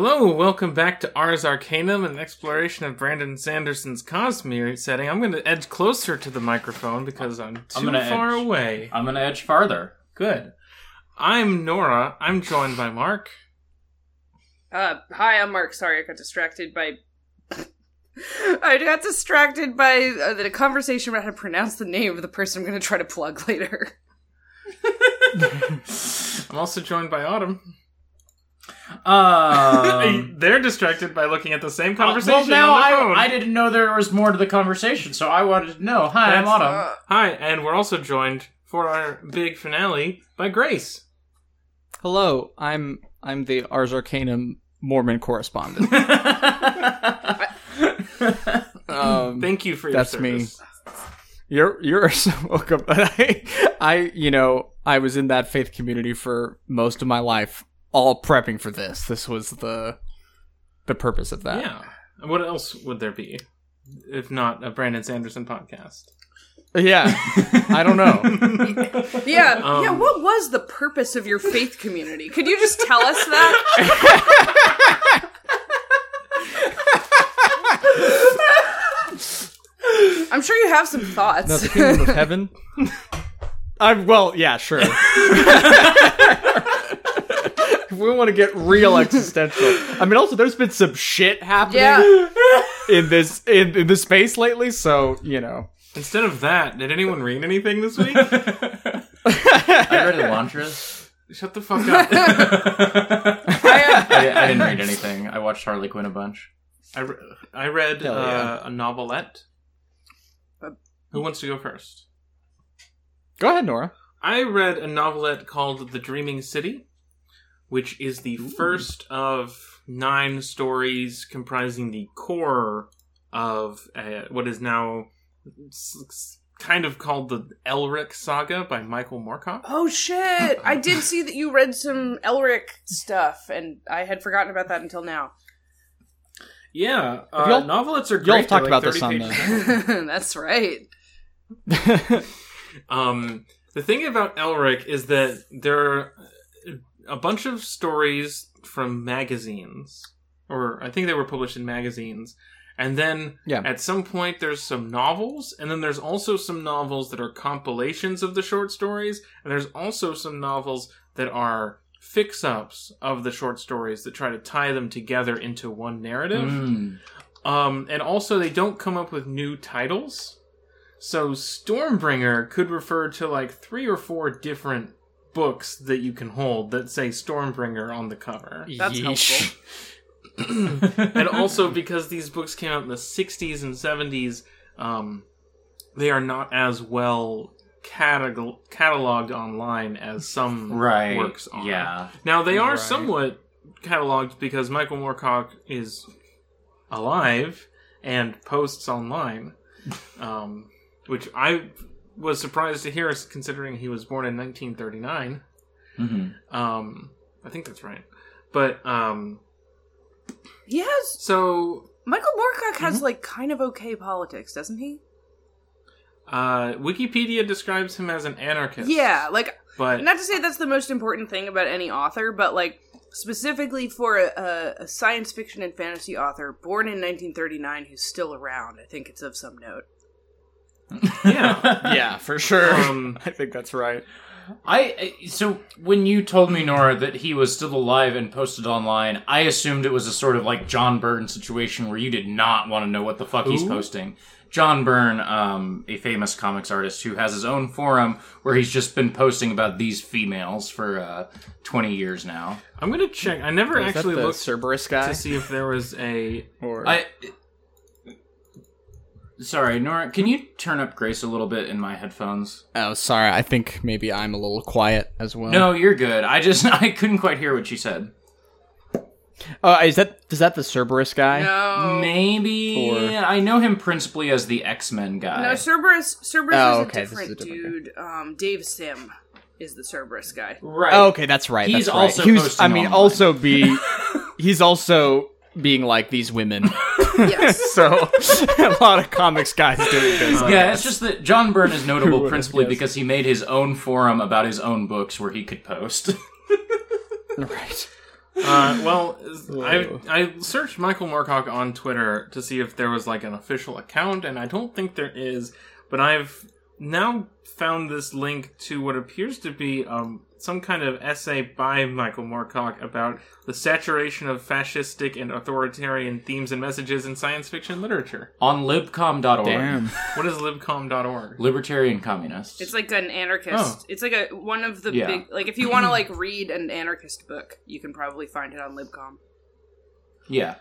Hello, welcome back to Ars Arcanum, an exploration of Brandon Sanderson's Cosmere setting. I'm going to edge closer to the microphone because I'm too I'm gonna far edge. away. I'm gonna edge farther. Good. I'm Nora. I'm joined by Mark. Uh, hi, I'm Mark. Sorry, I got distracted by. I got distracted by uh, the conversation about how to pronounce the name of the person I'm going to try to plug later. I'm also joined by Autumn. Um, They're distracted by looking at the same conversation. well, conversation now on their phone. I, I didn't know there was more to the conversation, so I wanted to know. Hi, I'm That's- Autumn. Uh, Hi, and we're also joined for our big finale by Grace. Hello, I'm I'm the Ars Arcanum Mormon correspondent. um, Thank you for your That's me. service. you're you're so welcome. I, I you know I was in that faith community for most of my life, all prepping for this. This was the the purpose of that. Yeah. What else would there be if not a Brandon Sanderson podcast? yeah. I don't know. yeah, Um, yeah. What was the purpose of your faith community? Could you just tell us that? I'm sure you have some thoughts. the kingdom of heaven. I well, yeah, sure. If we want to get real existential, I mean, also there's been some shit happening yeah. in this in, in this space lately, so you know. Instead of that, did anyone read anything this week? I read Elantris. Shut the fuck up. I, uh, I, I didn't read anything. I watched Harley Quinn a bunch. I, re- I read Hell uh, a novelette. Uh, Who wants to go first? Go ahead, Nora. I read a novelette called The Dreaming City, which is the first of nine stories comprising the core of uh, what is now s- s- kind of called the Elric saga by Michael Moorcock. oh shit! I did see that you read some Elric stuff, and I had forgotten about that until now. Yeah, uh, y'all- novelettes are great. y'all talked like about this 30 on pages the- That's right. Um, the thing about Elric is that there are a bunch of stories from magazines, or I think they were published in magazines. And then Yeah. at some point there's some novels, and then there's also some novels that are compilations of the short stories, and there's also some novels that are fix ups of the short stories that try to tie them together into one narrative. Mm. Um, and also they don't come up with new titles. So Stormbringer could refer to like three or four different books that you can hold that say Stormbringer on the cover. That's helpful. and also because these books came out in the 60s and 70s, um, they are not as well catalog- cataloged online as some Right. works are. Yeah. Now they are Right. somewhat cataloged because Michael Moorcock is alive and posts online, um, which I was surprised to hear, us considering he was born in 1939. hmm Um, I think that's right. But um, He has so Michael Moorcock Mm-hmm. has like kind of okay politics, doesn't he? uh, Wikipedia describes him as an anarchist. Yeah, like but not to say that's the most important thing about any author, but like specifically for a, a, a science fiction and fantasy author born in 1939 who's still around, I think it's of some note. Yeah. yeah, for sure. Um, I think that's right. I I- so when you told me Nora that he was still alive and posted online, I assumed it was a sort of like John Byrne situation where you did not want to know what the fuck he's posting. John Byrne, um, a famous comics artist who has his own forum where he's just been posting about these females for uh, twenty years now. I'm gonna check. I never Is that actually the looked Cerebus guy? to see if there was a or I. Sorry, Nora. Can you turn up Grace a little bit in my headphones? oh, sorry. I think maybe I'm a little quiet as well. No, you're good. I just I couldn't quite hear what she said. Oh, is that is that the Cerebus guy? No, Maybe Or- I know him principally as the X Men guy. no, Cerebus. Cerebus Oh, is a okay, this is different, a different dude. Um, Dave Sim is the Cerebus guy. right. Oh, okay, that's right. He's that's right. also He was- I mean, online. also be. he's also being like these women. Yes. so a lot of comics guys doing this. I Yeah, guess. it's just that John Byrne is notable principally guessed? because he made his own forum about his own books where he could post. right. Uh, well, I I searched Michael Moorcock on Twitter to see if there was like an official account, and I don't think there is. But I've now found this link to what appears to be um, some kind of essay by Michael Moorcock about the saturation of fascistic and authoritarian themes and messages in science fiction literature. On libcom.org. Damn. What is libcom.org? Libertarian communists. It's like an anarchist. Oh. It's like a one of the Yeah. big like if you want to like read an anarchist book, you can probably find it on libcom. yeah.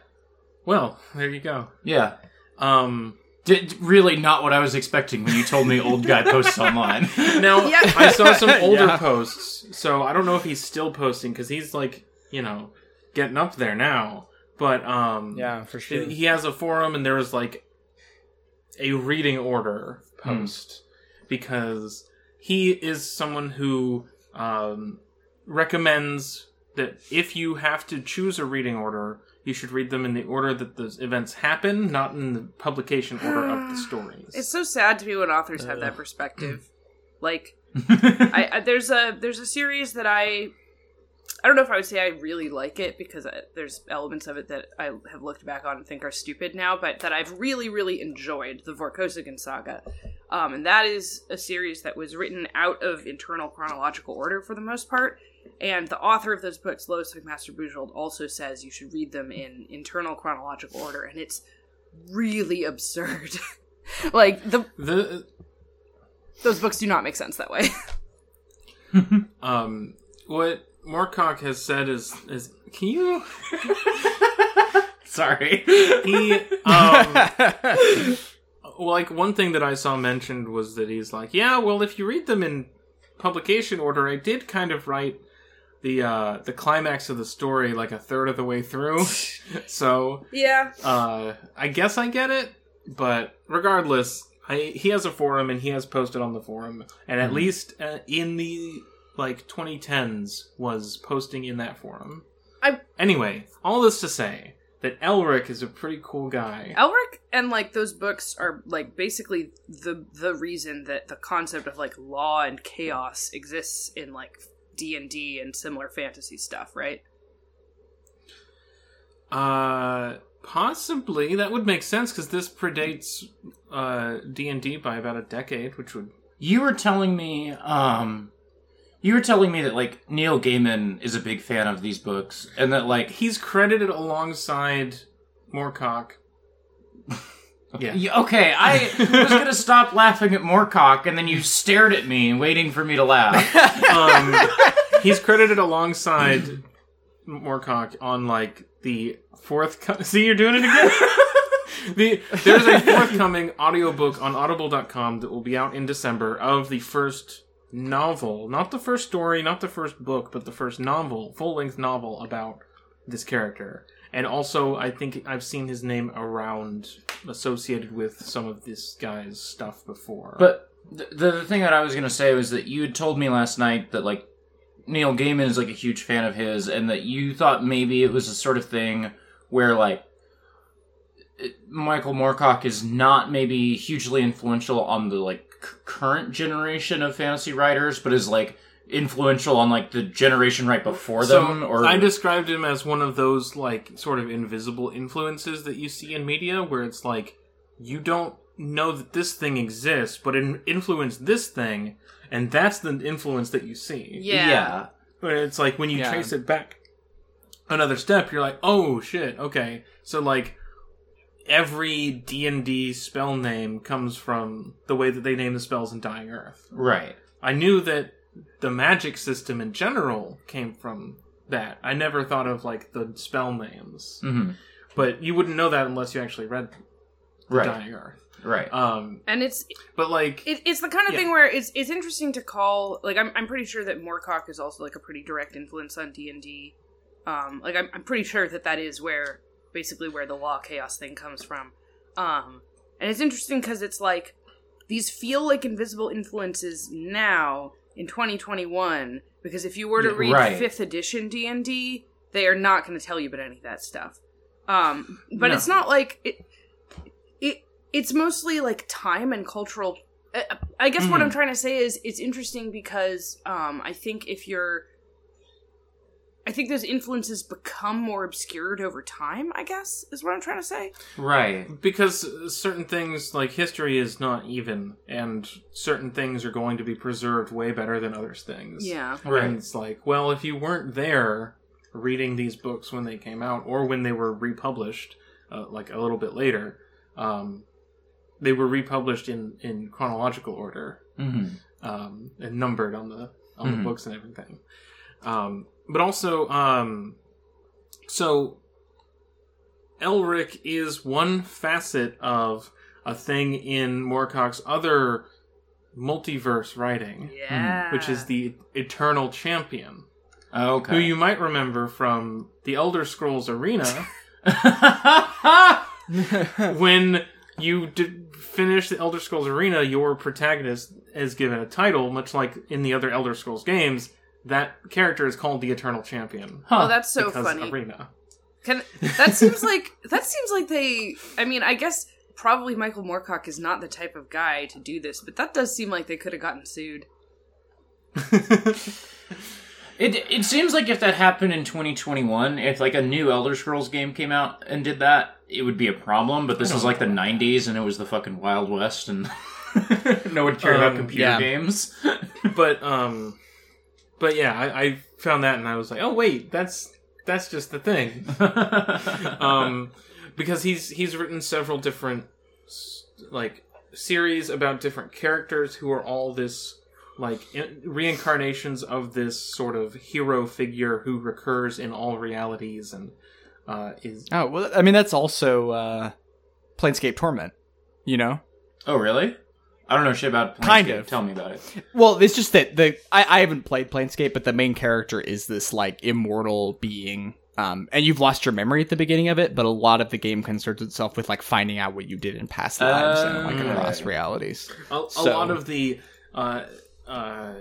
Well, there you go. Yeah. Um, Did, really not what I was expecting when you told me old guy posts online. Now Yeah. I saw some older Yeah. posts, so I don't know if he's still posting because he's like, you know, getting up there now. But um, Yeah, for sure. he has a forum, and there was like a reading order post because he is someone who um, recommends that if you have to choose a reading order, you should read them in the order that those events happen, not in the publication order of the stories. It's so sad to me when authors have that perspective. Like I, I there's a there's a series that I I don't know if I would say I really like it because I, there's elements of it that I have looked back on and think are stupid now, but that I've really really enjoyed the Vorkosigan saga, um, and that is a series that was written out of internal chronological order for the most part. And the author of those books, Lois McMaster Bujold, also says you should read them in internal chronological order, and it's really absurd. like the the those books do not make sense that way. Um, what Moorcock has said is is can you Sorry. he um like one thing that I saw mentioned was that he's like yeah well if you read them in publication order I did kind of write the uh the climax of the story like a third of the way through. So yeah. uh I guess I get it but regardless I he has a forum and he has posted on the forum. And at least uh, in the like 2010s was posting in that forum. I- anyway all this to say that Elric is a pretty cool guy. Elric and like those books are like basically the the reason that the concept of like law and chaos exists in like D&D and similar fantasy stuff, right? Uh, possibly that would make sense because this predates uh D and D by about a decade, which would You were telling me, um, you were telling me that like Neil Gaiman is a big fan of these books, and that like he's credited alongside Moorcock. yeah, Okay, I was gonna stop laughing at Moorcock, and then you stared at me, waiting for me to laugh. um, he's credited alongside Moorcock on like the fourth. Co- See, you're doing it again. the there's a forthcoming audiobook on Audible.com that will be out in December of the first novel, not the first story, not the first book, but the first novel, full length novel about this character. And also, I think I've seen his name around associated with some of this guy's stuff before. But the, the thing that I was gonna say was that you had told me last night that like Neil Gaiman is like a huge fan of his, and that you thought maybe it was a sort of thing where like Michael Moorcock is not maybe hugely influential on the like c- current generation of fantasy writers, but is like influential on like the generation right before them. Or I described him as one of those like sort of invisible influences that you see in media, where it's like you don't know that this thing exists, but it influenced this thing, and that's the influence that you see. Yeah. yeah. But it's like when you Yeah. trace it back another step, you're like, oh shit, okay. So like every D and D spell name comes from the way that they name the spells in Dying Earth. right. I knew that the magic system in general came from that. I never thought of like the spell names, hmm but you wouldn't know that unless you actually read Right. Dying Earth. Right. Um, And it's but like, it, it's the kind of Yeah. thing where it's it's interesting to call like I'm I'm pretty sure that Moorcock is also like a pretty direct influence on D and D. Um, like I'm I'm pretty sure that that is where basically where the law chaos thing comes from. Um, and it's interesting because it's like these feel like invisible influences now in 2021 because if you were to read right. fifth edition D and D, they are not going to tell you about any of that stuff. Um, but No. it's not like it. It it's mostly like time and cultural. I- I guess what Mhm. I'm trying to say is it's interesting because um, I think if you're I think those influences become more obscured over time. I guess is what I'm trying to say. Right. because certain things like history is not even and certain things are going to be preserved way better than other things Yeah. Right. and it's like well if you weren't there reading these books when they came out or when they were republished uh, like a little bit later um, they were republished in in chronological order hmm um, and numbered on the on Mhm. the books and everything. Um, but also, um, so Elric is one facet of a thing in Moorcock's other multiverse writing, Yeah. which is the Eternal Champion, Okay. who you might remember from the Elder Scrolls Arena when you d- finish the Elder Scrolls Arena, your protagonist is given a title, much like in the other Elder Scrolls games. That character is called the Eternal Champion. Oh, that's so because funny. Arena. Can, that seems like that seems like they. I mean, I guess probably Michael Moorcock is not the type of guy to do this, but that does seem like they could have gotten sued. It it seems like if that happened in 2021, if like a new Elder Scrolls game came out and did that, it would be a problem. But this I was like the 90s, and it was the fucking Wild West, and no one cared about Um, computer yeah. games. but um, but yeah, I, I found that and I was like, oh wait, that's that's just the thing. um, because he's he's written several different like series about different characters who are all this like reincarnations of this sort of hero figure who recurs in all realities and uh, is Oh well, I mean that's also uh, Planescape Torment. You know, oh, really? I don't know shit about Planescape. Kind of. Tell me about it. well, it's just that the I, I haven't played Planescape, but the main character is this like immortal being. Um, and you've lost your memory at the beginning of it, but a lot of the game concerns itself with like finding out what you did in past lives and like Oh. across realities. a, a So- lot of the uh, uh,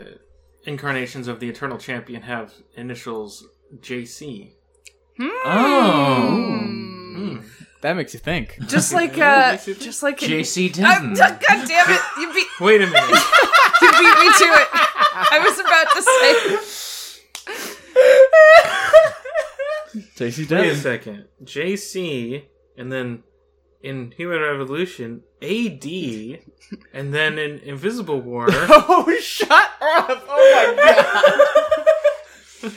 incarnations of the Eternal Champion have initials JC. Oh. Hmm. That makes you think. Just like Yeah, uh, makes you think. just like JC Denton. God damn it! You beat Wait a minute. you beat me to it. I was about to say. JC Denton. Wait a second. JC, and then in Human Revolution, AD, and then in Invisible War. oh, shut up! Oh my god!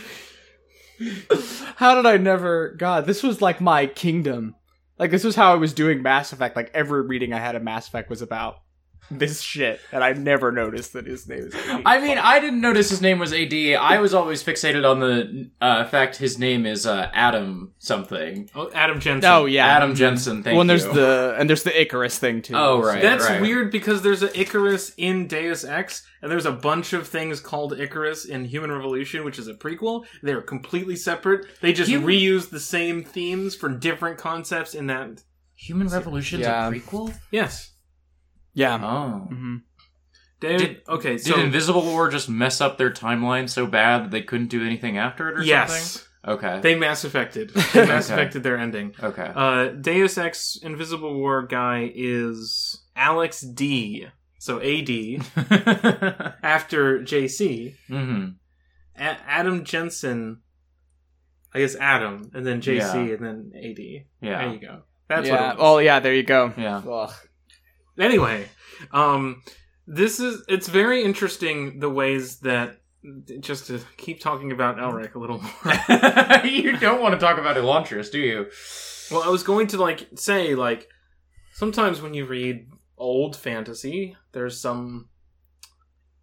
how did I never? God, this was like my kingdom. Like this was how I was doing Mass Effect. Like every reading I had of Mass Effect was about this shit, and I never noticed that his name is. I mean, I didn't notice his name was AD. I was always fixated on the uh, fact his name is uh, Adam something. oh, Adam Jensen. oh yeah, Adam Jensen. Thank well, and you. there's the and there's the Icarus thing too. Oh, right. That's weird because there's an Icarus in Deus Ex, and there's a bunch of things called Icarus in Human Revolution, which is a prequel. They're completely separate. They just Human- reuse the same themes for different concepts in that. Human Revolution's Yeah. a prequel. Yes. Yeah. Oh. hmm Dave, Did- okay, Did Invisible War just mess up their timeline so bad that they couldn't do anything after it or yes, something? Okay. they Mass Effected. They Mass Okay. Effected their ending. okay. Uh, Deus Ex Invisible War guy is Alex D. So AD after JC. hmm A- Adam Jensen. I guess Adam, and then JC, Yeah. and then AD. Yeah. There you go. That's yeah. what. It was. Oh yeah, there you go. Yeah. Ugh. Anyway, um, this is it's very interesting the ways that just to keep talking about Elric a little more. you don't want to talk about Elantris, do you? Well, I was going to like say like sometimes when you read old fantasy, there's some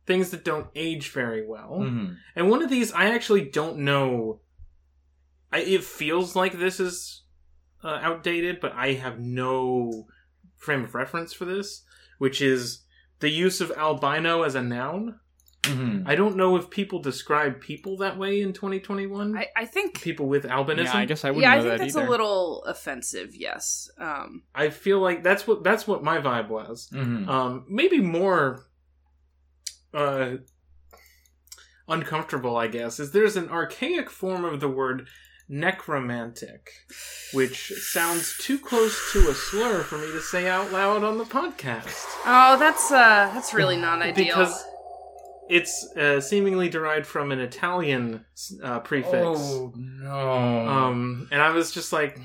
things that don't age very well. Mm-hmm. And one of these I actually don't know I, it feels like this is uh, outdated, but I have no frame of reference for this, which is the use of albino as a noun. Mm-hmm. I don't know if people describe people that way in 2021. I, I think. people with albinism. Yeah, I guess I wouldn't Yeah, I think that that's either. a little offensive. Yes. Um, I feel like that's what that's what my vibe was. Mm-hmm. Um, maybe more uh, uncomfortable, I guess, is there's an archaic form of the word necromantic, which sounds too close to a slur for me to say out loud on the podcast. oh, that's uh, that's really not ideal. Because it's uh, seemingly derived from an Italian uh, prefix. Oh no. Um, and I was just like,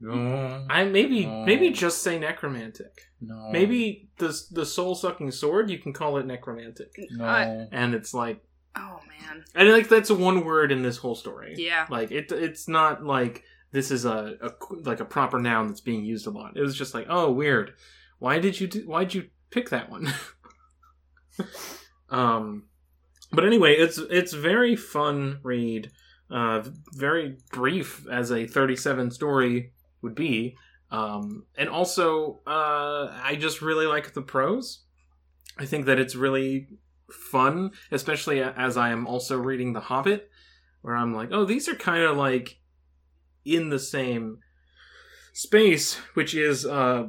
no. I maybe Oh. maybe just say necromantic. No. Maybe the the soul sucking sword you can call it necromantic, No. And it's like, Oh man. and like that's one word in this whole story. Yeah. Like it, it's not like this is a, a like a proper noun that's being used a lot. It was just like, oh, weird. Why did you do, why'd you pick that one? um, but anyway, it's it's very fun read. Uh, very brief as a thirty-seven story would be. Um, and also, uh, I just really like the prose. I think that it's really fun, especially as I am also reading The Hobbit, where I'm like, oh, these are kind of like in the same space, which is uh,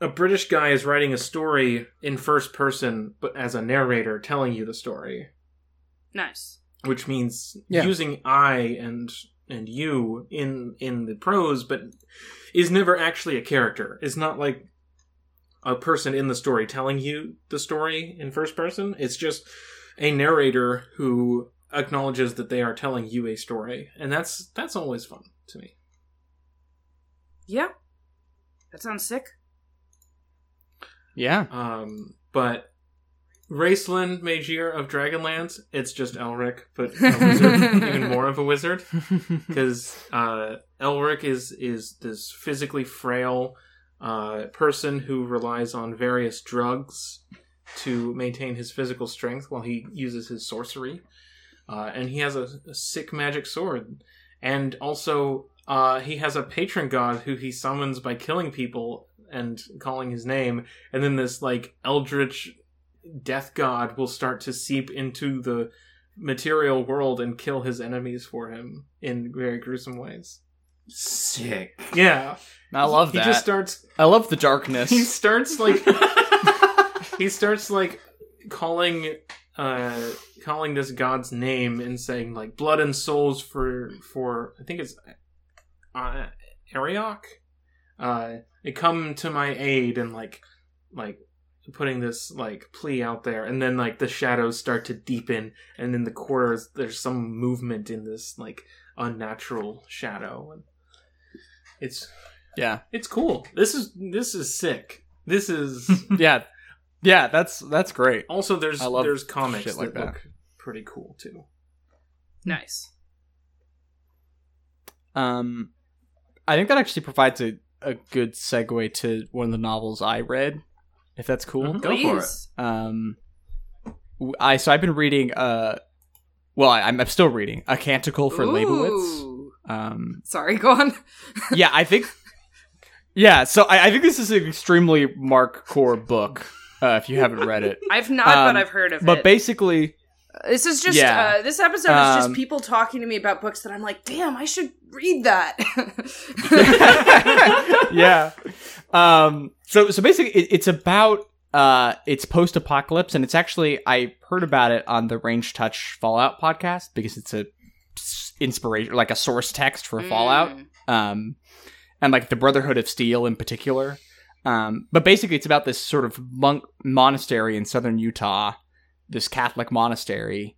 a British guy is writing a story in first person, but as a narrator telling you the story, Nice. which means Yeah. using I and and you in in the prose, but is never actually a character. It's not like a person in the story telling you the story in first person. It's just a narrator who acknowledges that they are telling you a story, and that's that's always fun to me. Yeah. That sounds sick. Yeah. Um, but Raistlin Majere of Dragonlance, it's just Elric, but a wizard, even more of a wizard. because uh, Elric is is this physically frail uh, person who relies on various drugs to maintain his physical strength while he uses his sorcery, uh, and he has a, a sick magic sword, and also uh, he has a patron god who he summons by killing people and calling his name, and then this like eldritch death god will start to seep into the material world and kill his enemies for him in very gruesome ways. Sick. Yeah, I love he that. He just starts. I love the darkness. He starts like he starts like calling uh calling this god's name and saying like blood and souls for for I think it's uh Arioch. Uh they come to my aid and like like putting this like plea out there and then like the shadows start to deepen and in the corners there's some movement in this like unnatural shadow and it's yeah. it's cool. This is this is sick. This is Yeah. Yeah, that's that's great. also there's I love there's comics shit like that, that. look pretty cool too. Nice. Um I think that actually provides a, a good segue to one of the novels I read, if that's cool. Mhm. Go for it. Um I so I've been reading uh well, I, I'm I'm still reading A Canticle for Leibowitz. Um Sorry, go on. yeah, I think. Yeah, so I, I think this is an extremely Mark Core book. Uh, if you haven't read it, I've not, Um, but I've heard of but it. But basically, this is just yeah. uh, this episode is just Um, people talking to me about books that I'm like, damn, I should read that. yeah. Um. So so basically, it, it's about uh, it's post apocalypse, and it's actually I heard about it on the Ranged Touch Fallout podcast because it's a inspiration, like a source text for Fallout. Mm. um, and like the Brotherhood of Steel in particular. Um, but basically, it's about this sort of monk monastery in southern Utah, this Catholic monastery,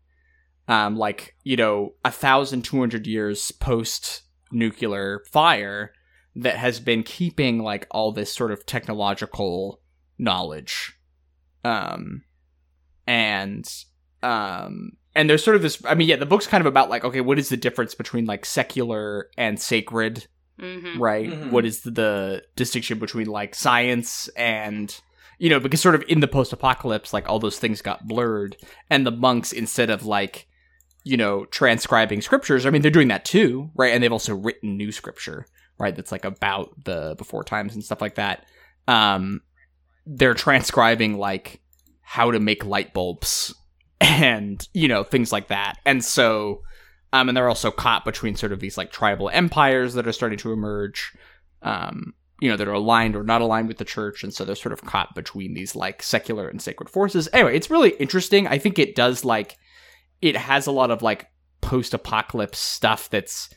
um, like you know, a thousand two hundred years post nuclear fire, that has been keeping like all this sort of technological knowledge, um, and um, and there's sort of this. I mean, yeah, the book's kind of about like, okay, what is the difference between like secular and sacred? Mhm. right? Mhm. What is the distinction between like science and you know, because sort of in the post apocalypse, like all those things got blurred, and the monks instead of like you know transcribing scriptures, I mean they're doing that too, right? And they've also written new scripture, right? That's like about the before times and stuff like that. Um, they're transcribing like how to make light bulbs and you know things like that, and so um, and they're also caught between sort of these like tribal empires that are starting to emerge, um, you know, that are aligned or not aligned with the church, and so they're sort of caught between these like secular and sacred forces. Anyway, it's really interesting. I think it does like it has a lot of like post-apocalypse stuff that's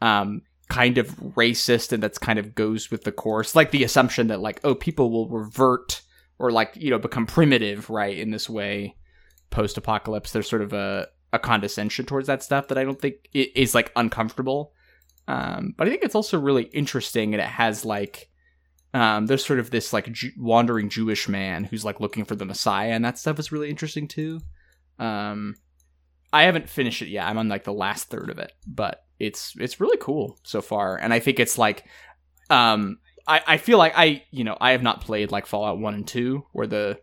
um kind of racist and that's kind of goes with the course like the assumption that like oh people will revert or like you know become primitive right in this way post apocalypse, there's sort of a a condescension towards that stuff that I don't think is like uncomfortable. Um, but I think it's also really interesting, and it has like um, there's sort of this like wandering Jewish man who's like looking for the Messiah, and that stuff is really interesting too. Um, I haven't finished it yet. I'm on like the last third of it, but it's it's really cool so far, and I think it's like, um, I I feel like I you know I have not played like Fallout One and Two where the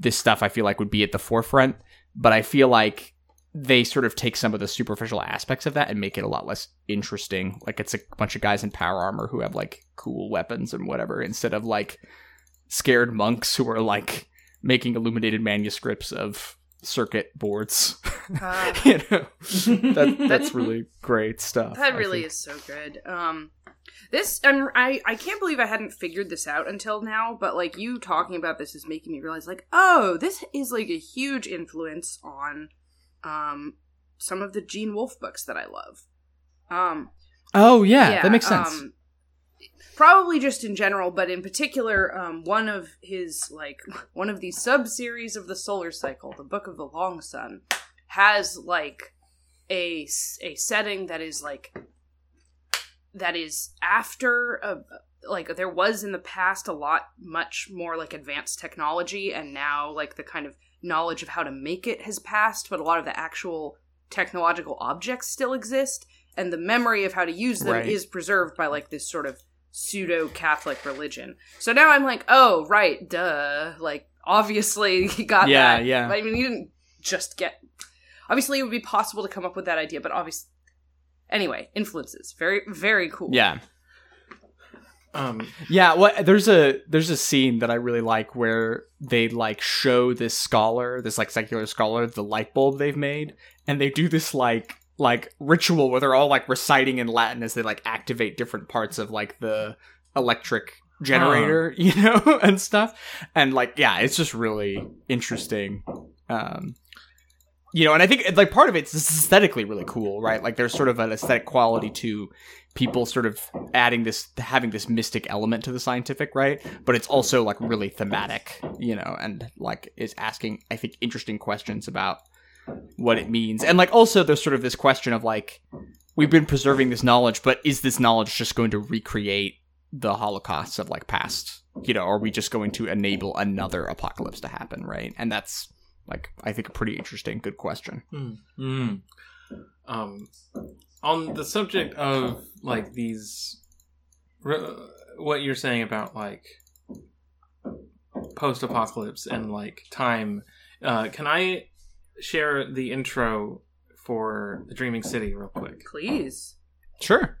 this stuff I feel like would be at the forefront, but I feel like they sort of take some of the superficial aspects of that and make it a lot less interesting. Like it's a bunch of guys in power armor who have like cool weapons and whatever, instead of like scared monks who are like making illuminated manuscripts of circuit boards. Uh, you know, that, that's really great stuff. that really is so good. Um, this I'm, I I can't believe I hadn't figured this out until now. But like you talking about this is making me realize, like, oh, this is like a huge influence on um some of the Gene Wolfe books that I love. Um, Oh yeah, that makes sense. Um, probably just in general, but in particular, um, one of his like one of the sub series of the solar cycle, the Book of the Long Sun, has like a a setting that is like that is after a like there was in the past a lot much more like advanced technology and now like the kind of knowledge of how to make it has passed but a lot of the actual technological objects still exist and the memory of how to use them Right. is preserved by like this sort of pseudo catholic religion so now i'm like oh right duh like obviously he got Yeah, that yeah. yeah. i mean he didn't just get obviously it would be possible to come up with that idea but obviously anyway influences very very cool yeah. Um, Yeah, what there's a there's a scene that I really like where they like show this scholar, this like secular scholar, the light bulb they've made, and they do this like like ritual where they're all like reciting in Latin as they like activate different parts of like the electric generator, you know, and stuff. And like yeah, it's just really interesting. Um you know, and I think like part of it's aesthetically really cool, right? Like there's sort of an aesthetic quality to people sort of adding this having this mystic element to the scientific right but it's also like really thematic you know and like is asking i think interesting questions about what it means and like also there's sort of this question of like we've been preserving this knowledge but is this knowledge just going to recreate the holocausts of like past you know are we just going to enable another apocalypse to happen right and that's like i think a pretty interesting good question Mm. Mm. Um, on the subject of like these, what you're saying about like post-apocalypse and like time, uh, can I share the intro for the Dreaming City real quick? please sure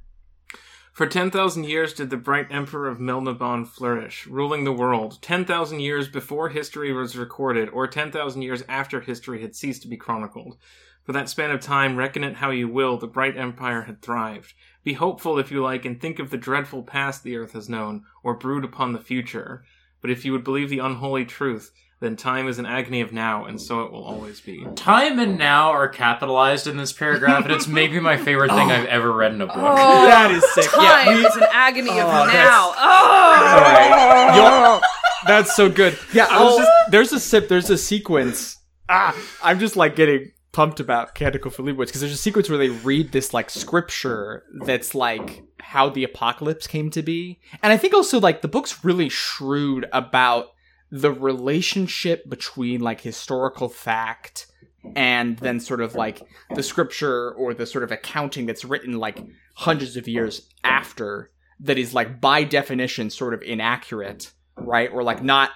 For 10,000 years did the bright emperor of Melniboné flourish, ruling the world. 10,000 years before history was recorded, or 10,000 years after history had ceased to be chronicled. For that span of time, reckon it how you will, the bright empire had thrived. Be hopeful if you like, and think of the dreadful past the earth has known, or brood upon the future. But if you would believe the unholy truth, then time is an agony of now, and so it will always be. Time and now are capitalized in this paragraph, and it's maybe my favorite thing I've ever read in a book. Oh, That is sick. time Yeah, we- is an agony of Oh, that's- now All oh right. That's so good. Yeah, I was Oh. just, there's a sip. There's a sequence. Ah, I'm just like getting pumped about Canticle for Leibowitz because there's a sequence where they read this like scripture that's like how the apocalypse came to be, and I think also like the book's really shrewd about the relationship between like historical fact and then sort of like the scripture or the sort of accounting that's written like hundreds of years after that is like by definition sort of inaccurate right or like not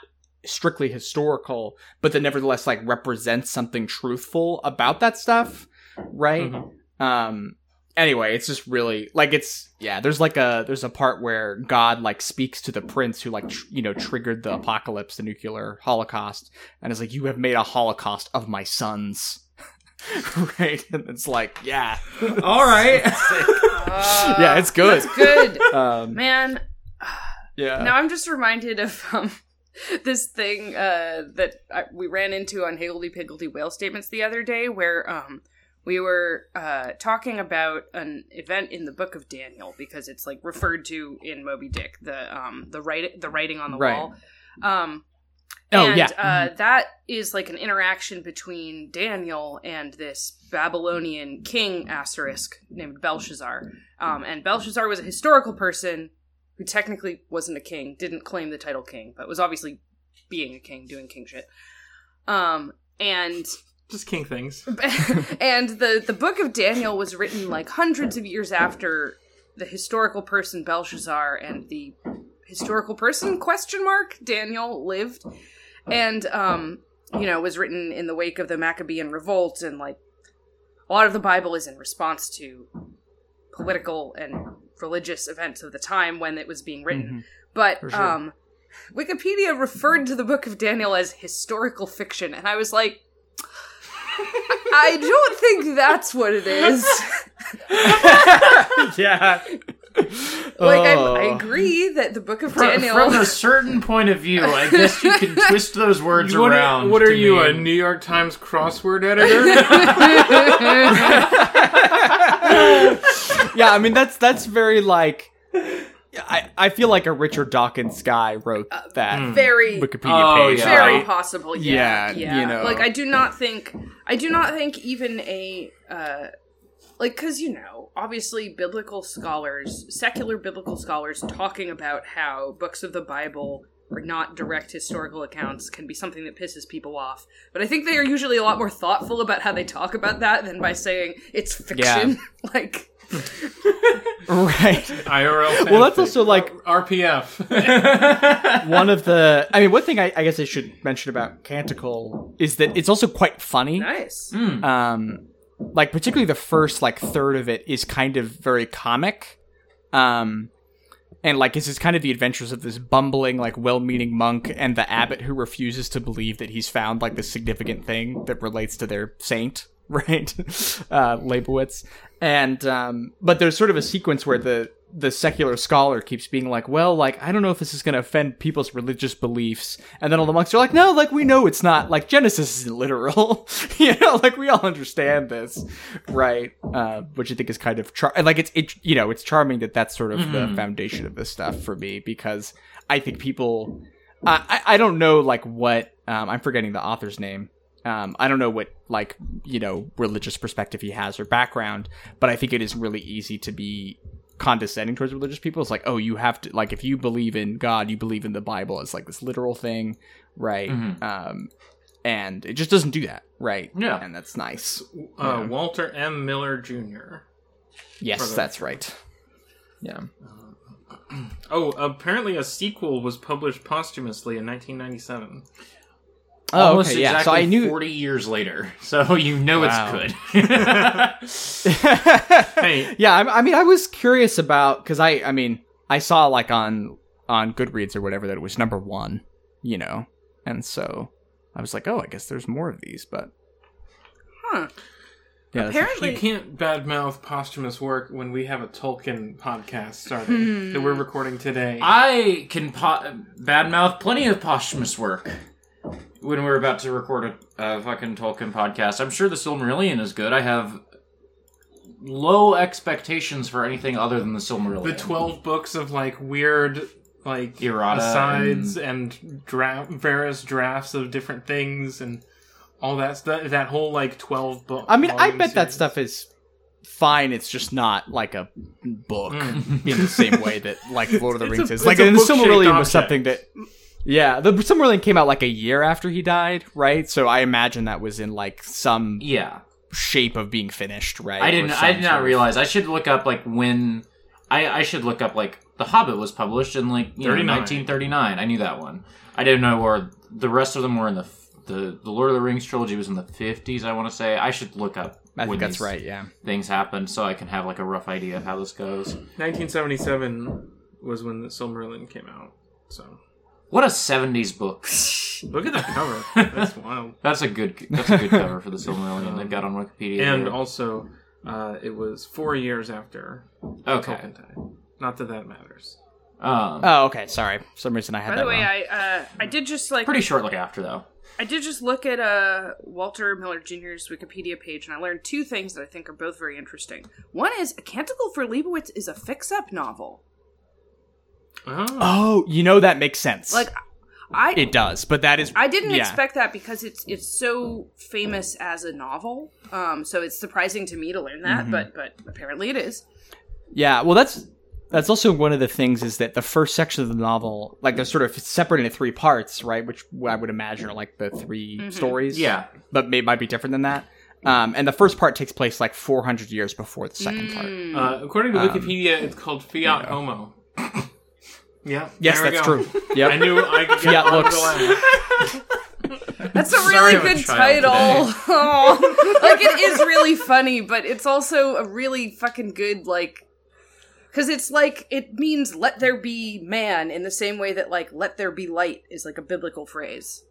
strictly historical but that nevertheless like represents something truthful about that stuff right Mhm. um anyway it's just really like it's yeah there's like a there's a part where god like speaks to the prince who like tr- you know triggered the apocalypse the nuclear holocaust and is like you have made a holocaust of my sons. Right? And it's like yeah. All right. Uh, yeah it's good. That's good. Um man yeah. now i'm just reminded of um this thing uh that I, we ran into on higgledy piggledy whale statements the other day where um we were uh talking about an event in the book of daniel because it's like referred to in moby dick the um the write the writing on the Right. wall um Oh, and, yeah. uh, that is like an interaction between Daniel and this Babylonian king asterisk named Belshazzar. Um, and Belshazzar was a historical person who technically wasn't a king, didn't claim the title king, but was obviously being a king, doing king shit. Um, and Just king things. and the the book of Daniel was written like hundreds of years after the historical person Belshazzar and the historical person question mark Daniel lived, and um you know was written in the wake of the Maccabean revolt and like a lot of the Bible is in response to political and religious events of the time when it was being written, but sure. um. Wikipedia referred to the book of Daniel as historical fiction, and I was like, I don't think that's what it is. yeah. like, I, Oh. I agree that the Book of From, Daniel. from a certain point of view, I guess you can twist those words What around. are, what are to you, a New York Times crossword editor? yeah, I mean that's that's very like I, I feel like a Richard Dawkins guy wrote that very, Wikipedia Oh, page, yeah. very right? possible. Yeah, Yeah, you know. Like, I do not think, I do not think even a, uh, like, because you know, obviously, biblical scholars, secular biblical scholars, talking about how books of the Bible are not direct historical accounts can be something that pisses people off. But I think they are usually a lot more thoughtful about how they talk about that than by saying it's fiction. like, right. IRL. Well, that's also like RPF. one of the. I mean, one thing I, I guess I should mention about Canticle is that it's also quite funny. nice. Hmm. um like particularly the first like third of it is kind of very comic um and like this is kind of the adventures of this bumbling like well-meaning monk and the abbot who refuses to believe that he's found like the significant thing that relates to their saint right uh leibowitz and um but there's sort of a sequence where the the secular scholar keeps being like well like i don't know if this is going to offend people's religious beliefs. And then all the monks are like no like we know it's not like genesis isn't literal. You know like we all understand this. Right. Uh which i think is kind of char- like it's it you know it's charming that that's sort of the foundation of this stuff for me because i think people I I, I don't know like what um i'm forgetting the author's name um, I don't know what like you know religious perspective he has or background, but I think it is really easy to be condescending towards religious people. It's like, oh, you have to like if you believe in God, you believe in the Bible. It's like this literal thing, right? Um, and it just doesn't do that, right? Yeah. and that's nice. uh, Walter M. Miller Jr. Yes, the- that's right. Yeah. Oh, apparently a sequel was published posthumously in 1997. Oh, Almost okay, yeah. So I knew. 40 years later. So you know Wow. it's good. Hey, yeah, I, I mean, I was curious about because I, I mean, I saw like on on Goodreads or whatever that it was number one, you know, and so I was like, oh, I guess there's more of these, but Huh. yeah, that's- Apparently, you can't badmouth posthumous work when we have a Tolkien podcast starting hmm. that we're recording today. I can po- badmouth plenty of posthumous work when we're about to record a, a fucking Tolkien podcast. I'm sure the Silmarillion is good. I have low expectations for anything other than the Silmarillion. the 12 books of like weird like Errata asides and, dra- various drafts of different things and all that stuff that whole like 12 book I mean, I volume bet that stuff is fine. It's just not like a book Mm. in the same way that like Lord of the Rings a- is. Like, a and the book-shaped Silmarillion was something that. Yeah, the Silmarillion came out like a year after he died, right? So I imagine that was in like some yeah. shape of being finished, right? I didn't. I did not realize. I should look up like when. I I should look up like The Hobbit was published in like you know, 1939. I knew that one. I didn't know where the rest of them were in the the the Lord of the Rings trilogy was in the 50s. I want to say. I should look up. I think when that's these right. Yeah. Things happened, so I can have like a rough idea of how this goes. 1977 was when the Silmarillion came out so What a 70s book. look at the cover that's wild That's a good. That's a good cover for the Silmarillion they've got on Wikipedia. and there. also uh, it was four years after okay. Tolkien not that that matters Um, Oh, okay. Sorry. For some reason I had by that the way, wrong. I uh, I did just like pretty shortly after though. I did just look at uh, Walter Miller Jr.'s Wikipedia page, and I learned two things that I think are both very interesting. One is A Canticle for Leibowitz is a fix-up novel. Oh, Oh, you know that makes sense. Like, I it does. But that is I didn't yeah. expect that because it's it's so famous as a novel. Um, so it's surprising to me to learn Mm-hmm. that, but but apparently it is. Yeah, well, that's that's also one of the things is that the first section of the novel, like they're sort of separate into three parts, right? Which I would imagine are like the 3 stories. Yeah. but may might be different than that. Um, and the first part takes place like 400 years before the second part. Mm. Uh, according to Um, Wikipedia, it's called Fiat Homo. yeah. Yes, there that's go. true. I knew I could get Fiat Lux- That's a really I'm a good title. today. Oh. Like it is really funny, but it's also a really fucking good like because it's like it means "let there be man" in the same way that like "let there be light" is like a biblical phrase.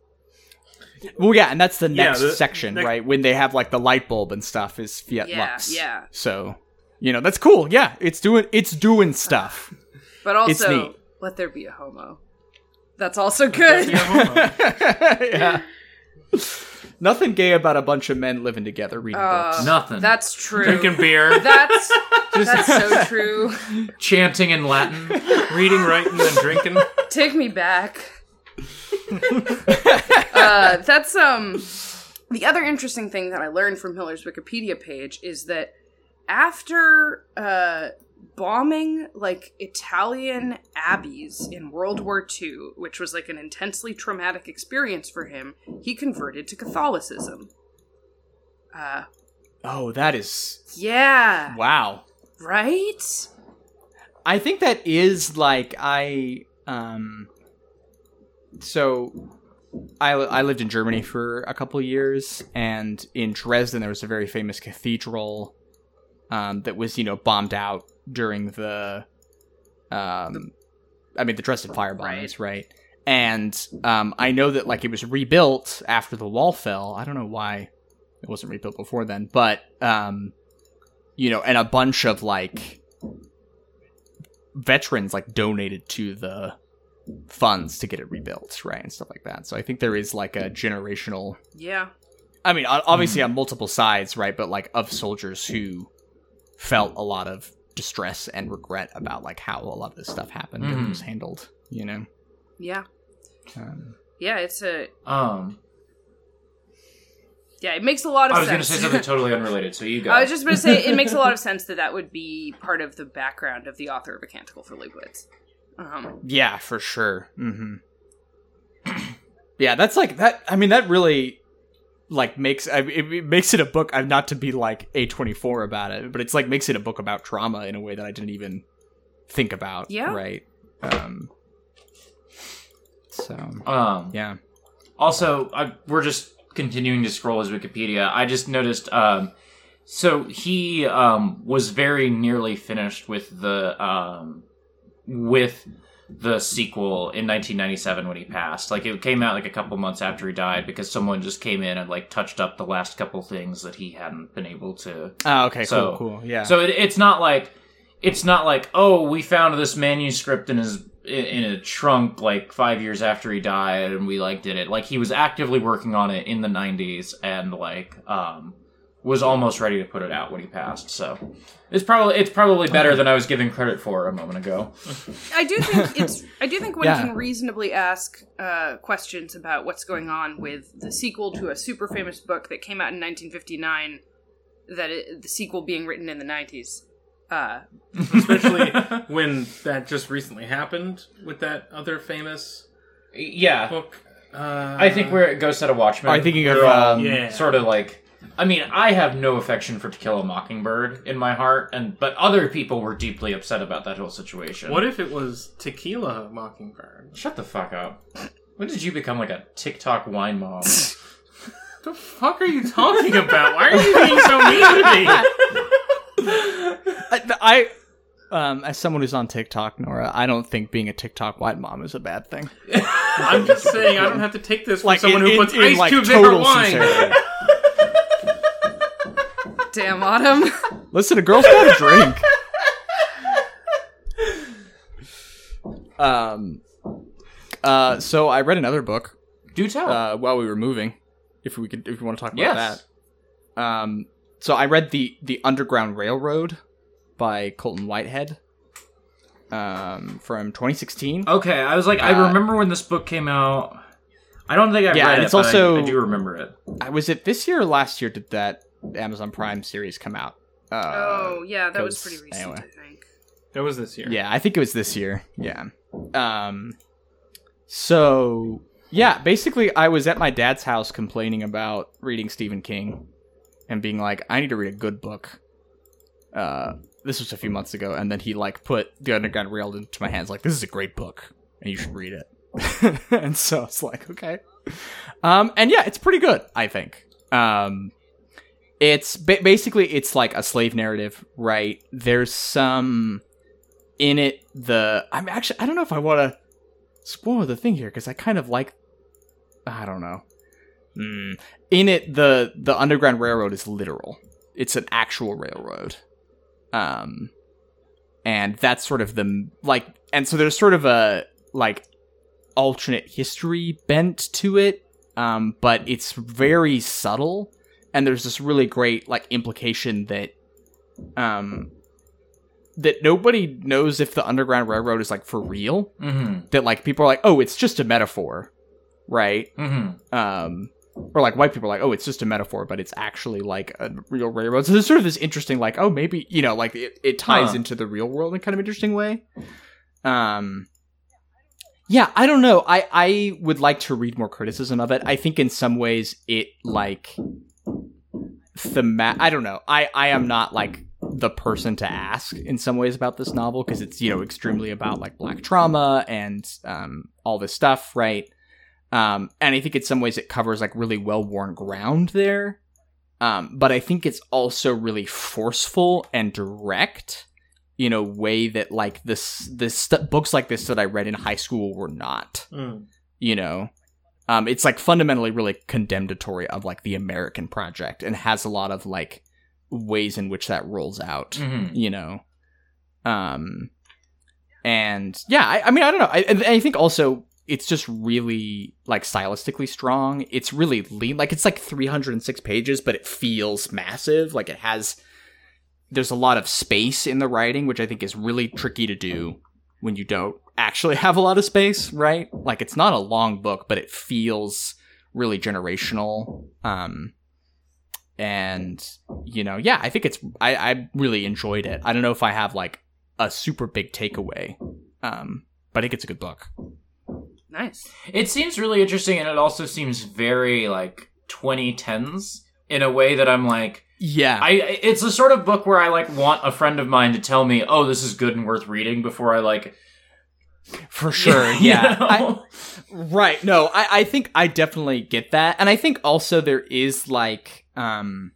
Well, yeah, and that's the Yeah, next the- section, next- right? When they have like the light bulb and stuff is Fiat Yeah, Lux. yeah. So, you know, that's cool. Yeah, it's doing it's doing stuff. But It's also, neat. "Let there be a homo." That's also good. Yeah. Nothing gay about a bunch of men living together reading Uh, books. Nothing. That's true. Drinking beer, That's that's so true. Chanting in Latin. reading, writing, and drinking. Take me back. uh, that's um the other interesting thing that I learned from Miller's Wikipedia page is that after uh bombing like Italian abbeys in World War II, which was like an intensely traumatic experience for him, he converted to Catholicism. Uh Oh, that is yeah, wow. right? I think that is like I um so I I lived in Germany for a couple years and in Dresden there was a very famous cathedral um that was, you know, bombed out during the um I mean the Dresden fire bombings, right? And um I know that like it was rebuilt after the wall fell. I don't know why it wasn't rebuilt before then, but um you know, and a bunch of like veterans like donated to the funds to get it rebuilt, right, and stuff like that. So I think there is like a generational. Yeah. I mean, o- obviously on multiple sides, right, but like of soldiers who felt a lot of distress and regret about like how a lot of this stuff happened and Mhm. was handled. You know. Yeah. Um, Yeah, it's a Um, yeah, it makes a lot of I was sense. going to say something totally unrelated, so you go. I was just going to say it makes a lot of sense that that would be part of the background of the author of A Canticle for Leibowitz. Um, yeah, for sure. hmm yeah, that's like that. I mean, that really like makes I, it, it makes it a book. I'm not to be like a 24 about it, but it's like makes it a book about trauma in a way that I didn't even think about. Yeah. Right. Um. So um, yeah. Also, I, we're just continuing to scroll his Wikipedia. I just noticed. Um, so he um, was very nearly finished with the um, with the sequel in 1997 when he passed. Like it came out like a couple months after he died because someone just came in and like touched up the last couple things that he hadn't been able to Oh, okay. So- cool. Cool. Yeah. So it, it's not like it's not like oh we found this manuscript in his in in a trunk like five years after he died and we like did it like he was actively working on it in the 90s and like um was almost ready to put it out when he passed so it's probably it's probably better than i was giving credit for a moment ago I do think it's. I do think one Yeah. can reasonably ask uh, questions about what's going on with the sequel to a super famous book that came out in 1959. That it, the sequel being written in the 90s. Uh, Especially when that just recently happened with that other famous yeah book. Uh, i think where it Go Set a Watchman Are you thinking of, they're all um, Yeah. sort of like I mean, I have no affection for To Kill a Mockingbird in my heart, and but other people were deeply upset about that whole situation. What if it was Tequila Mockingbird? Shut the fuck up. When did you become like a TikTok wine mom? the fuck are you talking about? Why are you being so mean to me? I, I um, as someone who's on TikTok, Nora, I don't think being a TikTok white mom is a bad thing. I'm just saying I don't have to take this from Like someone in, who puts in, ice like, cubes in her total wine. Sincerity. damn, Autumn. Listen, a girl's got to drink. Um. Uh. So I read another book Do tell. uh, while we were moving. If we could, if we want to talk about Yes. that. Um. So I read the the Underground Railroad by Colson Whitehead. um, from 2016. Okay, I was like, I Uh, remember when this book came out. I don't think I've Yeah, read and it, it's but I- also- I, do remember it. I was it this year or last year did that Amazon Prime series come out? Uh, oh yeah, that was pretty recent. anyway. I think. That was this year. Yeah, I think it was this year. Yeah. Um so yeah, basically I was at my dad's house complaining about reading Stephen King and being like, I need to read a good book. Uh this was a few months ago, and then he like put the Underground Railroad into my hands, like, this is a great book, and you should read it. and so it's like, okay. Um and yeah, it's pretty good, I think. Um it's basically it's like a slave narrative, right? There's some in it the I'm actually I don't know if I want to spoil the thing here because I kind of like I don't know. Mm. In it the the Underground Railroad is literal. It's an actual railroad. Um and that's sort of the like and so there's sort of a like alternate history bent to it um but it's very subtle and there's this really great like implication that um that nobody knows if the underground railroad is like for real Mm-hmm. that like people are like oh it's just a metaphor right Mm-hmm. um or like white people are like oh it's just a metaphor but it's actually like a real railroad so there's sort of this interesting like oh maybe you know like it, it ties Huh. into the real world in kind of interesting way um yeah i don't know i i would like to read more criticism of it i think in some ways it like thema- i don't know i i am not like the person to ask in some ways about this novel because it's you know extremely about like black trauma and um all this stuff right um, and I think in some ways it covers like really well worn ground there. Um, but I think it's also really forceful and direct in a way that like this this st- books like this that I read in high school were not. Mm. You know, um, it's like fundamentally really condemnatory of like the American project and has a lot of like ways in which that rolls out Mm-hmm. you know? Um and yeah i, I mean i don't know. I, and I think also it's just really like stylistically strong. It's really lean. Like it's like 306 pages but it feels massive. Like it has there's a lot of space in the writing which i think is really tricky to do when you don't actually have a lot of space right like it's not a long book but it feels really generational um and you know yeah i think it's i i really enjoyed it i don't know if i have like a super big takeaway um but i think it's a good book Nice. It seems really interesting, and it also seems very like 2010s in a way that I'm like, yeah I. It's the sort of book where I like want a friend of mine to tell me, "Oh, this is good and worth reading," before I like. For sure You yeah I- right no I, I think i definitely get that and i think also there is like um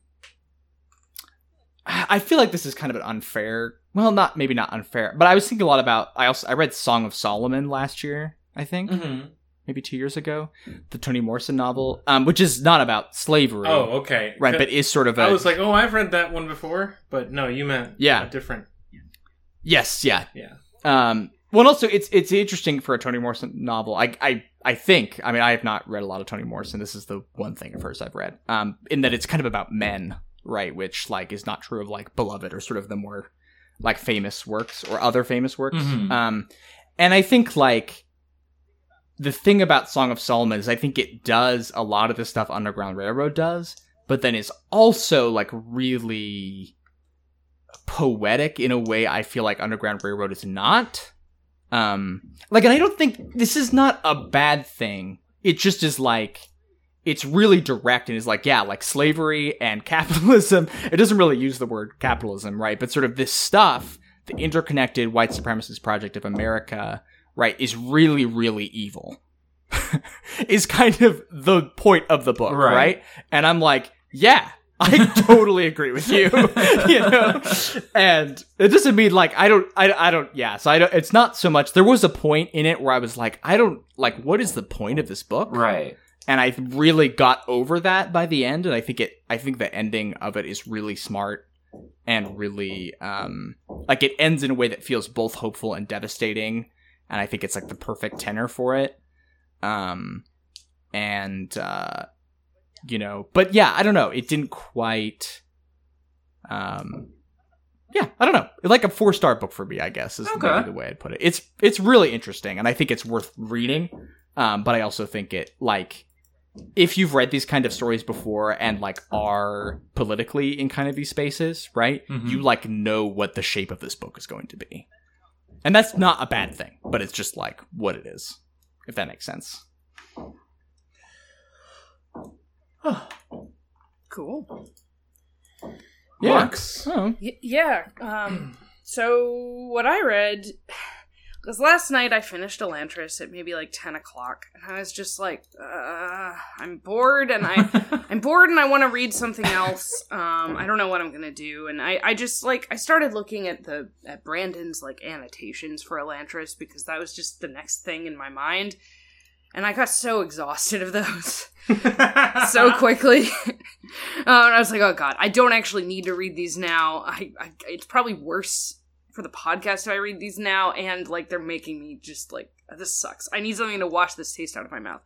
i feel like this is kind of an unfair well not maybe not unfair but i was thinking a lot about i also i read song of solomon last year i think Mm-hmm. maybe two years ago the toni morrison novel um which is not about slavery Oh, okay. right but is sort of a I was like, oh, I've read that one before, but no, you meant Yeah. a different. yes yeah Yeah. Um, well, and also it's it's interesting for a Toni Morrison novel. I I I think. I mean, I have not read a lot of Toni Morrison. This is the one thing of hers I've read. Um, in that it's kind of about men, right? Which like is not true of like Beloved or sort of the more like famous works or other famous works. Mhm. Um, and I think like the thing about Song of Solomon is I think it does a lot of the stuff Underground Railroad does, but then is also like really poetic in a way I feel like Underground Railroad is not. Um, like, and I don't think this is not a bad thing. It just is like, it's really direct and is like, yeah, like slavery and capitalism. It doesn't really use the word capitalism, right? But sort of this stuff, the interconnected white supremacist project of America, right, is really, really evil. is kind of the point of the book, Right. right? And I'm like, yeah, I totally agree with you. you know, and it doesn't mean like I don't, I, I don't, yeah. So I don't. It's not so much. There was a point in it where I was like, I don't like. What is the point of this book? right. And I really got over that by the end. And I think it. I think the ending of it is really smart and really, um, like it ends in a way that feels both hopeful and devastating. And I think it's like the perfect tenor for it. Um, and uh, you know but yeah i don't know it didn't quite um yeah, I don't know, like a four star book for me, I guess is Okay. the way I'd put it. It's it's really interesting, and I think it's worth reading. Um, but I also think it like if you've read these kind of stories before and like are politically in kind of these spaces, right? Mhm. You like know what the shape of this book is going to be, and that's not a bad thing, but it's just like what it is, if that makes sense. Cool. Yeah. Marks. Oh, Y- yeah. Um, so what I read was last night I finished Elantris at maybe like ten o'clock, and I was just like, uh, I'm bored, and I I'm bored, and I want to read something else. Um, I don't know what I'm gonna do, and I I just like I started looking at the at Brandon's like annotations for Elantris because that was just the next thing in my mind. And I got so exhausted of those so quickly. um, and I was like, oh god, I don't actually need to read these now. I, I it's probably worse for the podcast if I read these now, and like they're making me just like this sucks. I need something to wash this taste out of my mouth.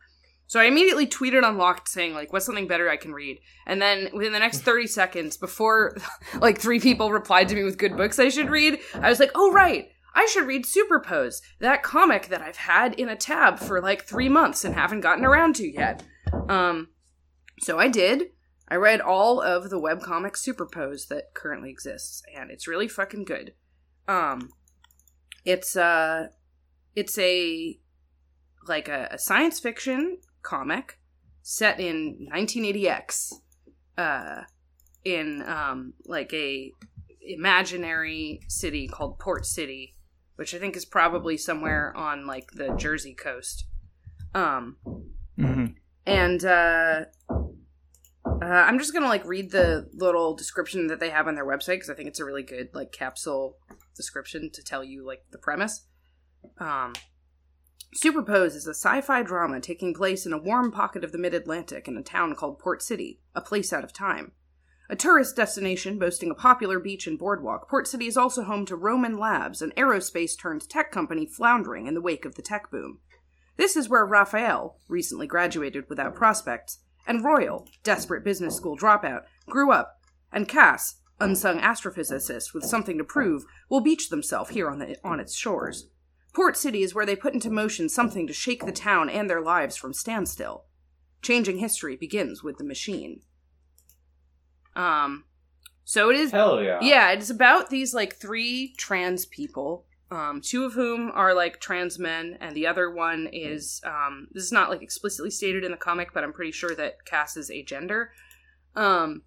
So I immediately tweeted unlocked saying like, what's something better I can read? And then within the next 30 seconds, before like three people replied to me with good books I should read, I was like, oh right, I should read Superpose, that comic that I've had in a tab for like three months and haven't gotten around to yet. Um, so I did. I read all of the webcomic Superpose that currently exists, and it's really fucking good. Um, it's uh, it's a like a, a science fiction comic set in 1980x, uh, in um like a imaginary city called Port City, which I think is probably somewhere on like the Jersey coast. Um, Mhm. and uh, uh, I'm just gonna like read the little description that they have on their website because I think it's a really good like capsule description to tell you like the premise. Um, Superpose is a sci-fi drama taking place in a warm pocket of the Mid-Atlantic in a town called Port City, a place out of time. A tourist destination boasting a popular beach and boardwalk, Port City is also home to Roman Labs, an aerospace turned tech company floundering in the wake of the tech boom. This is where Raphael, recently graduated without prospects, and Royal, desperate business school dropout, grew up, and Cass, unsung astrophysicist with something to prove, will beach themselves here on, the, on its shores. Port City is where they put into motion something to shake the town and their lives from standstill. Changing history begins with the machine. Um, so it is Hell yeah. yeah, it's about these like three trans people. Um, two of whom are like trans men, and the other one is um, this is not like explicitly stated in the comic, but I'm pretty sure that Cass is agender. Um,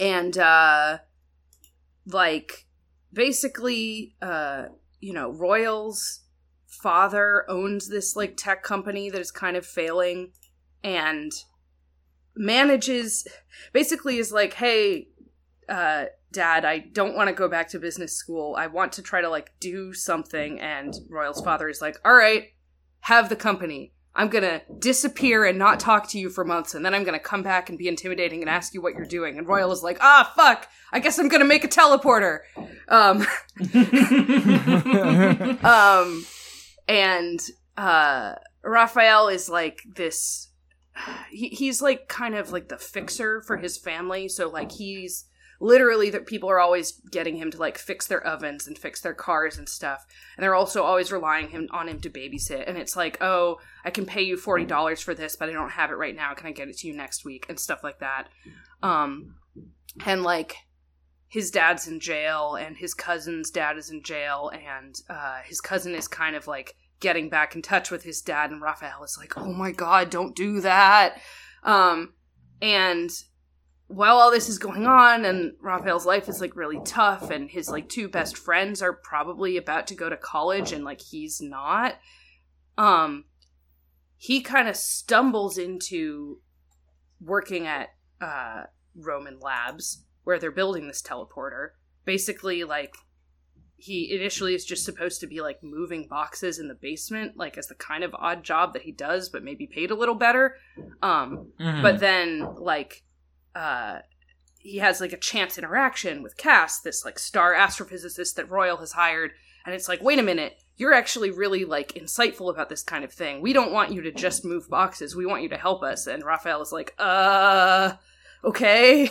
and uh, like basically, uh, you know, Royal's father owns this like tech company that is kind of failing, and manages basically is like, hey, uh, dad, I don't want to go back to business school. I want to try to like do something. And Royal's father is like, all right, have the company. I'm gonna disappear and not talk to you for months, and then I'm gonna come back and be intimidating and ask you what you're doing. And Royal is like, ah, fuck, I guess I'm gonna make a teleporter. Um, um, and uh, Raphael is like this. He, he's like kind of like the fixer for his family. So like he's literally that people are always getting him to like fix their ovens and fix their cars and stuff. And they're also always relying him on him to babysit. And it's like oh i can pay you $40 for this but i don't have it right now. Can i get it to you next week? And stuff like that. Um and like his dad's in jail and his cousin's dad is in jail. And uh his cousin is kind of like getting back in touch with his dad and raphael is like oh my god don't do that. Um and while all this is going on and Raphael's life is like really tough and his like two best friends are probably about to go to college and like he's not um he kind of stumbles into working at uh Roman Labs where they're building this teleporter. Basically like he initially is just supposed to be like moving boxes in the basement like as the kind of odd job that he does but maybe paid a little better um Mhm. but then like uh he has like a chance interaction with Cass, this like star astrophysicist that Royal has hired, and it's like, wait a minute, you're actually really like insightful about this kind of thing. We don't want you to just move boxes. We want you to help us. And Raphael is like, uh, okay.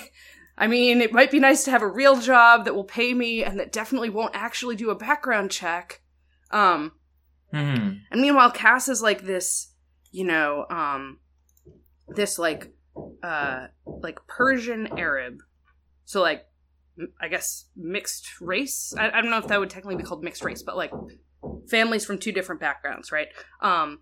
I mean, it might be nice to have a real job that will pay me and that definitely won't actually do a background check. Um, hmm and meanwhile, Cass is like this, you know, um, this like, uh, like Persian Arab. So like, m- I guess mixed race. I, I don't know if that would technically be called mixed race, but like families from two different backgrounds, right? Um,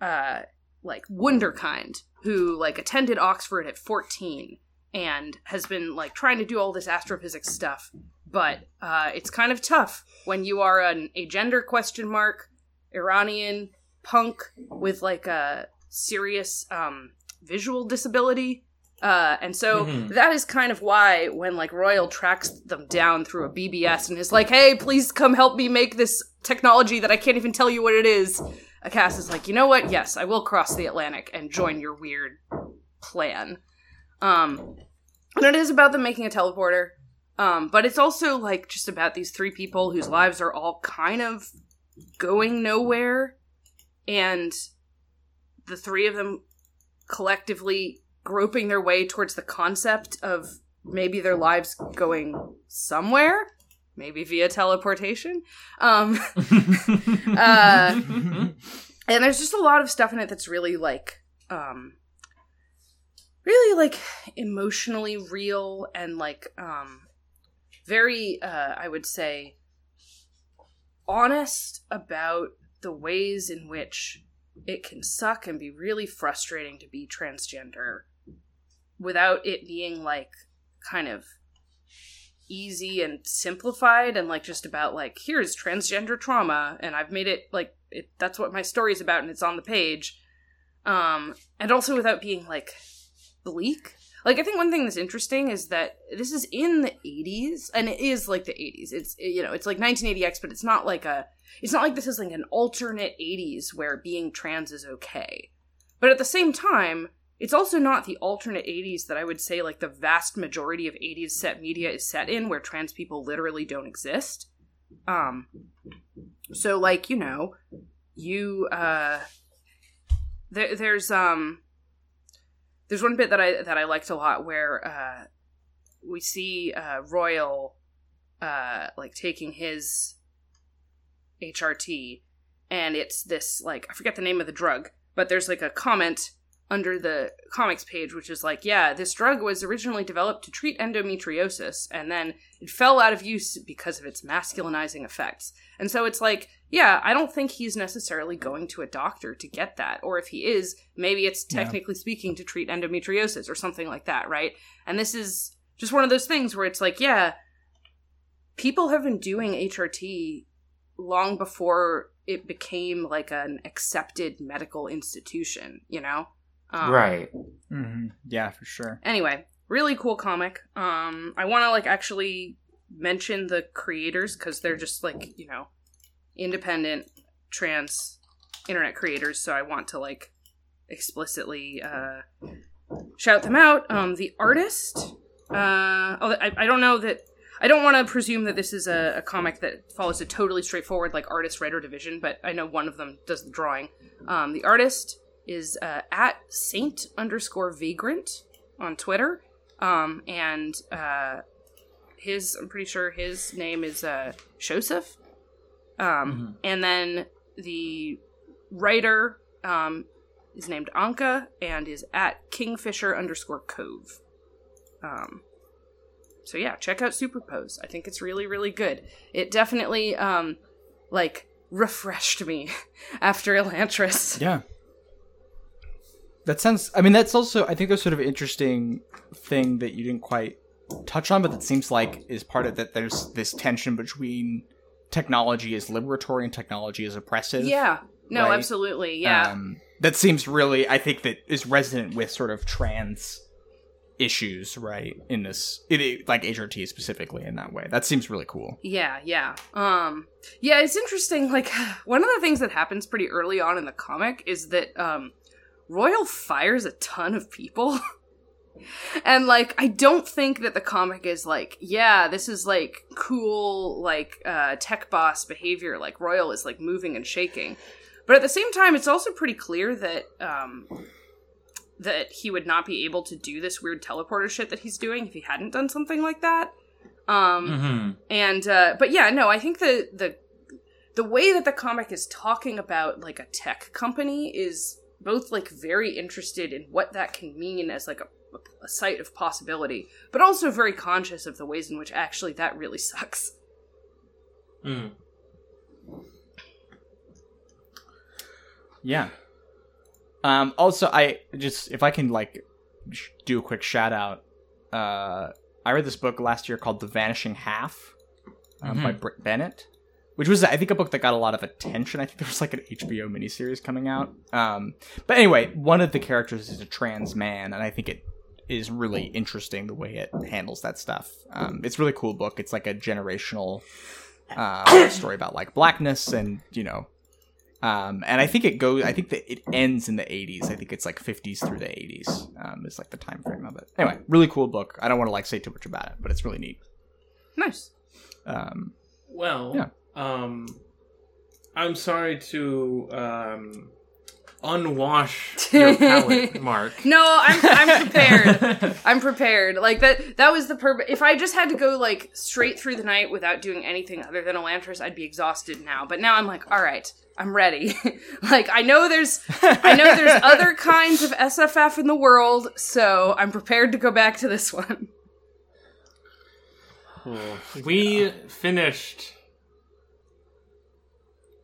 uh, like Wunderkind, who like attended Oxford at fourteen and has been like trying to do all this astrophysics stuff, but uh, it's kind of tough when you are an agender question mark Iranian punk with like a serious um, visual disability. Uh, and so Mhm. that is kind of why when like Royal tracks them down through a BBS and is like, "Hey, please come help me make this technology that I can't even tell you what it is." Cass is like, "You know what? Yes, I will cross the Atlantic and join your weird plan." Um, and it is about them making a teleporter. Um, but it's also like just about these three people whose lives are all kind of going nowhere and the three of them collectively groping their way towards the concept of maybe their lives going somewhere maybe via teleportation um uh and there's just a lot of stuff in it that's really like um really like emotionally real and like um very uh i would say honest about the ways in which it can suck and be really frustrating to be transgender without it being like kind of easy and simplified and like just about like here's transgender trauma and I've made it like it, that's what my story's about and it's on the page. Um and also without being like bleak. Like I think one thing that's interesting is that this is in the 80s and it is like the 80s it's you know it's like 1980x but it's not like a it's not like this is like an alternate 80s where being trans is okay. But at the same time it's also not the alternate 80s that I would say like the vast majority of 80s set media is set in where trans people literally don't exist. Um so like, you know, you uh there, there's um there's one bit that I that I liked a lot where uh we see uh Royal uh like taking his HRT and it's this like I forget the name of the drug, but there's like a comment under the comics page which is like, yeah, this drug was originally developed to treat endometriosis and then it fell out of use because of its masculinizing effects. And so it's like, yeah, I don't think he's necessarily going to a doctor to get that. Or if he is, maybe it's Yeah. technically speaking to treat endometriosis or something like that, right? And this is just one of those things where it's like, yeah, people have been doing HRT long before it became like an accepted medical institution, you know? Um, right. hmm Yeah, for sure. Anyway, really cool comic. Um, I want to like actually mention the creators because they're just like you know independent trans internet creators. So I want to like explicitly uh, shout them out. Um, the artist. Uh, oh, I, I don't know that. I don't want to presume that this is a, a comic that follows a totally straightforward like artist writer division, but I know one of them does the drawing. Um, the artist is uh, at saint underscore vagrant on Twitter. Um, and uh, his, I'm pretty sure his name is uh, Joseph. Um, And then the writer um, is named Anka and is at Kingfisher underscore Cove. Um, so yeah, check out Superpose. I think it's really, really good. It definitely, um, like, refreshed me after Elantris. Yeah. That sounds. I mean, that's also. I think there's sort of interesting thing that you didn't quite touch on, but that seems like is part of that. There's this tension between technology is liberatory and technology is oppressive. Yeah. No, Right. absolutely. Yeah. Um, that seems really. I think that is resonant with sort of trans issues, right? In this, it, it like HRT specifically in that way. That seems really cool. Yeah, yeah. Um yeah, it's interesting like one of the things that happens pretty early on in the comic is that um Royal fires a ton of people. and like I don't think that the comic is like, yeah, this is like cool like uh tech boss behavior like Royal is like moving and shaking. But at the same time it's also pretty clear that um that he would not be able to do this weird teleporter shit that he's doing if he hadn't done something like that. Um, hmm and uh, but yeah, no, I think the the the way that the comic is talking about like a tech company is both like very interested in what that can mean as like a, a site of possibility, but also very conscious of the ways in which actually that really sucks. Mm. Yeah. Um, also, I just if I can like sh- do a quick shout out. Uh, I read this book last year called The Vanishing Half um, by Brit Bennett, which was I think a book that got a lot of attention. I think there was like an HBO miniseries coming out. Um, but anyway, one of the characters is a trans man, and I think it is really interesting the way it handles that stuff. Um, it's a really cool book. It's like a generational uh, story about like blackness and you know um, and I think it goes. I think that it ends in the 80s. I think it's like 50s through the 80s. Um, is like the time frame of it. Anyway, really cool book. I don't want to like say too much about it, but it's really neat. Nice. Um, Well, Yeah. um, I'm sorry to um, unwash your palate, Mark. No, I'm I'm prepared. I'm prepared. Like that that was the purpose. If I just had to go like straight through the night without doing anything other than a Elantris, I'd be exhausted now. But now I'm like, all right, I'm ready. like I know there's I know there's other kinds of SFF in the world, so I'm prepared to go back to this one. Hmm. We finished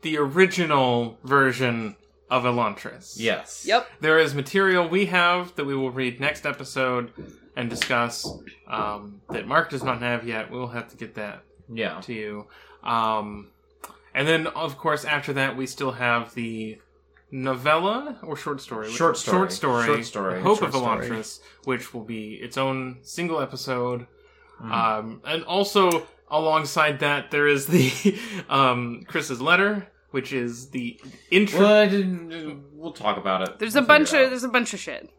the original version of Elantris. Yes. Yep. There is material we have that we will read next episode and discuss um, that Mark does not have yet. We'll have to get that Yeah. to you. Um, and then, of course, after that, we still have the novella or short story. Short story. Short story. Short story. Hope Short of story. Elantris, which will be its own single episode. Mm. Um, and also alongside that, there is the um, Khriss's letter, which is the intro. Well, we'll talk about it. There's a We'll bunch of there's a bunch of shit.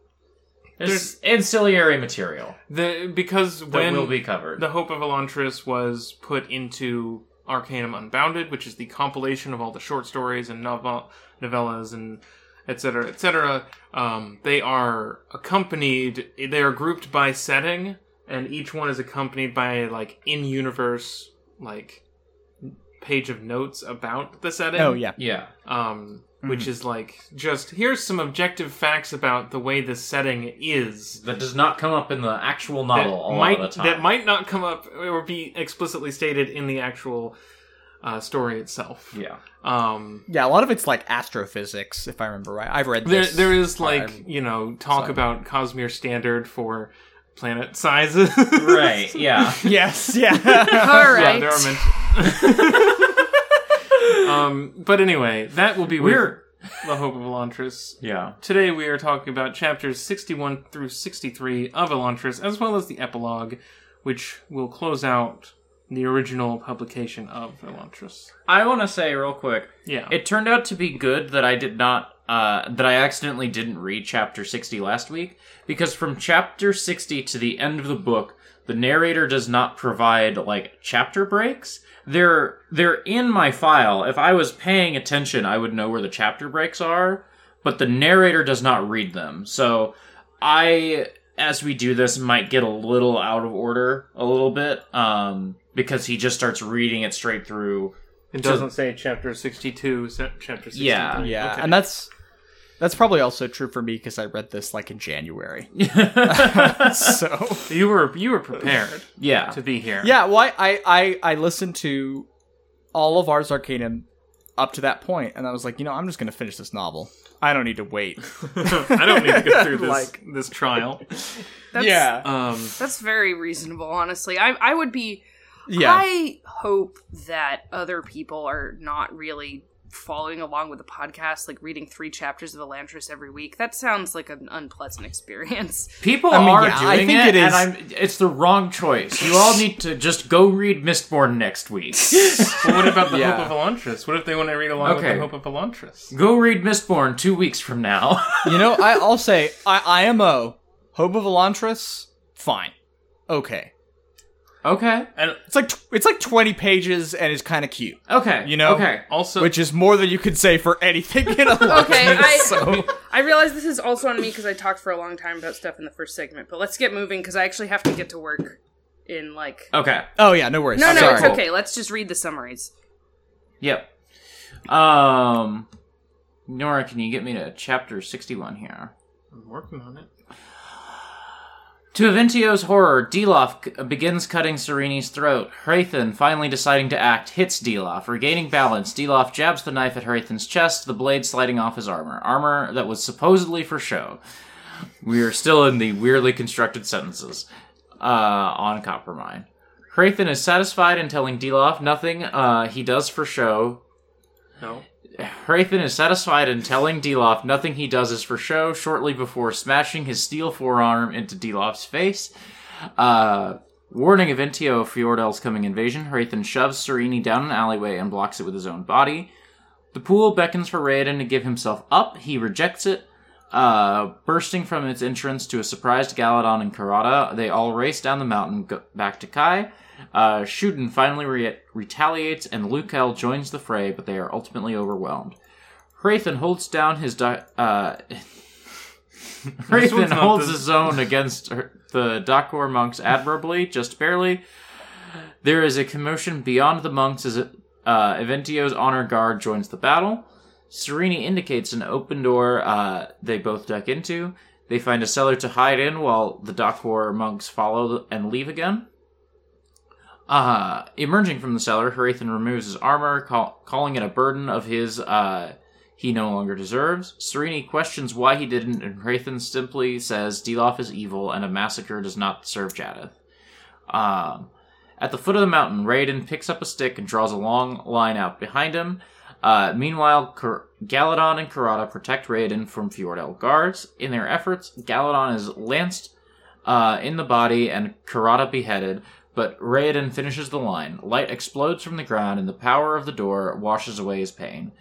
There's ancillary material The because that when will be covered. the Hope of Elantris was put into Arcanum Unbounded, which is the compilation of all the short stories and novel novellas and etc. etc. Um, they are accompanied. They are grouped by setting, and each one is accompanied by like in-universe like page of notes about the setting. oh yeah, yeah. um, which is like just here's some objective facts about the way the setting is That does not come up in the actual novel a lot might of the time. that might not come up or be explicitly stated in the actual uh, story itself. Yeah. Um, yeah. A lot of it's like astrophysics, if I remember right. I've read there there is like Um, you know talk so- about Cosmere standard for planet sizes. Right. Yeah. yes, yeah. All right. Yeah, there are meant. um, but anyway, that will be We're the Hope of Elantris. yeah. Today we are talking about chapters 61 through 63 of Elantris, as well as the epilogue, which will close out the original publication of Elantris. I want to say real quick. Yeah. It turned out to be good that I did not uh, that I accidentally didn't read chapter 60 last week because from chapter 60 to the end of the book, the narrator does not provide like chapter breaks. They're they're in my file. If I was paying attention, I would know where the chapter breaks are, but the narrator does not read them. So I as we do this might get a little out of order a little bit um because he just starts reading it straight through it doesn't say chapter 62, chapter 63. Yeah. yeah, Okay. and that's that's probably also true for me because I read this like in January. so you were you were prepared yeah. to be here. yeah, well, I, I I I listened to all of Ars Arcanum up to that point, and I was like, you know, I'm just gonna finish this novel. I don't need to wait. I don't need to go through this Like- this trial. That's, Um, That's very reasonable, honestly. I I would be yeah. I hope that other people are not really following along with the podcast, like reading three chapters of Elantris every week. That sounds like an unpleasant experience. People I mean, are yeah, I doing think it, it and I'm, it's the wrong choice. You all need to just go read Mistborn next week. but what about the Yeah. Hope of Elantris? What if they want to read along with the Hope of Elantris? go read Mistborn two weeks from now. you know, I, I'll say I, IMO, Hope of Elantris, fine, okay. Okay. And It's like tw- it's like 20 pages and it's kind of cute, Okay. You know? Okay. also, which is more than you could say for anything in a Okay, I so I realize this is also on me because I talked for a long time about stuff in the first segment, but let's get moving because I actually have to get to work in like. Okay. Oh yeah, no worries. No, no, Sorry. it's okay. Let's just read the summaries. Yep. Um, Nora, can you get me to chapter 61 here? I'm working on it. To Eventeo's horror, Dilaf begins cutting Sarene's throat. Hrathen, finally deciding to act, hits Dilaf. Regaining balance, Dilaf jabs the knife at Hrathen's chest, the blade sliding off his armor. Armor that was supposedly for show. We are still in the weirdly constructed sentences uh, on Coppermind. Hrathen is satisfied in telling Dilaf nothing uh, he does for show No. Hrathen is satisfied in telling Dilaf nothing he does is for show shortly before smashing his steel forearm into Dilaf's face. Uh, warning Eventeo of Fjordell's coming invasion, Hrathen shoves Sarene down an alleyway and blocks it with his own body. The pool beckons for Raoden to give himself up. He rejects it. Uh, bursting from its entrance to a surprised Galladon and Karata, they all race down the mountain go- back to Kae. Uh, Shuden finally re- retaliates, and Lukel joins the fray, but they are ultimately overwhelmed. Hrathen holds down his di- uh, holds his own against her- the Dakhor monks admirably, just barely. There is a commotion beyond the monks as uh, Eventeo's honor guard joins the battle. Sarene indicates an open door uh, they both duck into. They find a cellar to hide in while the Dakhor monks follow and leave again. Uh, emerging from the cellar, Hrathen removes his armor, call- calling it a burden of his uh, he no longer deserves. Sarene questions why he didn't, and Hrathen simply says Dilaf is evil and a massacre does not serve Jaddeth. Um, at the foot of the mountain, Raoden picks up a stick and draws a long line out behind him. Uh, meanwhile, Kar- Galladon and Karata protect Raoden from Fjordell guards. In their efforts, Galladon is lanced uh, in the body and Karata beheaded, but Raoden finishes the line. Light explodes from the ground, and the power of the door washes away his pain.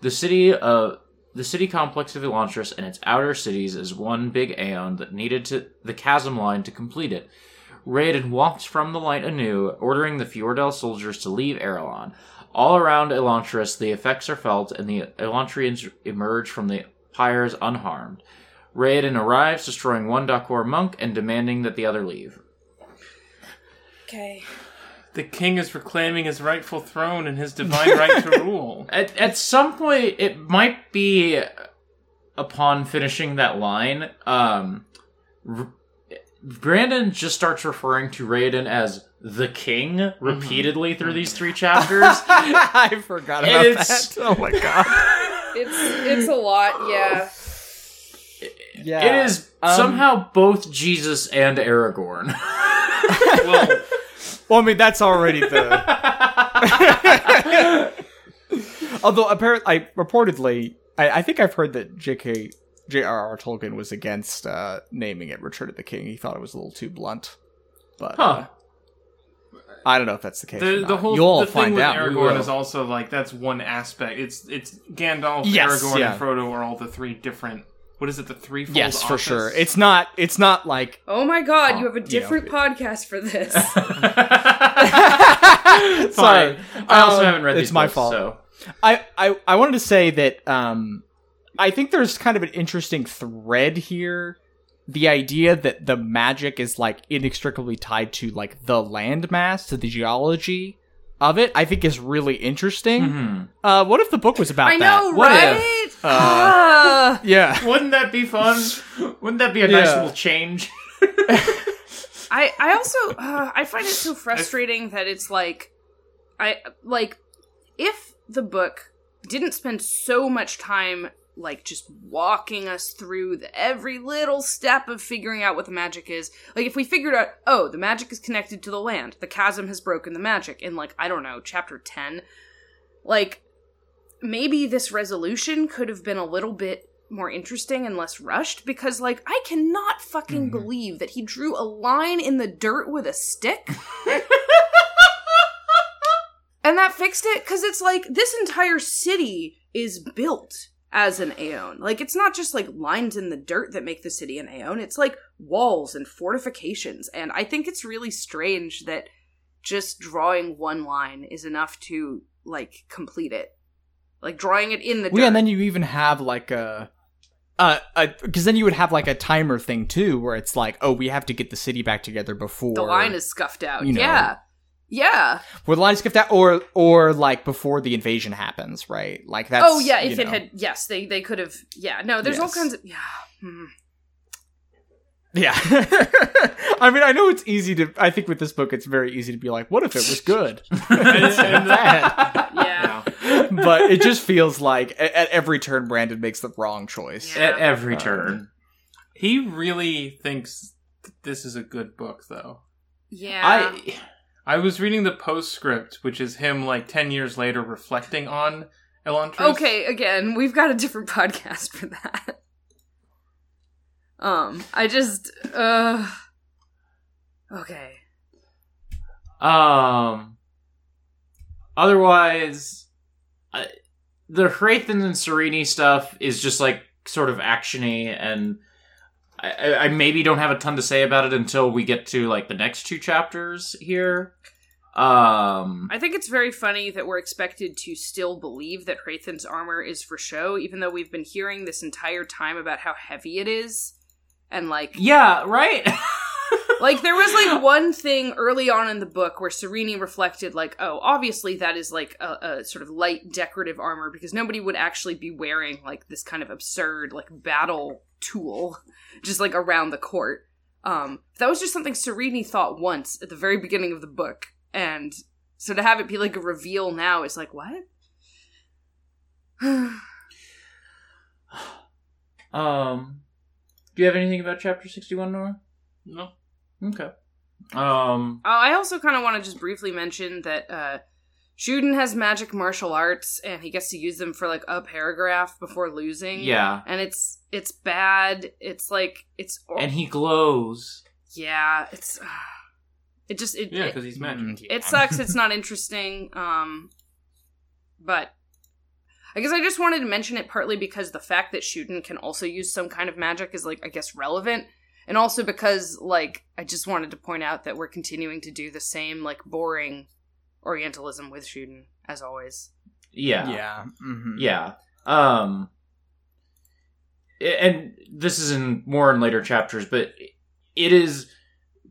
The city of the city complex of Elantris and its outer cities is one big aon that needed to the chasm line to complete it. Raoden wafts from the light anew, ordering the Fjordell soldiers to leave Arelon. All around Elantris, the effects are felt, and the Elantrians emerge from the pyres unharmed. Raoden arrives, destroying one Dakhor monk and demanding that the other leave. Okay. The king is reclaiming his rightful throne and his divine right to rule. At, at some point, it might be upon finishing that line, um, R- Brandon just starts referring to Raoden as the king repeatedly through these three chapters. I forgot about It's- that. Oh my god. It's it's a lot, yeah. Yeah. it is Um, somehow both Jesus and Aragorn. Well, Well, I mean, that's already the. Although apparently, I reportedly, I, I think I've heard that J.K. J.R.R. Tolkien was against uh, naming it Return of the King. He thought it was a little too blunt. But Huh. uh, I don't know if that's the case. or the, the whole You'll all the thing find with out. Aragorn is also like that's one aspect. It's it's Gandalf, Yes, Aragorn, yeah. and Frodo are all the three different. What is it? The threefold. Yes, for sure. It's not. It's not like. Oh my god, Oh, you have a you know. different podcast for this. Sorry, I also Um, haven't read it's these my books, fault. So. I, I I wanted to say that um I think there's kind of an interesting thread here. The idea that the magic is like inextricably tied to like the landmass, to the geology of it, I think is really interesting. Mhm. Uh, what if the book was about I that? know, What right? Uh, Ah. Yeah. Wouldn't that be fun? Wouldn't that be a nice little change? I I also uh, I find it so frustrating that it's like I like if the book didn't spend so much time like just walking us through the, every little step of figuring out what the magic is. Like if we figured out, oh, the magic is connected to the land. The chasm has broken the magic in like I don't know, chapter 10. Like maybe this resolution could have been a little bit more interesting and less rushed because like I cannot fucking mm-hmm. believe that he drew a line in the dirt with a stick. and that fixed it cuz it's like this entire city is built as an Aon. Like it's not just like lines in the dirt that make the city an Aon. It's like walls and fortifications and I think it's really strange that just drawing one line is enough to like complete it. Like drawing it in the dirt. Well, yeah, and then you even have like a uh, because then you would have like a timer thing too, where it's like, oh, we have to get the city back together before The line is scuffed out. you know. Yeah. Yeah. Well, the line is skipped out, or or like before the invasion happens, right? Like that's. oh yeah, if you it know. had yes, they they could have yeah. No, there's all kinds of yeah. Hmm. Yeah. I mean, I know it's easy to. I think with this book, it's very easy to be like, what if it was good? Instead bad. Yeah. but it just feels like at, at every turn, Brandon makes the wrong choice. Yeah. At every Um, turn. He really thinks th- this is a good book, though. Yeah. I I was reading the postscript, which is him like ten years later reflecting on Elantris. Okay, again, we've got a different podcast for that. Um, I just uh Okay. Um. Otherwise, I, the Hrathen and Sarene stuff is just like sort of actiony, and I, I maybe don't have a ton to say about it until we get to like the next two chapters here. Um. I think it's very funny that we're expected to still believe that Hrathen's armor is for show, even though we've been hearing this entire time about how heavy it is. And like Yeah. Right. like there was like one thing early on in the book where Sarene reflected like, oh, obviously that is like a, a sort of light decorative armor because nobody would actually be wearing like this kind of absurd like battle tool just like around the court. Um, that was just something Sarene thought once at the very beginning of the book, and so to have it be like a reveal now is like what? um. Do you have anything about chapter sixty-one, Nora? No. Okay. Um. Uh, I also kind of want to just briefly mention that uh, Shuden has magic martial arts, and he gets to use them for like a paragraph before losing. Yeah. and it's it's bad. It's like it's And he glows. yeah. It's it just it Yeah, it, because he's magic. Mm, yeah. it sucks. It's not interesting. Um, but I guess I just wanted to mention it partly because the fact that Shuden can also use some kind of magic is like I guess relevant. And also because like I just wanted to point out that we're continuing to do the same like boring Orientalism with Shuden as always. Yeah. Yeah. mhm. Yeah. Um and this is in more in later chapters, but it is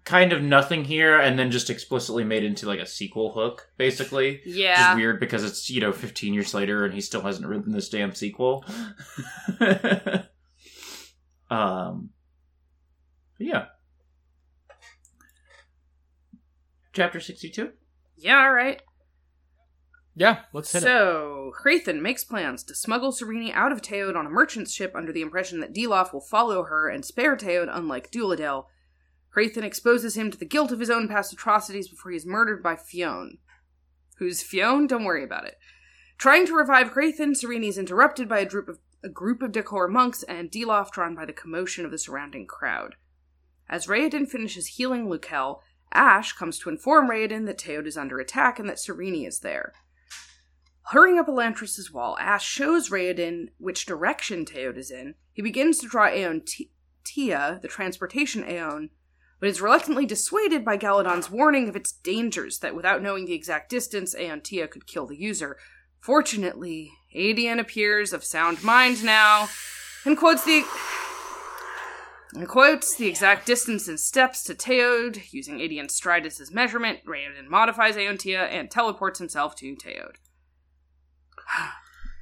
kind of nothing here and then just explicitly made into like a sequel hook, basically. Which Yeah. is weird because it's, you know, 15 years later and he still hasn't written this damn sequel. um yeah. Chapter 62? Yeah, all right. Yeah. Let's hit it. So, Hrathen makes plans to smuggle Sarene out of Teod on a merchant ship under the impression that Dilaf will follow her and spare Teod, unlike Duladel. Hrathen exposes him to the guilt of his own past atrocities before he is murdered by Fjon. Who's Fjon? Don't worry about it. Trying to revive Hrathen, Sarene is interrupted by a group of a group of Dakhor monks and Dilaf drawn by the commotion of the surrounding crowd. As Raoden finishes healing Lukel, Ash comes to inform Raoden that Teod is under attack and that Sarene is there. Hurrying up Elantris' wall, Ash shows Raoden which direction Teod is in. He begins to draw Aon T- Tia, the transportation Aon, but is reluctantly dissuaded by Galladon's warning of its dangers that without knowing the exact distance, Aon Tia could kill the user. Fortunately, Adien appears of sound mind now and quotes the and quotes the exact distance in steps to Teod, using Adien's stride as his measurement. Raoden modifies Aon Tia and teleports himself to Teod.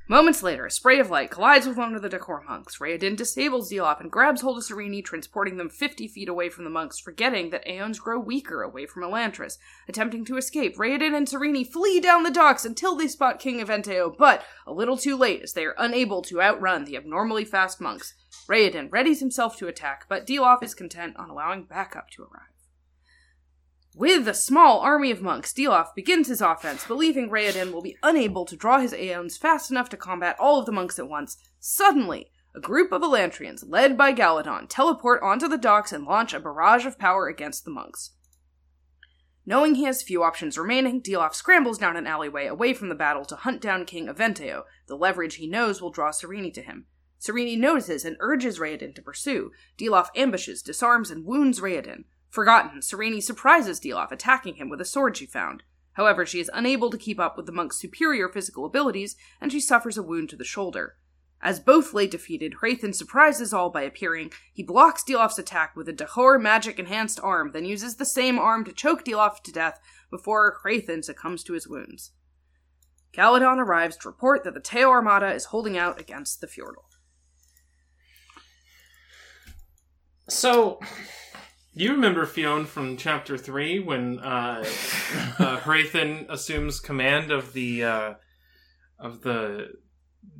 Moments later, a spray of light collides with one of the Dakhor monks. Raoden disables Dilaf and grabs hold of Sarene, transporting them 50 feet away from the monks, forgetting that Aons grow weaker away from Elantris. Attempting to escape, Raoden and Sarene flee down the docks until they spot King Eventeo, but a little too late as they are unable to outrun the abnormally fast monks. Raoden readies himself to attack, but Dilaf is content on allowing backup to arrive. With a small army of monks, Dilaf begins his offense, believing Raoden will be unable to draw his Aons fast enough to combat all of the monks at once. Suddenly, a group of Elantrians, led by Galladon, teleport onto the docks and launch a barrage of power against the monks. Knowing he has few options remaining, Dilaf scrambles down an alleyway away from the battle to hunt down King Eventeo, the leverage he knows will draw Sarene to him. Sarene notices and urges Raoden to pursue. Dilaf ambushes, disarms, and wounds Raoden. Forgotten, Sarene surprises Dilaf, attacking him with a sword she found. However, she is unable to keep up with the monk's superior physical abilities, and she suffers a wound to the shoulder. As both lay defeated, Hrathen surprises all by appearing. He blocks Dilaf's attack with a Dakhor magic enhanced arm, then uses the same arm to choke Dilaf to death before Hrathen succumbs to his wounds. Galladon arrives to report that the Teo Armada is holding out against the Fjordell. So, You remember Fjon from chapter three when uh, uh, Hrathen assumes command of the uh, of the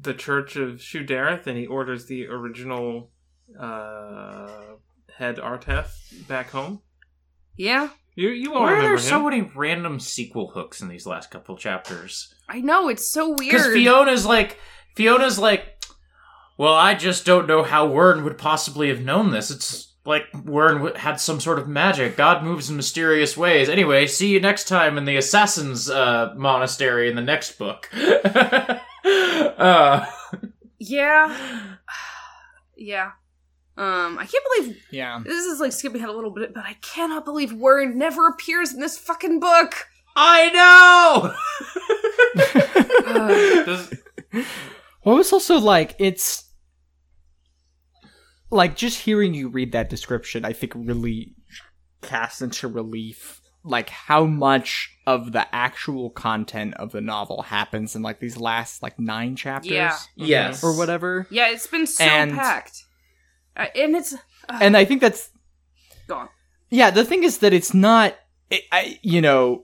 the Church of Shu-Dereth, and he orders the original uh, head Arteth back home. Yeah, You you all why are remember there him? so many random sequel hooks in these last couple chapters? I know, it's so weird. Because. Fiona's like, Fiona's like, well, I just don't know how Wyrn would possibly have known this. It's like Wyrn had some sort of magic. God moves in mysterious ways. Anyway, see you next time in the Assassin's uh, Monastery in the next book. uh, yeah. yeah. Um, I can't believe Yeah. this is like skipping ahead a little bit, but I cannot believe Wyrn never appears in this fucking book. I know. Uh, Does, Well, it's also like it's like just hearing you read that description. I think really casts into relief like how much of the actual content of the novel happens in like these last like nine chapters Yeah. yes. or whatever. yeah, it's been so And- packed, uh, and it's uh, And I think that's gone. yeah. The thing is that it's not. I, I you know.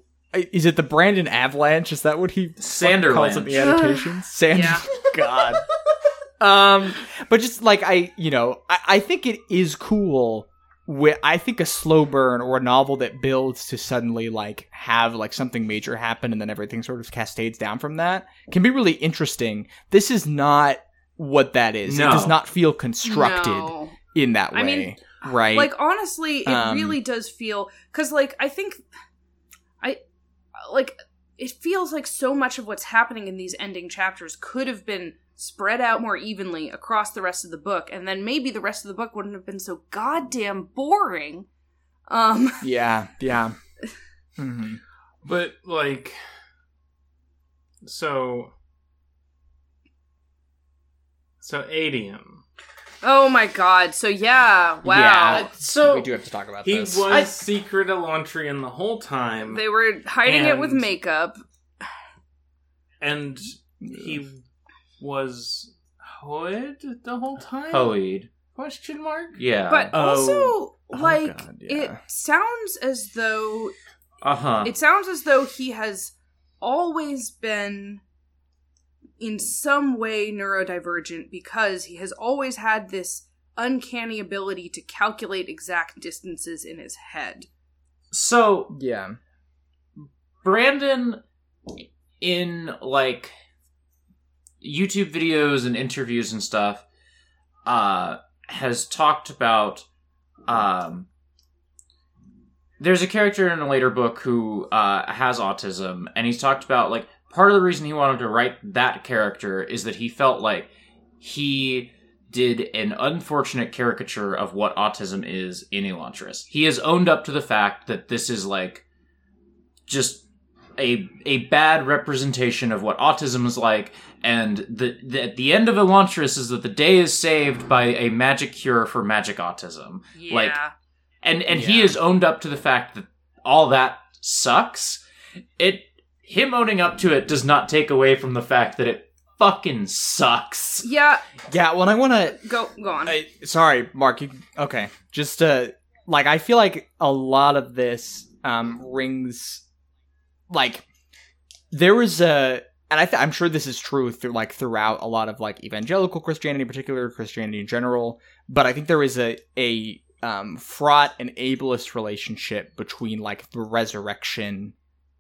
Is it the Brandon Avalanche? Is that what he Sanderlanche. calls it the annotations? Sand. Yeah. God. Um, but just like I, you know, I, I think it is cool. With I think a slow burn or a novel that builds to suddenly like have like something major happen and then everything sort of cascades down from that can be really interesting. This is not what that is. No. It does not feel constructed No. in that way. I mean, right? Like honestly, it Um, really does feel because like I think I like it feels like so much of what's happening in these ending chapters could have been spread out more evenly across the rest of the book, and then maybe the rest of the book wouldn't have been so goddamn boring. Um, yeah, yeah. hmm but like, so so Adien. oh my god! So yeah, wow. Yeah. so we do have to talk about He this. was I- secret Elantrian the whole time, They were hiding it with makeup. and he was Hoed the whole time. Hoed. Question mark. Yeah. But Oh. also, Oh, like, God, it sounds as though uh huh. it sounds as though he has always been in some way neurodivergent because he has always had this uncanny ability to calculate exact distances in his head. So yeah. Brandon, in like YouTube videos and interviews and stuff, uh, has talked about. Um, there's a character in a later book who uh, has autism, and he's talked about like part of the reason he wanted to write that character is that he felt like he did an unfortunate caricature of what autism is in Elantris. He has owned up to the fact that this is like just a a bad representation of what autism is like, and the, the at the end of Elantris is that the day is saved by a magic cure for magic autism. Yeah. Like, and and he Yeah. has owned up to the fact that all that sucks. It him owning up to it does not take away from the fact that it fucking sucks. yeah, Yeah, well, I want to go go on. I, sorry, Mark. You, okay, just uh, like I feel like a lot of this um rings like there was a, and I th- I'm sure this is true through like throughout a lot of like evangelical Christianity, in particular Christianity in general. But I think there is a a um fraught and ableist relationship between like the resurrection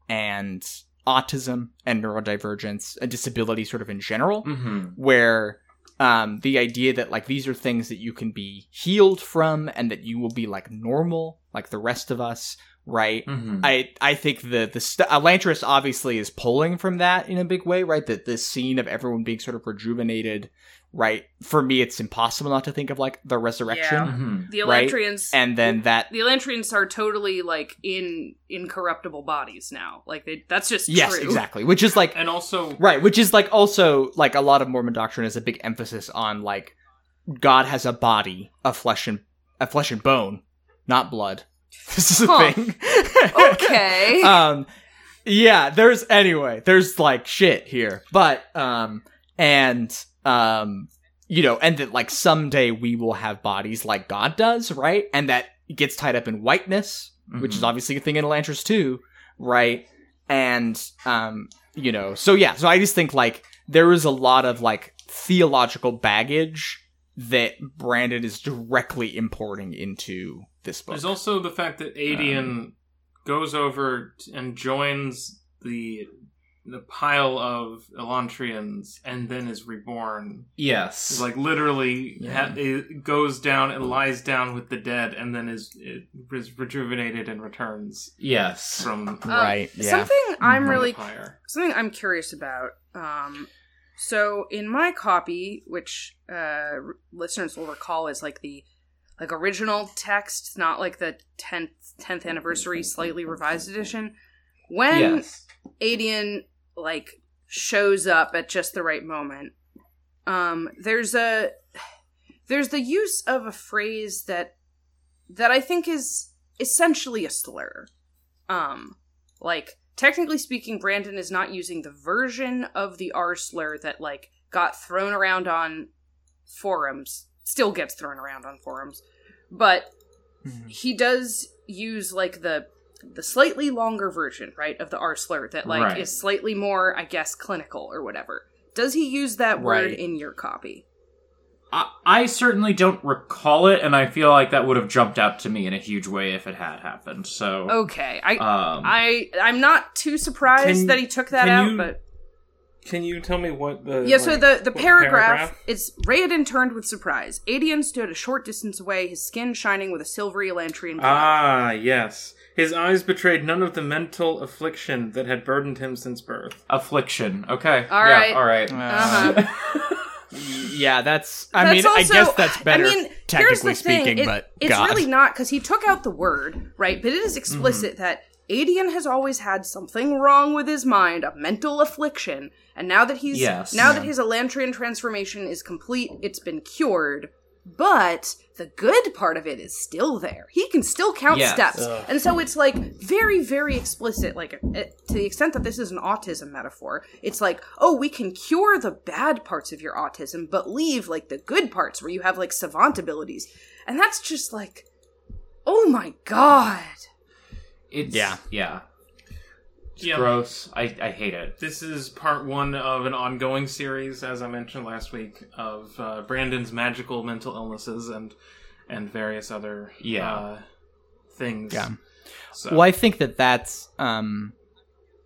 and autism and neurodivergence and disability sort of in general Mm-hmm. where um, the idea that like these are things that you can be healed from and that you will be like normal like the rest of us right Mm-hmm. i i think the the st- elantris obviously is pulling from that in a big way right that this scene of everyone being sort of rejuvenated right? For me, it's impossible not to think of like the resurrection, Yeah. Mhm. The Right. Elantrians and then that. the Elantrians are totally like in incorruptible bodies now. Like they that's just Yes, true. exactly. Which is like And also, Right, which is like also like a lot of Mormon doctrine is a big emphasis on like God has a body of flesh and a flesh and bone, not blood. This is a Huh. thing. Okay. um yeah, there's anyway, there's like shit here. But um and um you know, and that like someday we will have bodies like God does, right? And that gets tied up in whiteness, which is Mhm. obviously a thing in Elantris too, right? And um, you know, so yeah, so I just think like there is a lot of like theological baggage that Brandon is directly importing into this book. there's also the fact that Adien goes over and joins the the pile of Elantrians and then is reborn. Yes. It's like literally Yeah. ha- it goes down and lies down with the dead and then is, it is rejuvenated and returns yes. from Um, right, yeah. Something I'm from really something I'm curious about. Um, so in my copy, which uh, listeners will recall is like the like original text, not like the tenth tenth anniversary slightly revised edition. When yes. Adien like shows up at just the right moment, um, there's a there's the use of a phrase that that I think is essentially a slur. Um, like technically speaking, Brandon is not using the version of the R slur that like got thrown around on forums, still gets thrown around on forums, but Mhm. he does use like the the slightly longer version, right, of the R slur that like Right. is slightly more, I guess, clinical or whatever. Does he use that word in your copy? I, I certainly don't recall it, and I feel like that would have jumped out to me in a huge way if it had happened. So, Okay, I um, I I'm not too surprised Can- that he took that out, you- but Can you tell me what the yeah. So the the what paragraph, it's Raoden turned with surprise. Adien stood a short distance away, his skin shining with a silvery Elantrian glow. Ah, yes. His eyes betrayed none of the mental affliction that had burdened him since birth. affliction. Okay. All yeah, right. All right. Uh-huh. yeah, that's. I That's mean, also- I guess that's better, I mean, here's the technically thing. speaking. It- but it's God. really not because he took out the word, right? But it is explicit Mm-hmm. that Adien has always had something wrong with his mind, a mental affliction, and now that he's Yes. now Yeah. that his Elantrian transformation is complete, it's been cured. But the good part of it is still there. He can still count Yes. steps, Ugh. and so it's like very, very explicit. Like uh, to the extent that this is an autism metaphor, it's like, oh, we can cure the bad parts of your autism, but leave like the good parts where you have like savant abilities, and that's just like, oh my god. It's Yeah. Yeah. It's Yeah. gross. I, I hate it. This is part one of an ongoing series, as I mentioned last week, of uh, Brandon's magical mental illnesses and and various other Yeah. uh, things. Yeah. So, Well, I think that that's. um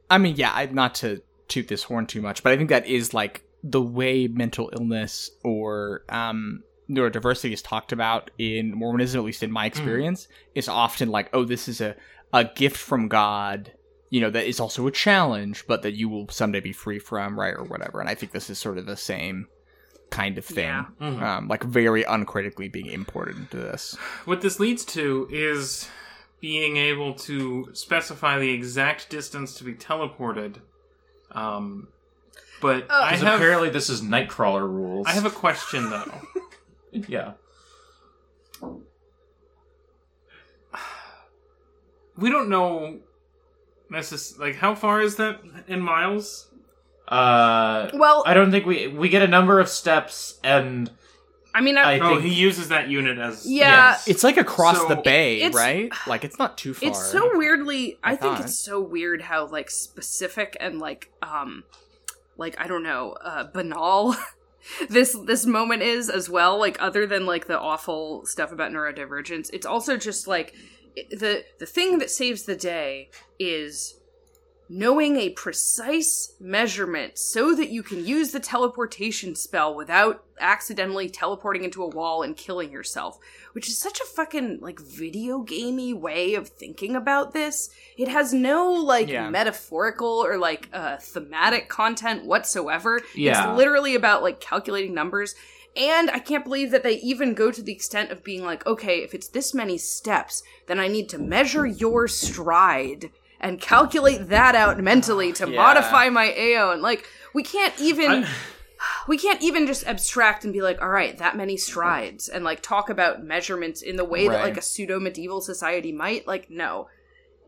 I mean, yeah, I, not to toot this horn too much, but I think that is like the way mental illness or um neurodiversity is talked about in Mormonism, at least in my experience, is often like, oh, this is a a gift from God. You know, that is also a challenge, but that you will someday be free from, right, or whatever. And I think this is sort of the same kind of thing, Yeah. Mhm. um, like very uncritically being imported into this. what this leads to is being able to specify the exact distance to be teleported. Um, but Oh. I have apparently this is Nightcrawler rules. I have a question though. yeah. we don't know necess- like how far is that in miles? Uh, Well, I don't think we we get a number of steps, and I mean, I, I Oh, think- he uses that unit as Yeah. yes. It's like across So, the bay, it's- right? Like it's not too far. it's so weirdly i, I think it's so weird how like specific and like um like i don't know uh banal this this moment is as well like other than like the awful stuff about neurodivergence it's also just like it- the the thing that saves the day is knowing a precise measurement so that you can use the teleportation spell without accidentally teleporting into a wall and killing yourself which is such a fucking like video gamey way of thinking about this it has no like Yeah. metaphorical or like uh thematic content whatsoever Yeah. it's literally about like calculating numbers And I can't believe that they even go to the extent of being like, okay, if it's this many steps, then I need to measure your stride and calculate that out mentally to Yeah. modify my Aeon. Like, we can't even I- we can't even just abstract and be like, all right, that many strides, and like talk about measurements in the way that like a pseudo medieval society might. Like, no.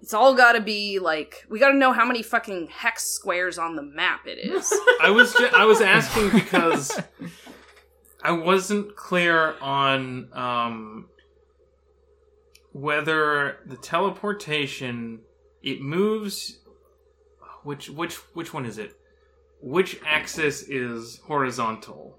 It's all gotta be like we gotta know how many fucking hex squares on the map it is. I was ju- I was asking because I wasn't clear on um, whether the teleportation it moves which which which one is it? Which axis is horizontal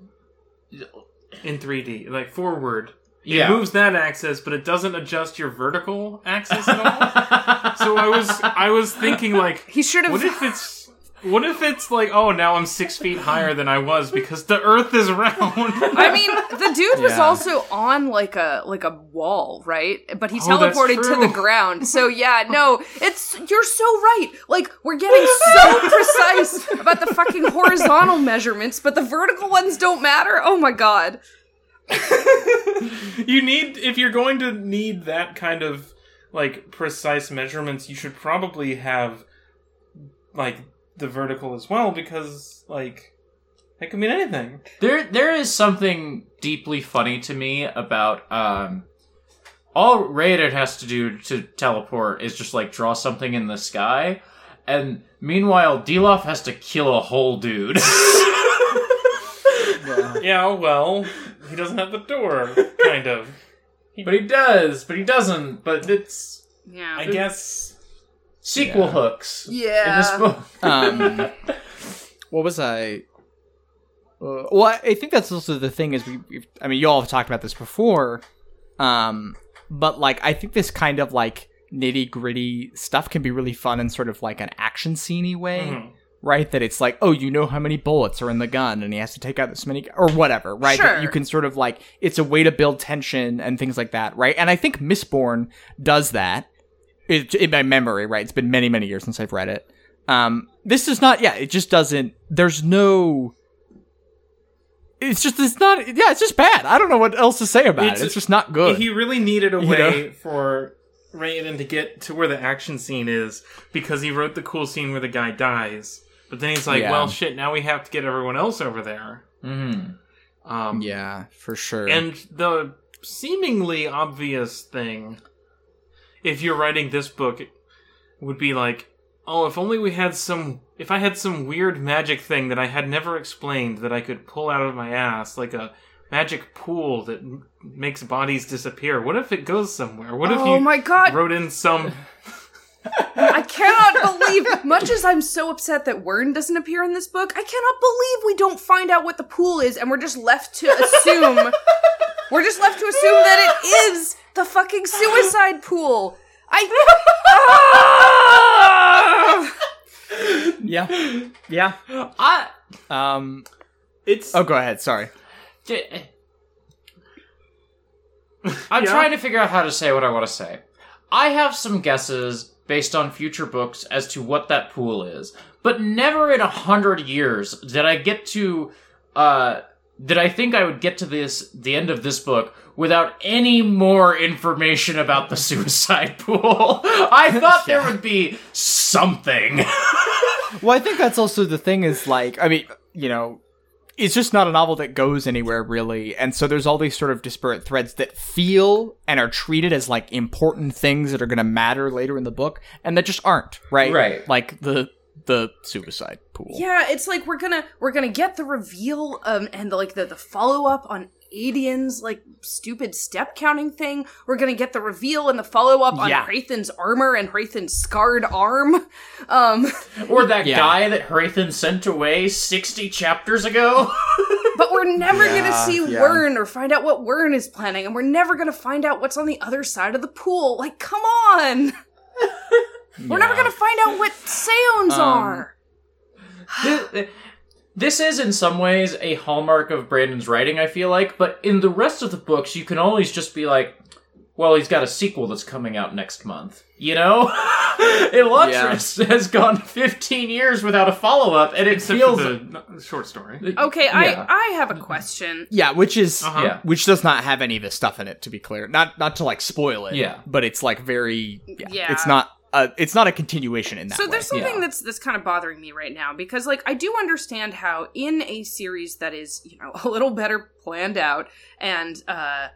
in 3D? Like forward. It Yeah. moves that axis, but it doesn't adjust your vertical axis at all. so I was I was thinking like he should have what if it's what if it's like oh now I'm six feet higher than I was because the Earth is round? I mean, the dude was Yeah. also on like a like a wall, right? But he Oh, teleported to the ground. So yeah, no, it's you're so right. Like we're getting so precise about the fucking horizontal measurements, but the vertical ones don't matter. Oh my god. you need if you're going to need that kind of like precise measurements, you should probably have like the vertical as well because like that could mean anything. There, there is something deeply funny to me about um, all Raoden has to do to teleport is just like draw something in the sky, and meanwhile, Dilaf has to kill a whole dude. Yeah, well, he doesn't have the Dor, kind of. but he does, but he doesn't. But it's Yeah. I guess sequel Yeah. hooks in yeah. this book. um, what was I? Uh, well, I I think that's also the thing is we. We've, I mean, you all have talked about this before, um, but like I think this kind of like nitty gritty stuff can be really fun in sort of like an action sceney way. Mhm. Right, that it's like, oh, you know how many bullets are in the gun, and he has to take out this many, or whatever. Right, that you can sort of like, it's a way to build tension and things like that. Right, and I think Mistborn does that it, in my memory, right? It's been many, many years since I've read it. Um, this is not, yeah, it just doesn't, there's no, it's just, it's not, yeah, it's just bad. I don't know what else to say about It's- it. It's just not good. He really needed a You way for Raoden to get to where the action scene is because he wrote the cool scene where the guy dies. But then he's like, Yeah. well, shit, now we have to get everyone else over there. Mhm. Um, yeah, for sure. And the seemingly obvious thing, if you're writing this book, would be like, oh, if only we had some. If I had some weird magic thing that I had never explained that I could pull out of my ass, like a magic pool that m- makes bodies disappear. What if it goes somewhere? What if Oh you my god. wrote in some? I cannot believe, much as I'm so upset that Wyrn doesn't appear in this book, I cannot believe we don't find out what the pool is and we're just left to assume. we're just left to assume that it is the fucking suicide pool. I. yeah, yeah. I. Um, It's oh, go ahead. Sorry. J- I'm Yeah? trying to figure out how to say what I want to say. I have some guesses based on future books as to what that pool is, but never in a hundred years did I get to. Uh, did I think I would get to this the end of this book without any more information about the suicide pool? I thought there would be something. Well, I think that's also the thing is like, I mean, you know, it's just not a novel that goes anywhere really. And so there's all these sort of disparate threads that feel and are treated as like important things that are going to matter later in the book and that just aren't, right? Right. Like the the suicide pool. Yeah, it's like we're gonna we're gonna get the reveal um and the, like the the follow up on Adien's like stupid step counting thing. We're gonna get the reveal and the follow up on Yeah. Hrathen's armor and Hrathen's scarred arm. Um, or that Yeah. guy that Hrathen sent away 60 chapters ago. but we're never Yeah, gonna see yeah. Wyrn or find out what Wyrn is planning, and we're never gonna find out what's on the other side of the pool. Like, come on, we're never gonna find out what Seons Um, are. this, this is in some ways a hallmark of Brandon's writing, I feel like, but in the rest of the books, you can always just be like, well, he's got a sequel that's coming out next month. You know? Elantris has gone 15 years without a follow up, and it Except feels. for the n- short story. Okay, Yeah. I I have a question. Yeah, which is Uh-huh. Yeah. which does not have any of this stuff in it. To be clear, not not to like spoil it. Yeah. but it's like very. Yeah, Yeah. it's not. Uh, it's not a continuation in that So way. there's something Yeah. that's that's kind of bothering me right now because like I do understand how in a series that is, you know, a little better planned out and uh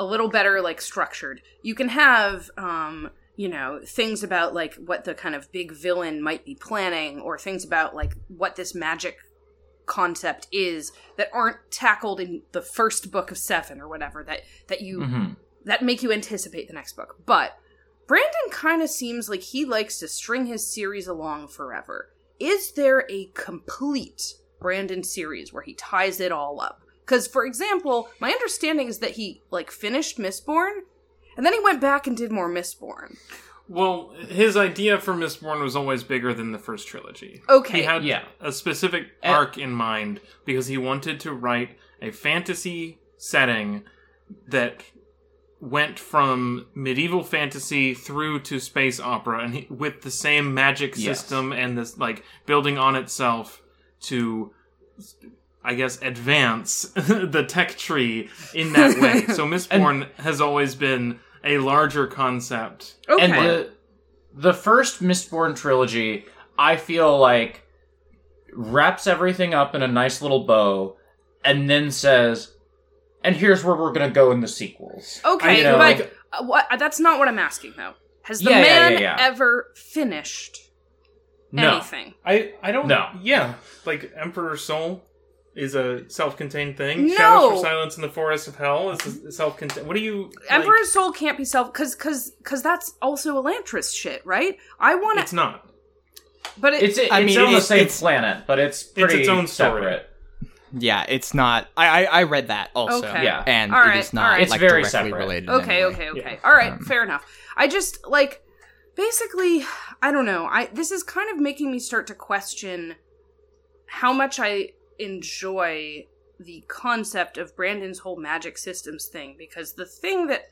a little better like structured, you can have um you know things about like what the kind of big villain might be planning or things about like what this magic concept is that aren't tackled in the first book of 7 or whatever that that you Mhm. that make you anticipate the next book. But Brandon kind of seems like he likes to string his series along forever. Is there a complete Brandon series where he ties it all up? Because, for example, my understanding is that he like finished Mistborn, and then he went back and did more Mistborn. Well, his idea for Mistborn was always bigger than the first trilogy. Okay, He had Yeah. a specific And- arc in mind because he wanted to write a fantasy setting that went from medieval fantasy through to space opera and he, with the same magic Yes. system and this like building on itself to I guess advance the tech tree in that way. so Mistborn has always been a larger concept. okay. And the the first Mistborn trilogy, I feel like wraps everything up in a nice little bow, and then says, "And here's where we're gonna go in the sequels." okay, you know, but like- uh, what? That's not what I'm asking though. Has the Yeah, yeah, man yeah, yeah. ever finished No. anything? I I don't No. Yeah, like Emperor's Soul is a self-contained thing. No. Shadows for Silence in the Forest of Hell is a self-contained. What do you? like- Emperor's Soul can't be self because because because that's also Elantris shit, right? I want It's not. but it, It's it's I mean, on the same it's- planet, but it's pretty its own story. Separate. yeah, it's not. I I, I read that also. Okay. Yeah. and All it right, is all not right. It's like very directly separate. related. okay, any okay, okay. Yeah. All right, Um, fair enough. I just like basically, I don't know. I this is kind of making me start to question how much I enjoy the concept of Brandon's whole magic systems thing because the thing that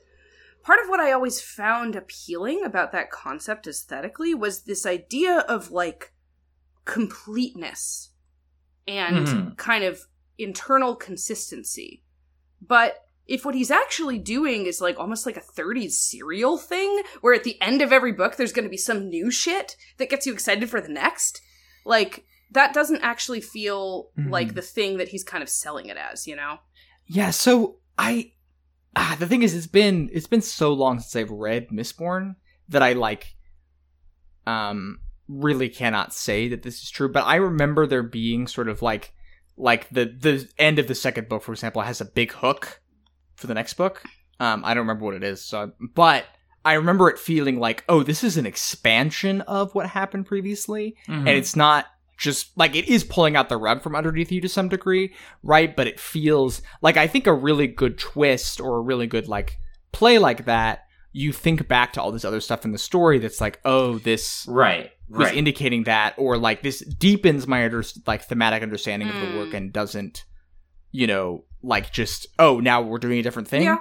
part of what I always found appealing about that concept aesthetically was this idea of like completeness and Mhm. kind of internal consistency. But if what he's actually doing is like almost like a 30s serial thing, where at the end of every book there's going to be some new shit that gets you excited for the next, like that doesn't actually feel Mhm. like the thing that he's kind of selling it as, you know? Yeah, so I ah, the thing is it's been it's been so long since I've read Mistborn that I like um really cannot say that this is true, but I remember there being sort of like like the the end of the second book for example has a big hook for the next book. Um I don't remember what it is, so but I remember it feeling like, oh, this is an expansion of what happened previously Mhm. and it's not just like it is pulling out the rug from underneath you to some degree, right? But it feels like I think a really good twist or a really good like play like that. You think back to all this other stuff in the story that's like, oh, this right, was right. indicating that, or like this deepens my under- like thematic understanding of the work Mm. and doesn't, you know, like just oh now we're doing a different thing. Yeah.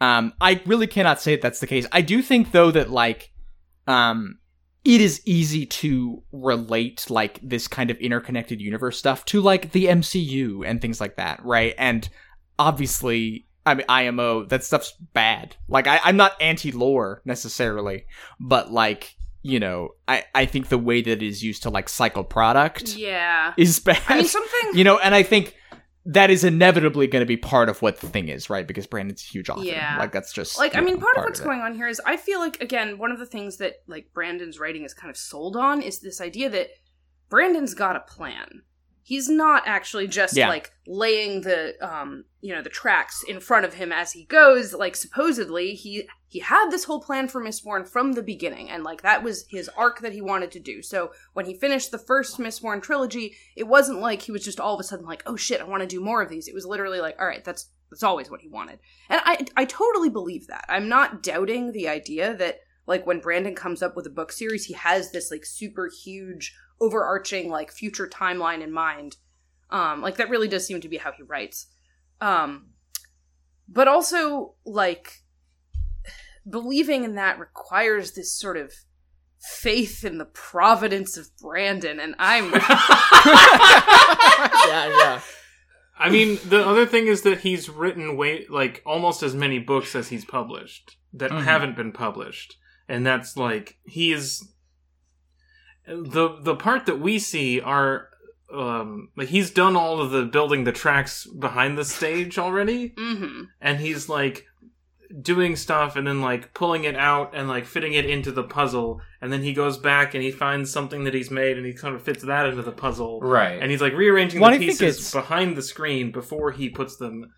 Um, I really cannot say that that's the case. I do think though that like, um, it is easy to relate like this kind of interconnected universe stuff to like the MCU and things like that, right? And obviously, I mean, IMO that stuff's bad. Like, I, I'm not anti-lore necessarily, but like, you know, I I think the way that it is used to like cycle product Yeah. is bad. I mean, something. you know, and I think that is inevitably going to be part of what the thing is, right? Because Brandon's a huge author. Yeah. Like that's just like i mean know, part, of what's it. going on here is i feel like again one of the things that like brandon's writing is kind of sold on is this idea that brandon's got a plan he's not actually just Yeah. like laying the um you know the tracks in front of him as he goes like supposedly he he had this whole plan for mistborn from the beginning and like that was his arc that he wanted to do so when he finished the first mistborn trilogy it wasn't like he was just all of a sudden like oh shit i want to do more of these it was literally like all right that's that's always what he wanted and I I totally believe that. I'm not doubting the idea that like when Brandon comes up with a book series, he has this like super huge overarching like future timeline in mind. Um like that really does seem to be how he writes. Um but also like believing in that requires this sort of faith in the providence of Brandon, and I'm yeah, yeah. I mean, the other thing is that he's written way like almost as many books as he's published that Mhm. haven't been published, and that's like he is the the part that we see are um like he's done all of the building the tracks behind the stage already, hmm and he's like doing stuff and then like pulling it out and like fitting it into the puzzle. And then he goes back and he finds something that he's made and he kind of fits that into the puzzle. Right. and he's like rearranging Well, the I pieces behind the screen before he puts them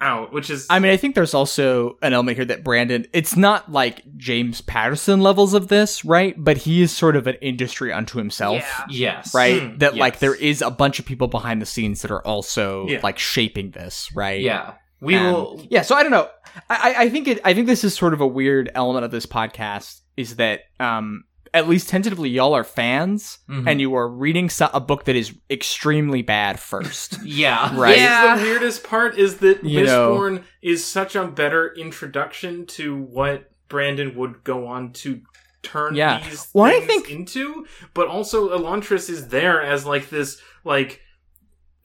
out, which is I mean, I think there's also an element here that Brandon, it's not like James Patterson levels of this, right? But he is sort of an industry unto himself. Yeah. yes. Right? Hmm, that like there is a bunch of people behind the scenes that are also Yeah. like shaping this, right? Yeah. We Um, will. Yeah, so I don't know. I, I- I think it. I think this is sort of a weird element of this podcast is that um, at least tentatively y'all are fans Mhm. and you are reading so- a book that is extremely bad first. Yeah. Right. Yeah. the weirdest part is that You know. Mistborn is such a better introduction to what Brandon would go on to turn Yeah. these Well, I things think- into, but also Elantris is there as like this like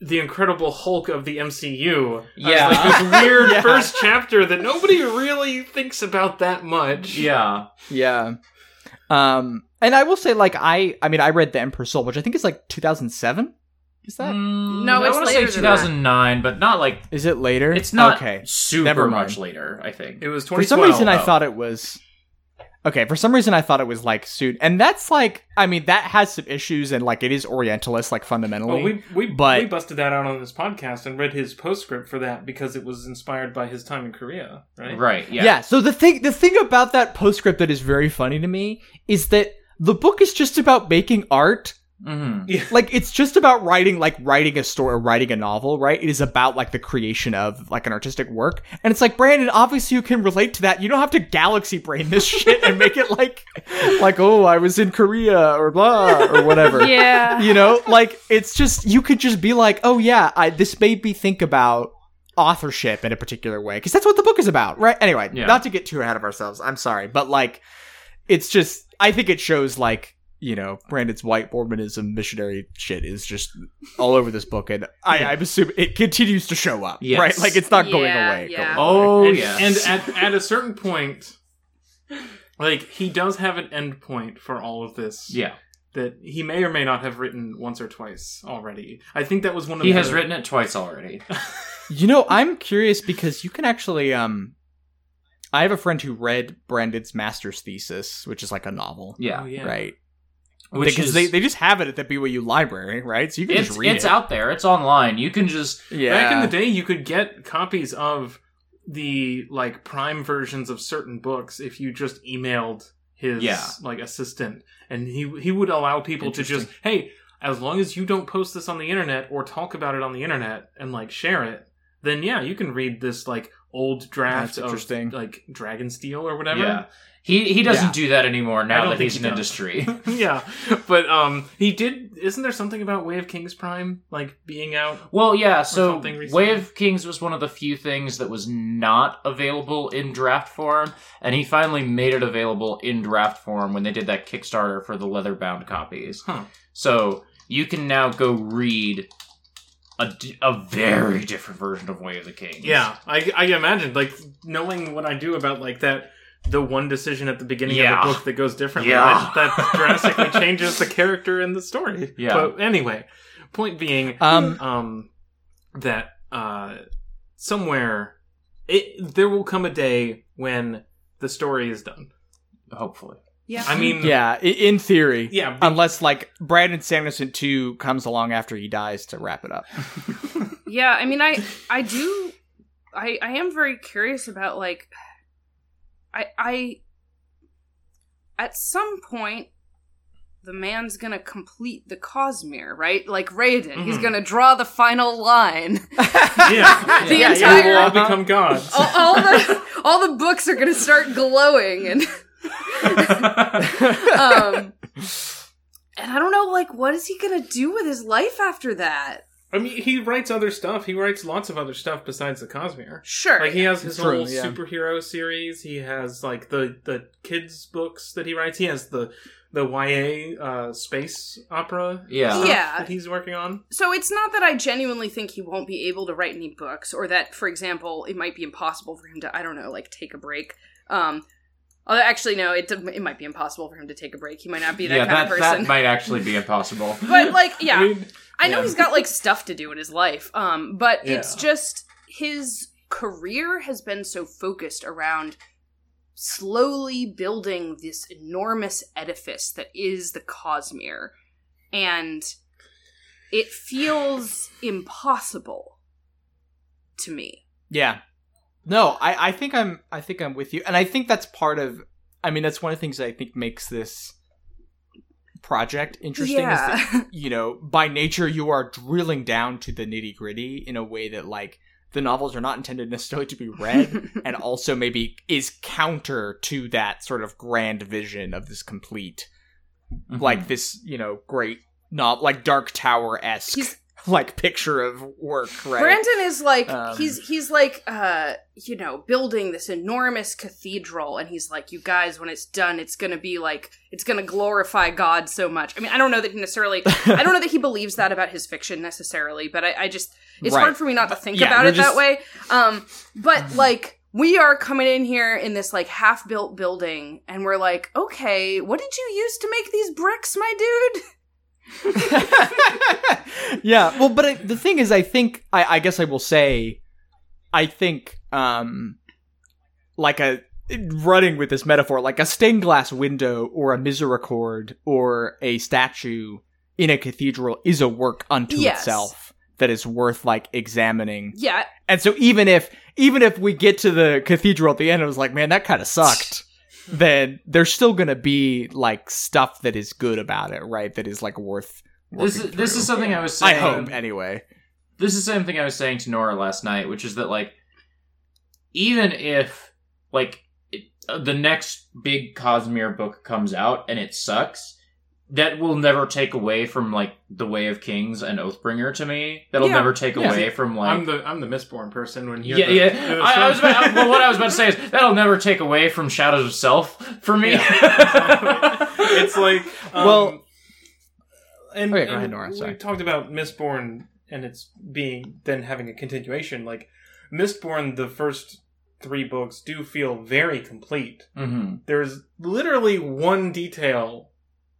the Incredible Hulk of the MCU. Yeah. like this weird Yeah. first chapter that nobody really thinks about that much. Yeah. Yeah. Um, and I will say, like, I, I mean, I read The Emperor's Soul, which I think is like 2007. Is that? Mm, No, I want to say than that. 2009, but not like Is it later? it's not Okay. super Never mind. much later. I think. It was For some 2012. reason, I thought it was. Okay, for some reason, I thought it was like soon, and that's like, I mean, that has some issues, and like, it is Orientalist, like fundamentally. Well, we we but- we busted that out on this podcast and read his postscript for that because it was inspired by his time in Korea, right? Right. Yeah. Yeah. So the thing, the thing about that postscript that is very funny to me is that the book is just about making art. Hmm Like it's just about writing, like writing a story, or writing a novel, right? It is about like the creation of like an artistic work, and it's like Brandon. Obviously, you can relate to that. You don't have to galaxy brain this shit and make it like, like oh, I was in Korea or blah or whatever. yeah. You know, like it's just you could just be like, oh yeah, I, this made me think about authorship in a particular way because that's what the book is about, right? Anyway, Yeah. not to get too ahead of ourselves. I'm sorry, but like, it's just I think it shows like you know Brandon's white Mormonism missionary shit is just all over this book, and I, Yeah. I'm assuming it continues to show up, Yes. right? Like it's not going away. yeah. going Oh away. and, yes. and at at a certain point, like he does have an end point for all of this. yeah. that he may or may not have written once or twice already. I think that was one of the He the, has written it twice already. You know, I'm curious because you can actually um I have a friend who read Brandon's master's thesis, which is like a novel. Yeah. Oh, yeah. Right. Which because is they, they just have it at the BYU library, right? So you can it's just read it. it's it. out there. It's online. You can just Yeah. Back in the day, you could get copies of the like prime versions of certain books if you just emailed his Yeah. like assistant, and he he would allow people to just hey, as long as you don't post this on the internet or talk about it on the internet and like share it, then yeah, you can read this like old draft That's of interesting. like Dragonsteel or whatever. yeah. He he doesn't Yeah. do that anymore now that he's he in industry. yeah, but um, he did. Isn't there something about Way of Kings Prime like being out? Well, yeah. So. Way of Kings was one of the few things that was not available in draft form, and he finally made it available in draft form when they did that Kickstarter for the leather bound copies. Huh. So you can now go read a, a, very different version of Way of the Kings. Yeah, I I imagine like knowing what I do about like that the one decision at the beginning Yeah. of the book that goes differently Yeah. that, that drastically changes the character and the story. Yeah. But anyway, point being Um um that uh somewhere it there will come a day when the story is done. hopefully. Yeah. I mean yeah, in theory. yeah, be- Unless like Brandon Sanderson 2 comes along after he dies to wrap it up. Yeah, I mean, I I do, I I am very curious about like, I I at some point the man's gonna complete the Cosmere, right? Like Raoden, he's Mhm. gonna draw the final line. yeah, The yeah, entire- we will all Uh-huh. become gods. all, all the all the books are gonna start glowing and um and I don't know, like, what is he gonna do with his life after that? I mean, he writes other stuff. He writes lots of other stuff besides the Cosmere. Sure. Like he has his true, whole yeah. superhero series. He has like the the kids books that he writes. He has the the YA uh, space opera. Yeah. stuff Yeah. that he's working on. So it's not that I genuinely think he won't be able to write any books, or that, for example, it might be impossible for him to, I don't know, like take a break. Um, although actually, no, it it might be impossible for him to take a break. He might not be that yeah, kind that of person. that might actually be impossible. but like, yeah, I mean, I know yeah. he's got like stuff to do in his life. Um, but it's just his career has been so focused around slowly building this enormous edifice that is the Cosmere. And it feels impossible to me. Yeah. No, I, I think I'm I think I'm with you. And I think that's part of I mean that's one of the things that I think makes this project interesting is that you know, by nature you are drilling down to the nitty gritty in a way that like the novels are not intended necessarily to be read and also maybe is counter to that sort of grand vision of this complete Mhm. like this, you know, great not like Dark Tower esque He's- like picture of work, right? Brandon is like Um, he's he's like uh you know building this enormous cathedral and he's like you guys when it's done it's going to be like it's going to glorify God so much. I mean I don't know that he necessarily I don't know that he believes that about his fiction necessarily, but I, I just it's Right. hard for me not to think yeah, about it that way. Um but like we are coming in here in this like half built building and we're like, "Okay, what did you use to make these bricks, my dude?" yeah, well, but I, the thing is, I think I, I guess I will say, I think, um, like a running with this metaphor, like a stained glass window or a misericord or a statue in a cathedral is a work unto Yes. itself that is worth like examining. Yeah, And so even if even if we get to the cathedral at the end, it was like, man, that kind of sucked. Then there's still gonna be like stuff that is good about it, right? That is like worth. This is this is something I was I hope anyway. this is the same thing I was saying to Nora last night, which is that like even if like it, uh, the next big Cosmere book comes out and it sucks, that will never take away from like the Way of Kings and Oathbringer to me. That'll Yeah. never take Yeah. away from like I'm the I'm the Mistborn person when you're yeah, the, yeah. the- I, I was about, well, what I was about to say is that'll never take away from Shadows of Self for me. it's like um, Well- and, Okay, go ahead, Nora, we sorry. talked about Mistborn and it's being then having a continuation. Like Mistborn, the first three books do feel very complete. hmm There's literally one detail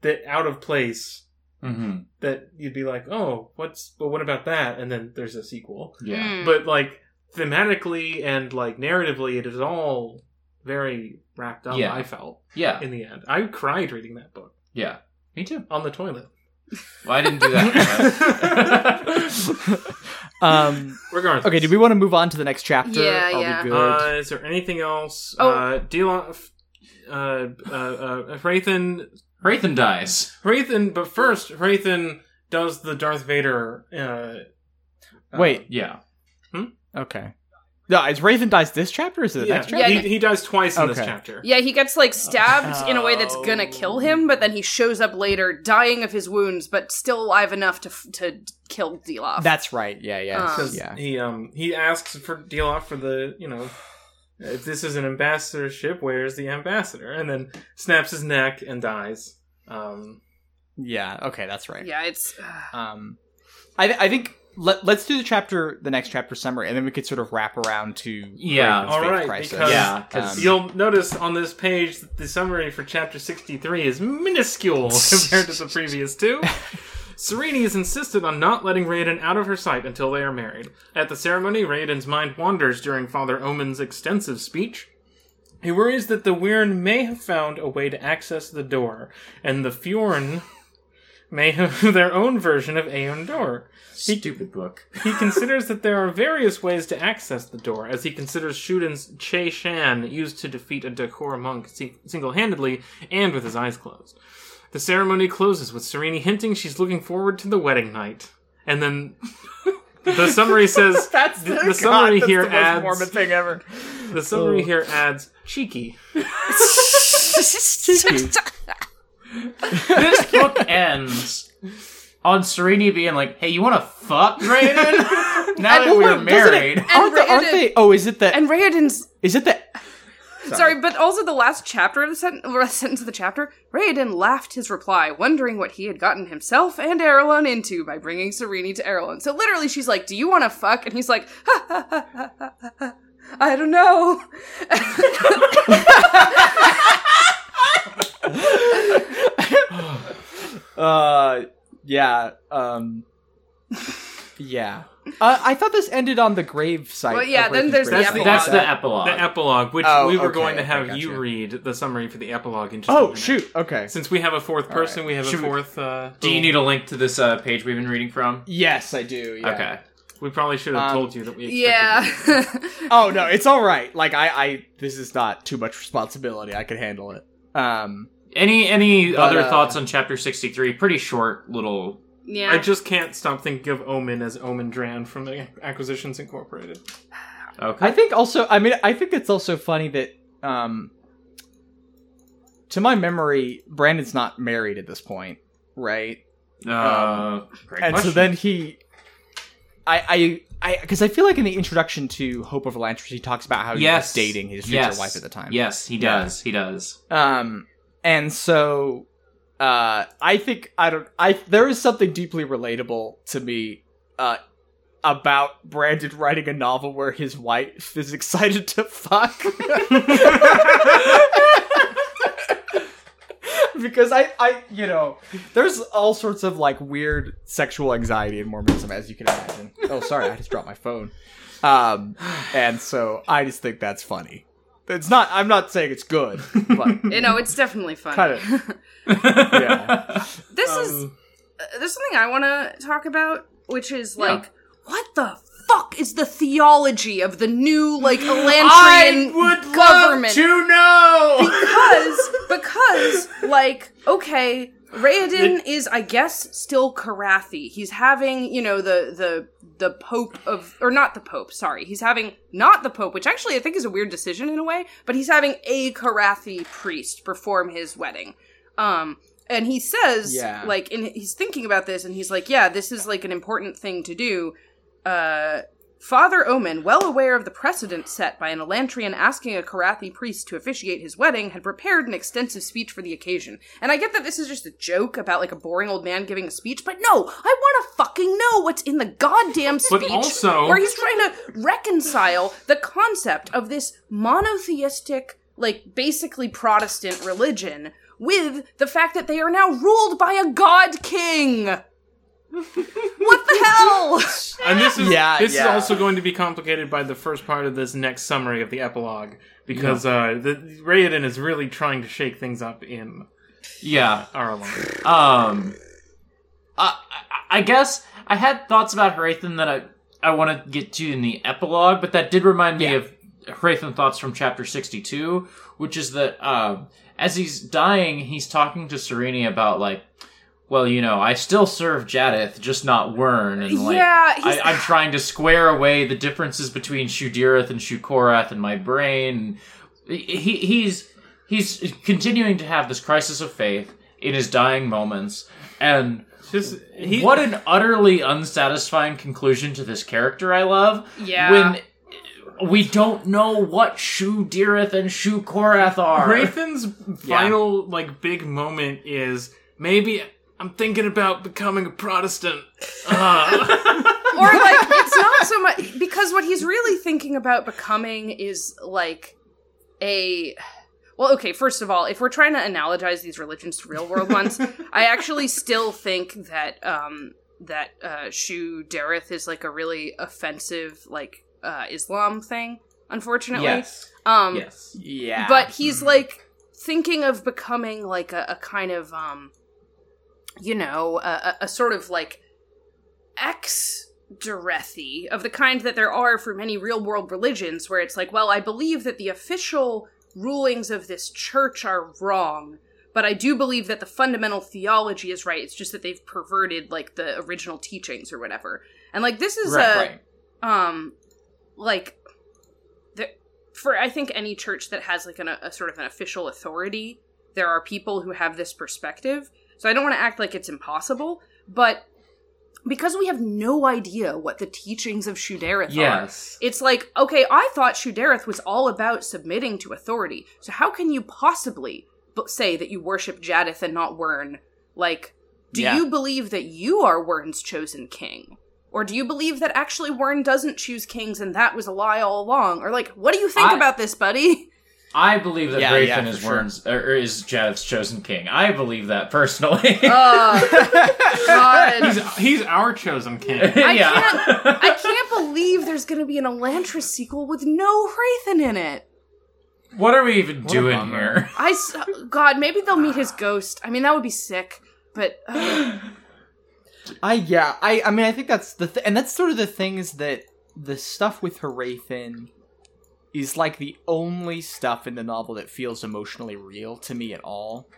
that out of place hmm that you'd be like, oh, what's but what about that? And then there's a sequel. Yeah. Mm. But like thematically and like narratively, it is all very wrapped up. Yeah. I felt Yeah. in the end. I cried reading that book Yeah. Me too. on the toilet. Well, I didn't do that. um. Regardless. Okay. Do we want to move on to the next chapter? Yeah, Are yeah. we good? Uh, is there anything else? Oh. Uh, Dilaf, uh, uh, uh, Hrathen, Hrathen dies. Hrathen, but first, Hrathen does the Darth Vader, uh, Wait. Yeah. Okay. No, is Hrathen dies this chapter? Or is it the yeah, next chapter? Yeah, he, he dies twice in this chapter. Yeah, he gets like stabbed in a way that's gonna kill him, but then he shows up later, dying of his wounds, but still alive enough to f- to kill Dilaf. That's right. Yeah. Yeah. Um, Because yeah. he um he asks for Dilaf for the you know if this is an ambassadorship, where's the ambassador? And then snaps his neck and dies. Um, Yeah. Okay. That's right. yeah, it's Um, I, th- I think let, let's do the chapter, the next chapter summary, and then we could sort of wrap around to Yeah. Hrathen's All Faith right, Crisis. because- Yeah, 'cause- Um, You'll notice on this page that the summary for chapter 63 is minuscule compared to the previous two. Sarene has insisted on not letting Raoden out of her sight until they are married. At the ceremony, Raoden's mind wanders during Father Omin's extensive speech. He worries that the Wyrn may have found a way to access the Dor, and the Fjorn may have their own version of AonDor. Stupid book. He considers that there are various ways to access the Dor, as he considers Shuden's ChayShan used to defeat a Dakhor monk single handedly and with his eyes closed. The ceremony closes with Sarene hinting she's looking forward to the wedding night. And then the summary says That's the, the summary here adds Mormon thing ever. the summary here adds cheeky. cheeky. this book ends on Sereni being like, "Hey, you want to fuck Raoden?" now that we're wait, doesn't it- married, aren't, they, aren't they? Oh, is it the? And Raoden's is it the? Sorry. but also the last chapter of the sentence, or sentence of the chapter, Raoden laughed his reply, wondering what he had gotten himself and Arelon into by bringing Sereni to Arelon. So literally, she's like, "Do you want to fuck?" And he's like, ha, ha, ha, ha, ha, ha, ha. "I don't know." Uh, yeah. Um, yeah. Uh, I thought this ended on the grave site. Well, yeah, then there's the grave. That's the- that's epilogue. the epilogue. The epilogue, which Oh, we were okay, going to have gotcha. you read the summary for the epilogue in just Oh shoot. Okay. Since we have a fourth person, we have Should a we- fourth. Uh, Do you need a link to this uh, page we've been reading from? Yes, I do. Yeah. Okay. We probably should have Um, told you that we. expected yeah. Oh no, it's all right. Like I, I, this is not too much responsibility. I can handle it. Um. Any any But, other uh, thoughts on chapter sixty three? Pretty short little. Yeah. I just can't stop thinking of Omin as Omin Dran from the Acquisitions Incorporated. Okay. I think also. I mean, I think it's also funny that, um, to my memory, Brandon's not married at this point, right? uh, great and so then he i i i because i feel like in the introduction to hope of Elantris, he talks about how he yes, was dating his future yes, wife at the time Yes, he Yeah. does. He does. um and so uh i think i don't i there is something deeply relatable to me uh about Brandon writing a novel where his wife is excited to fuck. because I, I, you know, there's all sorts of like weird sexual anxiety in Mormonism, as you can imagine. Oh, sorry, I just dropped my phone. Um, and so I just think that's funny. It's not. I'm not saying it's good, but you know, it's definitely fun. kind of. Yeah. This is Um, uh, there's something I want to talk about, which is Yeah. like, what the fuck is the theology of the new like Elantrian government? to know. because because like okay, Raoden is I guess still Korathi. He's having you know the the the Pope of or not the Pope. Sorry, he's having not the Pope, which actually I think is a weird decision in a way. But he's having a Korathi priest perform his wedding. Um, and he says Yeah. like and he's thinking about this and he's like yeah this is like an important thing to do uh Father Omin, well aware of the precedent set by an Elantrian asking a Korathi priest to officiate his wedding, had prepared an extensive speech for the occasion. And I get that this is just a joke about like a boring old man giving a speech, but no, I want to fucking know what's in the goddamn speech. But also- where he's trying to reconcile the concept of this monotheistic, like basically Protestant religion with the fact that they are now ruled by a god king. What the hell? And this is Yeah, this is also going to be complicated by the first part of this next summary of the epilogue because uh, the Raoden is really trying to shake things up in yeah. Arelon. Um, I, I- I guess I had thoughts about Hrathen that I I want to get to in the epilogue, but that did remind me Yeah. of Hrathen thoughts from chapter sixty-two, which is that um, as he's dying, he's talking to Sereni about like. Well, you know, I still serve Jaddeth, just not Wyrn, and like Yeah, he's- I, I'm trying to square away the differences between Shu-Dereth and Shu-Korath in my brain. He he's he's continuing to have this crisis of faith in his dying moments, and Just he, what an utterly unsatisfying conclusion to this character I love. Yeah. When we don't know what Shu-Dereth and Shu-Korath are. Hrathen's final like big moment is maybe I'm thinking about becoming a Protestant. Uh, or like it's not so much because what he's really thinking about becoming is like a well okay first of all if we're trying to analogize these religions to real world ones i actually still think that um that uh Shu-Dereth is like a really offensive like uh islam thing unfortunately yes, um yes. Yeah. but he's like thinking of becoming like a, a kind of um you know a, a, sort of like ex Derethi of the kind that there are for many real world religions where it's like well i believe that the official rulings of this church are wrong but i do believe that the fundamental theology is right. It's just that they've perverted like the original teachings or whatever. And like this is Right, a right. um like the, for i think any church that has like an, a sort of an official authority there are people who have this perspective so i don't want to act like it's impossible but because we have no idea what the teachings of Shu-Dereth are. Yes. It's like, okay, I thought Shu-Dereth was all about submitting to authority. So how can you possibly say that you worship Jaddeth and not Wyrn? Like, do Yeah. you believe that you are Wyrn's chosen king? Or do you believe that actually Wyrn doesn't choose kings and that was a lie all along? Or like, what do you think I- about this, buddy? I believe that Yeah, Hrathen yeah, is for sure. Wyrn's or is Jaddeth's chosen king. I believe that personally. Uh, God. He's, he's our chosen king. I yeah. can't- I can't believe there's gonna be an Elantris sequel with no Hrathen in it. what are we even What doing bummer. here? I s- God, maybe they'll meet his ghost. I mean, that would be sick. But uh, I yeah, I I mean I think that's the th- and that's sort of the things that the stuff with Hrathen is like the only stuff in the novel that feels emotionally real to me at all.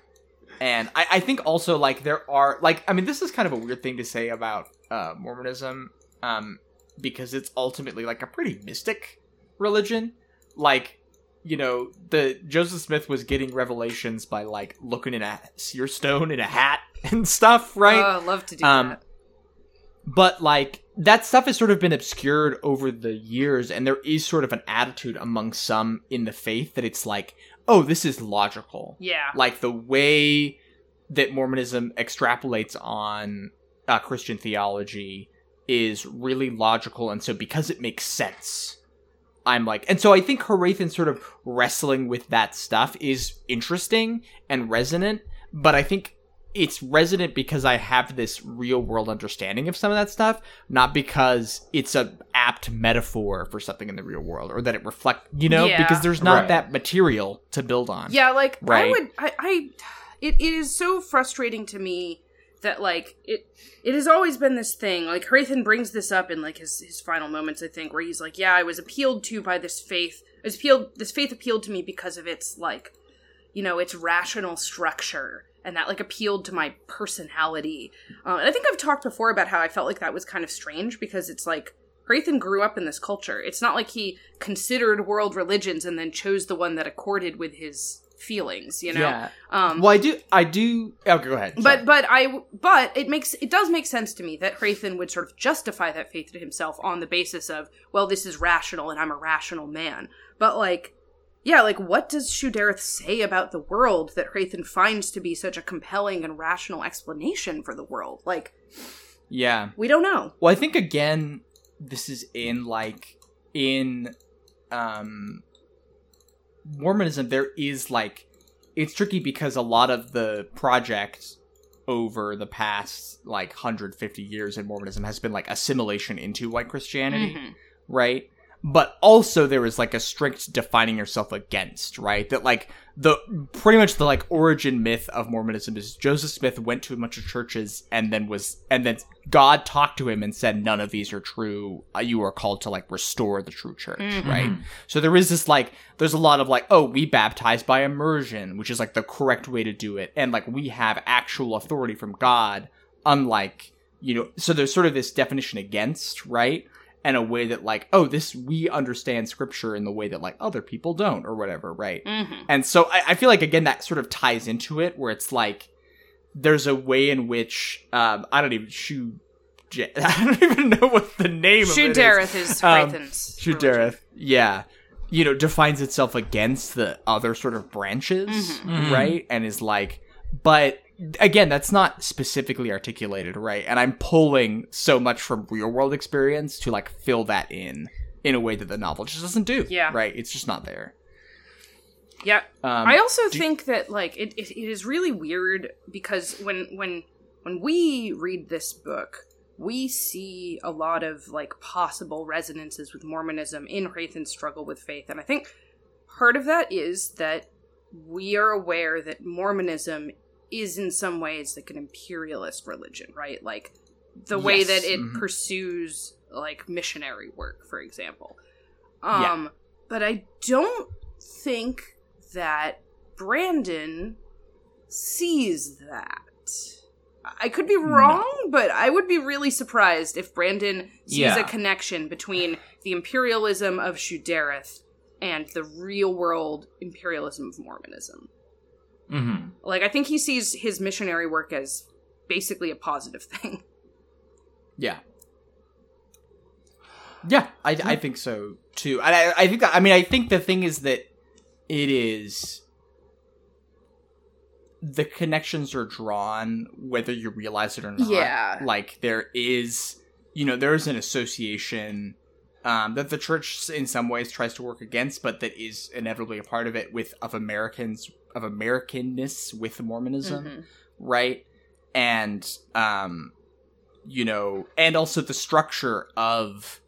And I, I think also like there are like I mean this is kind of a weird thing to say about uh, Mormonism, um, because it's ultimately like a pretty mystic religion. Like, you know, the Joseph Smith was getting revelations by like looking in a seer stone in a hat and stuff, right? oh, I love to do Um, that. but like that stuff has sort of been obscured over the years and there is sort of an attitude among some in the faith that it's like oh this is logical Yeah. like the way that mormonism extrapolates on uh, christian theology is really logical and so because it makes sense i'm like and so i think Hrathen sort of wrestling with that stuff is interesting and resonant but i think it's resonant because I have this real world understanding of some of that stuff, not because it's a apt metaphor for something in the real world or that it reflect, you know, Yeah. because there's not Right. that material to build on. Yeah, like I would I, I it, it is so frustrating to me that like it it has always been this thing. Like Hrathen brings this up in like his his final moments, I think, where he's like, Yeah, I was appealed to by this faith. I was appealed this faith appealed to me because of its like you know, its rational structure. And that like appealed to my personality. Um, and I think I've talked before about how I felt like that was kind of strange because it's like Hrathen grew up in this culture. It's not like he considered world religions and then chose the one that accorded with his feelings, you know. Yeah. Um Well, I do, I do. Oh, go ahead. but Sorry. but I but it makes it does make sense to me that Hrathen would sort of justify that faith to himself on the basis of well this is rational and I'm a rational man. But like yeah, like what does Shu-Dereth say about the world that Hrathen finds to be such a compelling and rational explanation for the world? Like yeah. we don't know. Well, I think again, this is in like in um Mormonism. There is like it's tricky because a lot of the project over the past like 150 years in Mormonism has been like assimilation into white Christianity, Mhm. right? But also there is like a strict defining yourself against, right? That like the pretty much the like origin myth of Mormonism is Joseph Smith went to a bunch of churches and then was and then God talked to him and said none of these are true. Uh, You are called to like restore the true church, Mhm. right? So there is this like there's a lot of like oh we baptize by immersion, which is like the correct way to do it, and like we have actual authority from God, unlike you know. So there's sort of this definition against, right? And a way that like oh this we understand scripture in the way that like other people don't or whatever, right? Mhm. And so I, I feel like again that sort of ties into it where it's like there's a way in which um I don't even shoot I don't even know what the name of it is. Shu-Dereth is Um, Hrathen's Shu-Dereth, religion. yeah. You know, defines itself against the other sort of branches, Mhm. right? And is like, but again, that's not specifically articulated, right? And I'm pulling so much from real world experience to like fill that in in a way that the novel just doesn't do. Yeah. Right? It's just not there. Yeah, Um, I also think that like it, it, it is really weird because when when when we read this book, we see a lot of like possible resonances with Mormonism in Hrathen's struggle with faith, and I think part of that is that we are aware that Mormonism is in some ways like an imperialist religion, right? Like the way Yes, that it mhm. pursues like missionary work, for example. Yeah. Um, but I don't think that Brandon sees that. I could be wrong, but I would be really surprised if Brandon sees Yeah. a connection between the imperialism of Shu-Dereth and the real world imperialism of Mormonism. Hmm Like, I think he sees his missionary work as basically a positive thing. Yeah. Yeah, I, I think so too. And I, I think that, I mean I think the thing is that it is the connections are drawn whether you realize it or not. Yeah. Like there is you know, there is an association um, that the church in some ways tries to work against, but that is inevitably a part of it with of Americans of Americanness with Mormonism Mhm. right and um you know and also the structure of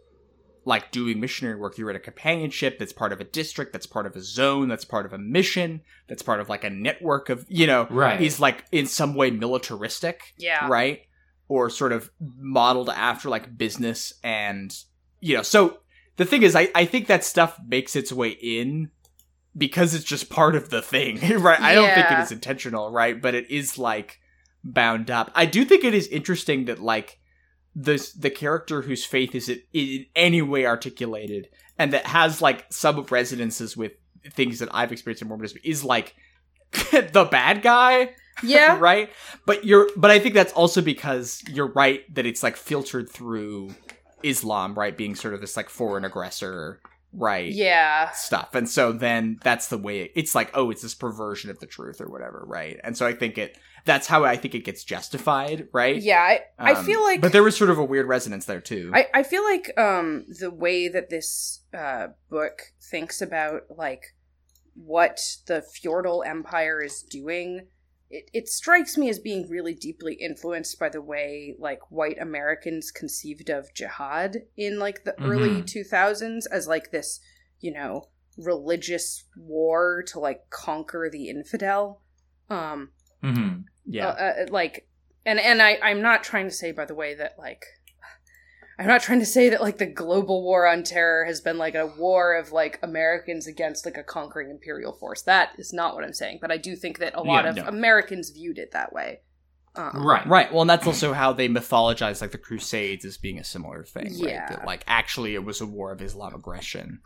like doing missionary work you're in a companionship that's part of a district that's part of a zone that's part of a mission that's part of like a network of you know Right. is like in some way militaristic Yeah. right or sort of modeled after like business and you know so the thing is i, I think that stuff makes its way in because it's just part of the thing right? I don't think it is intentional right? But it is like bound up. I do think it is interesting that like this the character whose faith is in any way articulated and that has like some resonances with things that i've experienced in mormonism is like the bad guy Yeah. right? But you're but i think that's also because you're right that it's like filtered through islam right? Being sort of this like foreign aggressor right Yeah. stuff and so then that's the way it, it's like oh it's this perversion of the truth or whatever right and so i think it that's how i think it gets justified right Yeah. I, I Um, feel like but there was sort of a weird resonance there too I, I feel like um the way that this uh book thinks about like what the feudal empire is doing it, it strikes me as being really deeply influenced by the way like white americans conceived of jihad in like the early Mhm. 2000s as like this you know religious war to like conquer the infidel. Um hmm yeah. uh, uh, like and and i i'm not trying to say by the way that like i'm not trying to say that like the global war on terror has been like a war of like americans against like a conquering imperial force that is not what i'm saying but i do think that a lot Yeah, of no. americans viewed it that way um, Right. Right. Well, and that's also how they mythologize like the Crusades as being a similar thing. Yeah. Right? That like actually it was a war of Islam aggression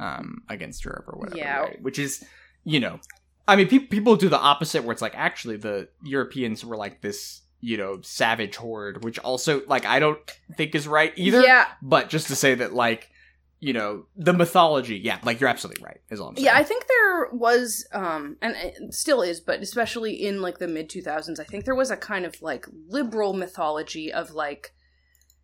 um, against Europe or whatever. Yeah. Right? Which is, you know, I mean, pe- people do the opposite where it's like actually the Europeans were like this, you know, savage horde, which also like I don't think is right either. yeah But just to say that like, you know, the mythology, yeah, like you're absolutely right. Is all I'm saying. yeah i think there was um and it still is but especially in like the mid 2000s i think there was a kind of like liberal mythology of like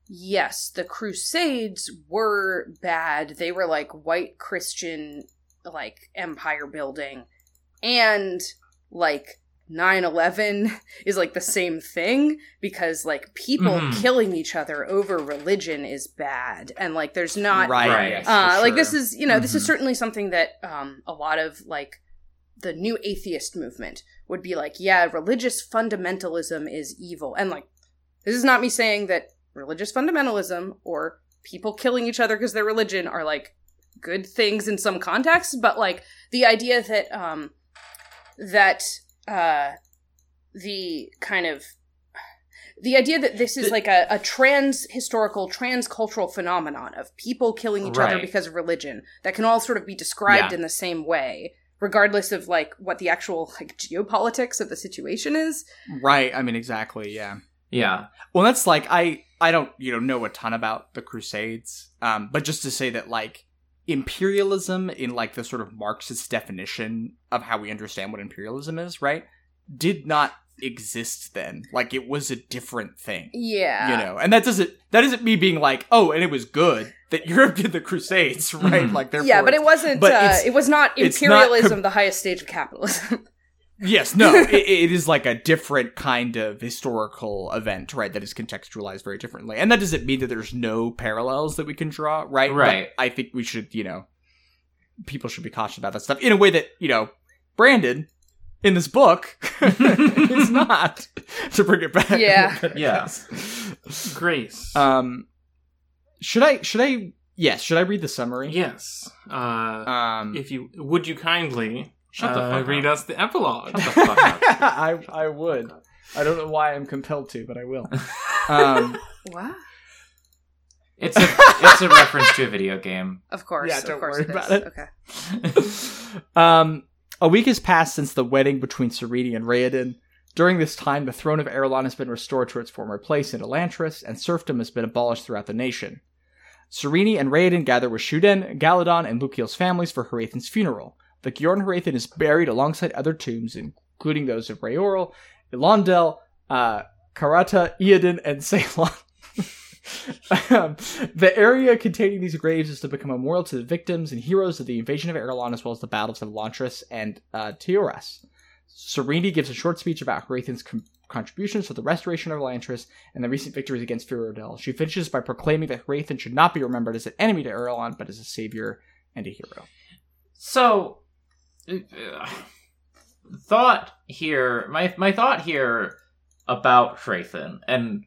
yes the crusades were bad they were like white christian like empire building and like 9-11 is like the same thing because like people Mhm. killing each other over religion is bad and like there's not right. Right. uh, for like this is you know this is Mhm. certainly something that um, a lot of like the new atheist movement would be like yeah religious fundamentalism is evil and like this is not me saying that religious fundamentalism or people killing each other because their religion are like good things in some contexts but like the idea that um that uh the kind of the idea that this is like a, a trans historical trans cultural phenomenon of people killing each other because of religion that can all sort of be described Yeah. in the same way regardless of like what the actual like geopolitics of the situation is right. I mean, exactly. Yeah. Yeah. Well, that's like I I don't you know know a ton about the Crusades, um, but just to say that like imperialism in like the sort of Marxist definition of how we understand what imperialism is, right, did not exist then. Like it was a different thing, yeah you know. And that doesn't that isn't me being like, oh, and it was good that Europe did the Crusades, right? Mhm. Like therefore, yeah but it wasn't but uh, it was not it's not imperialism com- the highest stage of capitalism Yes, no, it, it is like a different kind of historical event, right? That is contextualized very differently, and that doesn't mean that there's no parallels that we can draw, right? But Right. I think we should, you know, people should be cautious about that stuff in a way that you know, Brandon in this book is not to bring it back. Yeah. little bit, Yeah. Grace. Um, should I? Should I? Yes. Should I read the summary? yes. Uh, Um, if you would you kindly Shut the uh, fuck read up. us the epilogue? Shut the fuck up. I I would. I don't know why I'm compelled to, but I will. Um. what It's a it's a reference to a video game. of course Yeah, of don't course worry it about is. it. okay um, a week has passed since the wedding between Sereni and Raoden. During this time, the throne of Arelon has been restored to its former place in Elantris, and serfdom has been abolished throughout the nation. Sereni and Raoden gather with Shuden, Galladon, and Lukel's families for Hrathen's funeral. The Gyorn Hrathen is buried alongside other tombs, including those of Roial, Eondel, uh, Karata, and Saolin. um, the area containing these graves is to become a memorial to the victims and heroes of the invasion of Arelon as well as the battles of Elantris and uh, Teoras. Sereni gives a short speech about Hrathen's com- contributions to the restoration of Elantris and the recent victories against Fjordell. She finishes by proclaiming that Hrathen should not be remembered as an enemy to Arelon, but as a savior and a hero. So, thought here, my my thought here about Hrathen and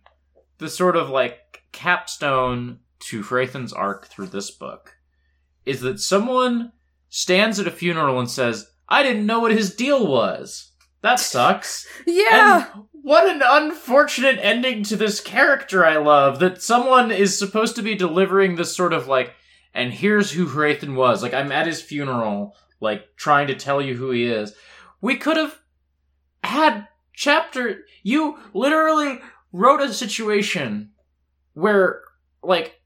the sort of like capstone to Hrathen's arc through this book is that someone stands at a funeral and says, "I didn't know what his deal was." That sucks. Yeah. And what an unfortunate ending to this character I love that someone is supposed to be delivering this sort of like and here's who Hrathen was. Like I'm at his funeral, like trying to tell you who he is. We could have had chapter you literally wrote a situation where like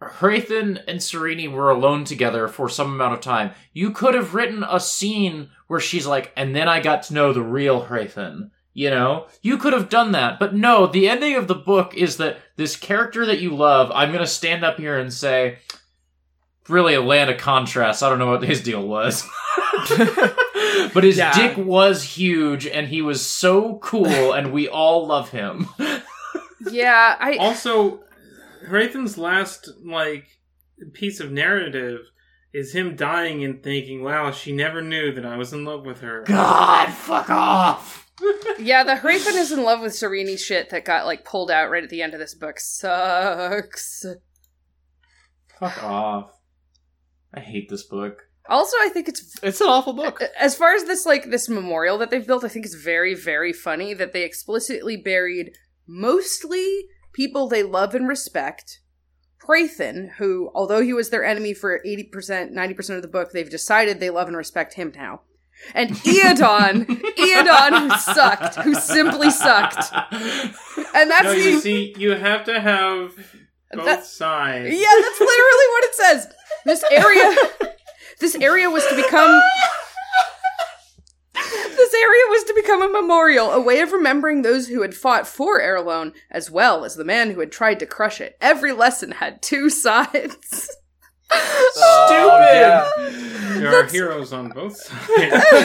Hrathen and Sereni were alone together for some amount of time. You could have written a scene where she's like, and then I got to know the real Hrathen. You know? You could have done that. But no, the ending of the book is that this character that you love, I'm gonna stand up here and say, really a land of contrasts. I don't know what his deal was. but his Yeah. dick was huge and he was so cool and we all love him. Yeah, I Also, Hrathen's last like piece of narrative is him dying and thinking, "Wow, she never knew that I was in love with her." God, fuck off. yeah, the Hrathen is in love with Sereni shit that got like pulled out right at the end of this book sucks. Fuck off. I hate this book. Also, I think it's It's an awful book. as far as this like this memorial that they've built, I think it's very very funny that they explicitly buried mostly people they love and respect. Hrathen, who although he was their enemy for 80%, 90% of the book, they've decided they love and respect him now. And Iadon, Iadon who sucked, who simply sucked. And that's No, the you see, you have to have both That- sides. Yeah, that's literally what it says. This area this area was to become This area was to become a memorial, a way of remembering those who had fought for Arelon, as well as the man who had tried to crush it. Every lesson had two sides. Oh, Stupid! There are heroes on both sides.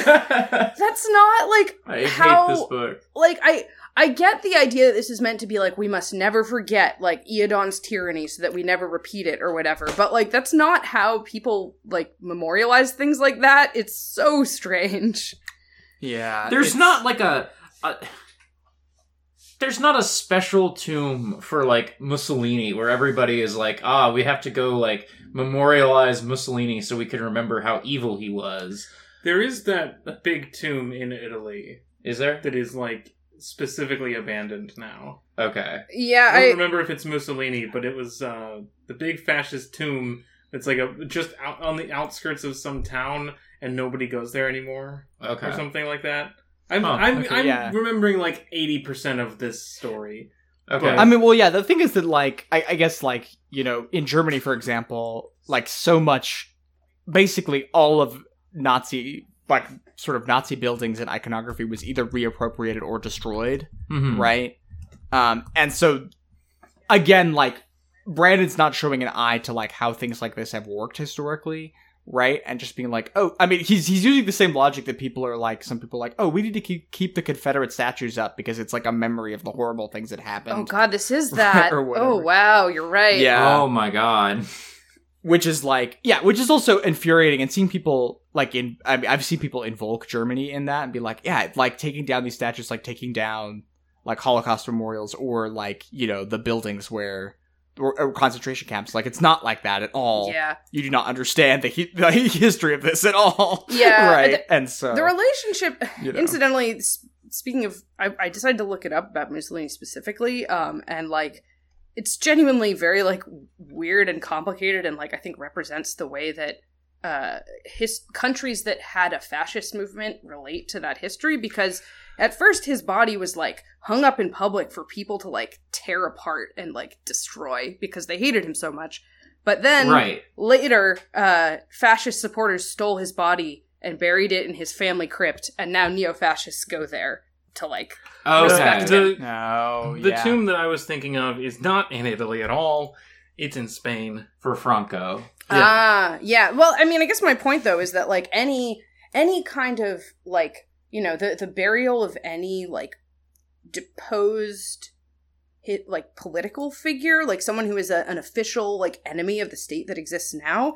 That's not like I how hate this book. like I I get the idea that this is meant to be like we must never forget like Iadon's tyranny so that we never repeat it or whatever. But like that's not how people like memorialize things like that. It's so strange. Yeah. There's not like a, a there's not a special tomb for like Mussolini where everybody is like, ah, we have to go like memorialize Mussolini so we can remember how evil he was. there is that big tomb in Italy Is there? that is like specifically abandoned now. Okay. Yeah, I don't I remember if it's Mussolini, but it was uh, the big fascist tomb that's like a just out on the outskirts of some town, and nobody goes there anymore, Okay. or something like that. I'm Huh, I'm, okay, I'm yeah. remembering like eighty percent of this story. Okay. But- I mean, well, yeah. The thing is that, like, I, I guess, like, you know, in Germany, for example, like, so much, basically, all of Nazi, like, sort of Nazi buildings and iconography was either reappropriated or destroyed, Mhm. right? Um, and so, again, like, Brandon's not showing an eye to like how things like this have worked historically, right? And just being like, oh, I mean, he's he's using the same logic that people are like, some people are like, oh, we need to keep keep the Confederate statues up because it's like a memory of the horrible things that happened. Oh god, this is that. Or oh wow, you're right. Yeah. Oh my god. which is like yeah which is also infuriating and seeing people like in I mean, i've seen people invoke germany in that and be like yeah like taking down these statues like taking down like holocaust memorials or like you know the buildings where or, or concentration camps like it's not like that at all Yeah. you do not understand the, the history of this at all Yeah, right the- and so The relationship you know. incidentally speaking of I, I decided to look it up about mussolini specifically um and like it's genuinely very like weird and complicated and like i think represents the way that uh his countries that had a fascist movement relate to that history because at first his body was like hung up in public for people to like tear apart and like destroy because they hated him so much. But then right. later, uh, fascist supporters stole his body and buried it in his family crypt, and now neo-fascists go there to like Okay. Respect The, No, the yeah. tomb that I was thinking of is not in Italy at all. It's in Spain. for Franco. Yeah. Ah, yeah. Well, I mean, I guess my point though is that like any any kind of like you know the the burial of any like deposed hit like political figure, like someone who is a, an official like enemy of the state that exists now,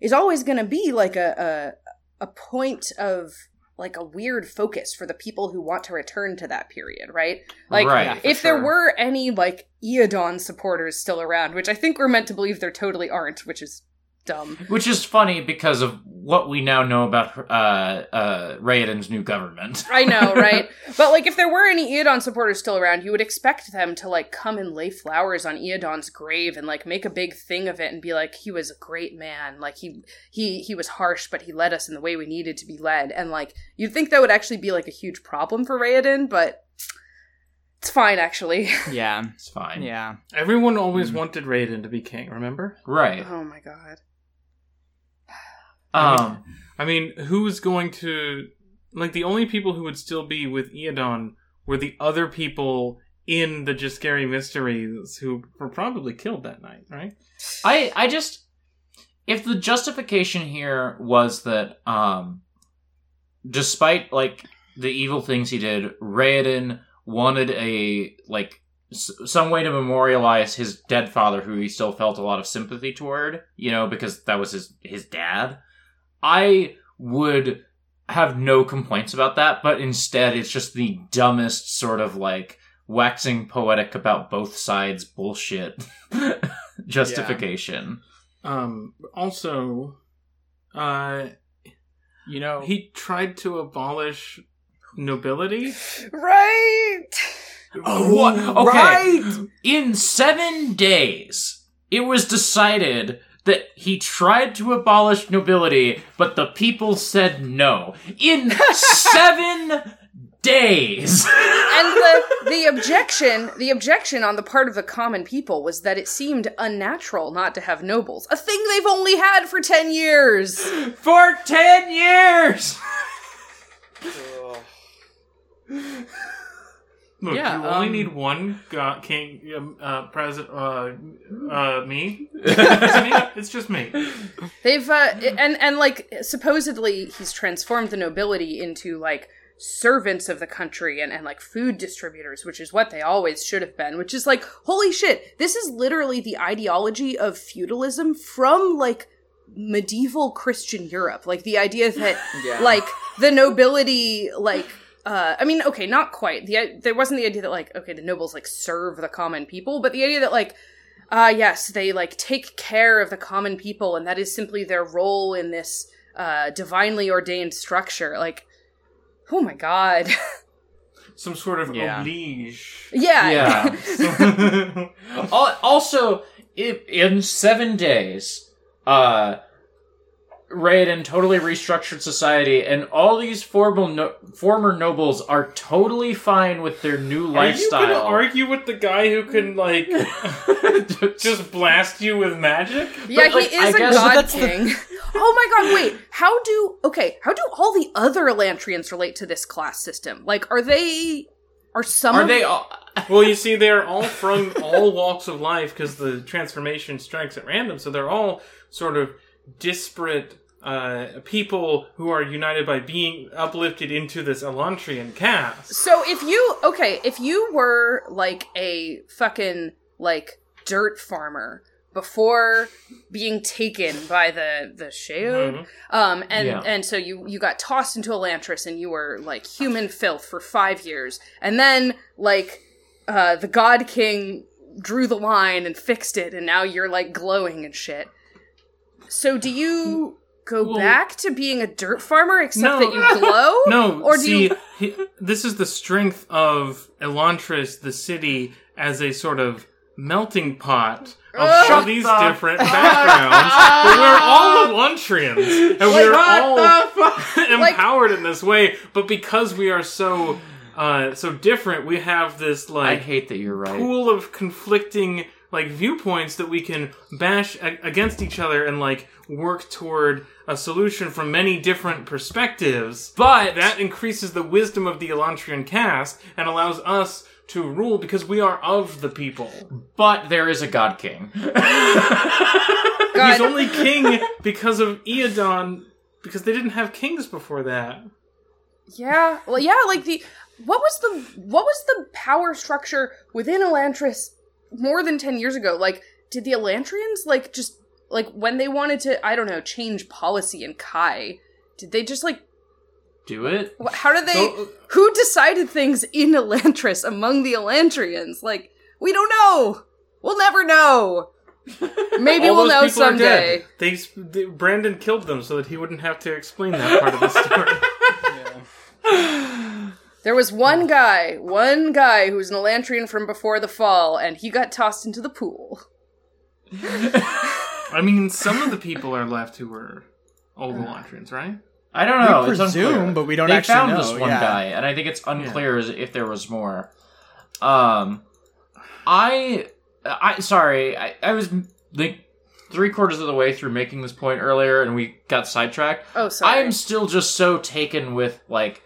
is always going to be like a, a a point of like a weird focus for the people who want to return to that period, right? Like right. yeah, for if there sure. were any like Iadon supporters still around, which I think we're meant to believe there totally aren't, which is dumb. Which is funny because of what we now know about uh, uh, Raoden's new government. I know, right? but like if there were any Iadon supporters still around, you would expect them to like come and lay flowers on Iadon's grave and like make a big thing of it and be like he was a great man. Like he he he was harsh, but he led us in the way we needed to be led. And like you'd think that would actually be like a huge problem for Raoden, but it's fine actually. Yeah, It's fine. yeah. Everyone always Mhm. wanted Raoden to be king, remember? Right. oh my god. Um. I mean, who's going to. Like, the only people who would still be with Iadon were the other people in the Jeskeri Mysteries who were probably killed that night, right? I I just if the justification here was that um despite like the evil things he did, Raoden wanted a like s- some way to memorialize his dead father who he still felt a lot of sympathy toward, you know, because that was his his dad. I would have no complaints about that, but instead it's just the dumbest sort of like waxing poetic about both sides bullshit justification. Um, also, uh, You know, he tried to abolish nobility. Right. Oh, what? Okay. In seven days, it was decided that he tried to abolish nobility, but the people said no. In seven days. and the the objection the objection on the part of the common people was that it seemed unnatural not to have nobles a thing they've only had for 10 years For ten years! Look, Yeah, you only um, need one go- king, um, uh, president, uh, uh, me. it's, me. It's just me. they've uh and and like supposedly he's transformed the nobility into like servants of the country and, and like food distributors which is what they always should have been which is like holy shit this is literally the ideology of feudalism from like medieval christian europe like the idea that yeah. like the nobility like uh i mean okay not quite the there wasn't the idea that like okay the nobles like serve the common people but the idea that like uh yes they like take care of the common people and that is simply their role in this uh divinely ordained structure like oh my god Some sort of Yeah. oblige. yeah Yeah. Also, i in seven days, uh, Raoden totally restructured society, and all these former no- former nobles are totally fine with their new Are you lifestyle. gonna argue with the guy who can like just blast you with magic? Yeah, But, like, he I is a guess- god That's the- king. oh my god, wait. How do okay, how do all the other Elantrians relate to this class system? Like are they are some Are of they all? Well, you see, they're all from all walks of life because the transformation strikes at random. So they're all sort of disparate uh, people who are united by being uplifted into this Elantrian caste. So if you okay, if you were like a fucking like dirt farmer before being taken by the the Shaod, Mhm. um, and Yeah. and so you you got tossed into Elantris and you were like human filth for five years, and then like uh, the God King drew the line and fixed it, and now you're like glowing and shit. So do you go Well- back to being a dirt farmer except No. that you glow? No, Or do see, you- he, this is the strength of Elantris, the city, as a sort of melting pot of Ugh. all these the different backgrounds. but we're all Elantrians, and we're all empowered in this way. But because we are so uh, so different. We have this like I hate that you're right. pool of conflicting like viewpoints that we can bash a- against each other and like work toward a solution from many different perspectives. But That increases the wisdom of the Elantrian caste and allows us to rule because we are of the people. but there is a God King. God, He's only king because of Iadon because they didn't have kings before that. yeah, well, yeah, like the what was the what was the power structure within Elantris more than ten years ago? Like, did the Elantrians like just like when they wanted to I don't know change policy in Kae? Did they just like Do it. how did they? So- who decided things in Elantris among the Elantrians? Like, we don't know. We'll never know. Maybe we'll know someday. dead. They, they Brandon killed them so that he wouldn't have to explain that part of the story. There was one guy, one guy who was an Elantrian from before the fall, and he got tossed into the pool. I mean, some of the people are left who were old Elantrians, right? I don't know. We it's presume, unclear. but we don't they actually found know, this one yeah. guy, and I think it's unclear as if there was more. Um, I, I sorry, I, I was like three quarters of the way through making this point earlier, and we got sidetracked. Oh, sorry. I'm still just so taken with like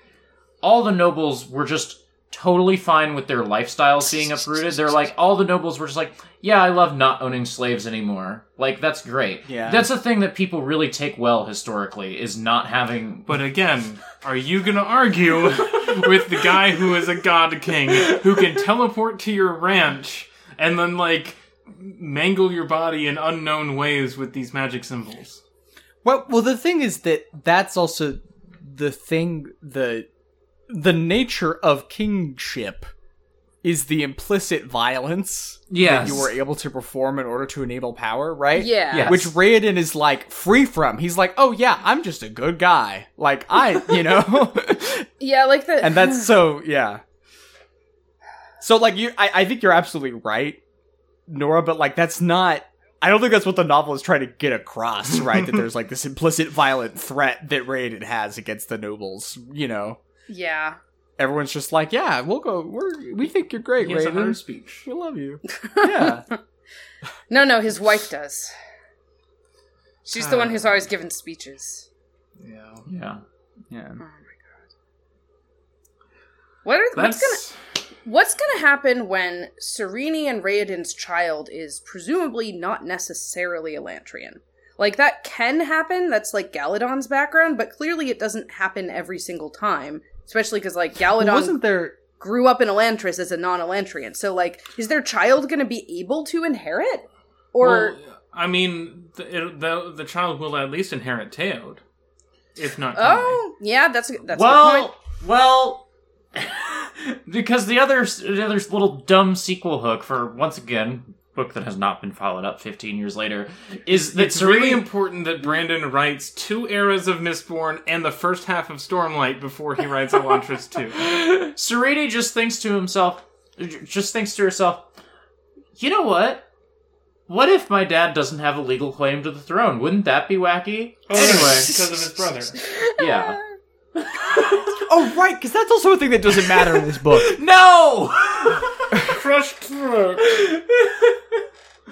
all the nobles were just totally fine with their lifestyles being uprooted. They're like all the nobles were just like, yeah, I love not owning slaves anymore. Like that's great. Yeah. That's a thing that people really take well historically is not having But again, are you gonna argue with the guy who is a god king who can teleport to your ranch and then like mangle your body in unknown ways with these magic symbols? Well, well, the thing is that that's also the thing. The the nature of kingship is the implicit violence Yes. that you were able to perform in order to enable power, right? yeah. Yeah. Which Raoden is like free from. He's like, oh yeah, I'm just a good guy. Like I, you know, Yeah, like the. and that's so yeah. So like you, I, I think you're absolutely right, Nora. But like that's not. I don't think that's what the novel is trying to get across, right? that there's like this implicit violent threat that Raoden has against the nobles. You know, Yeah. everyone's just like, yeah, we'll go. We're we think you're great, He has a speech. We love you. Yeah. No, no, his wife does. She's the one Ah. who's always given speeches. Yeah. Yeah. yeah. Oh my god. What are, what's gonna What's gonna happen when Sarene and Raoden's child is presumably not necessarily Elantrian? Like that can happen. That's like Galladon's background, but clearly it doesn't happen every single time. Especially because like Galladon Wasn't there? grew up in Elantris as a non-Elantrian. So like, is their child gonna be able to inherit? Or well, I mean, the, the the child will at least inherit Teod, if not. Conway. oh yeah, that's that's a point. well, well, because the other the other little dumb sequel hook for once again book that has not been followed up 15 years later is that It's really important that Brandon writes two eras of Mistborn and the first half of Stormlight before he writes Elantris 2. Sarene just thinks to himself, just thinks to herself, you know what? What if my dad doesn't have a legal claim to the throne? Wouldn't that be wacky? Oh, anyway, because of his brother. yeah. Oh right, because that's also a thing that doesn't matter in this book. No! Crushed throat.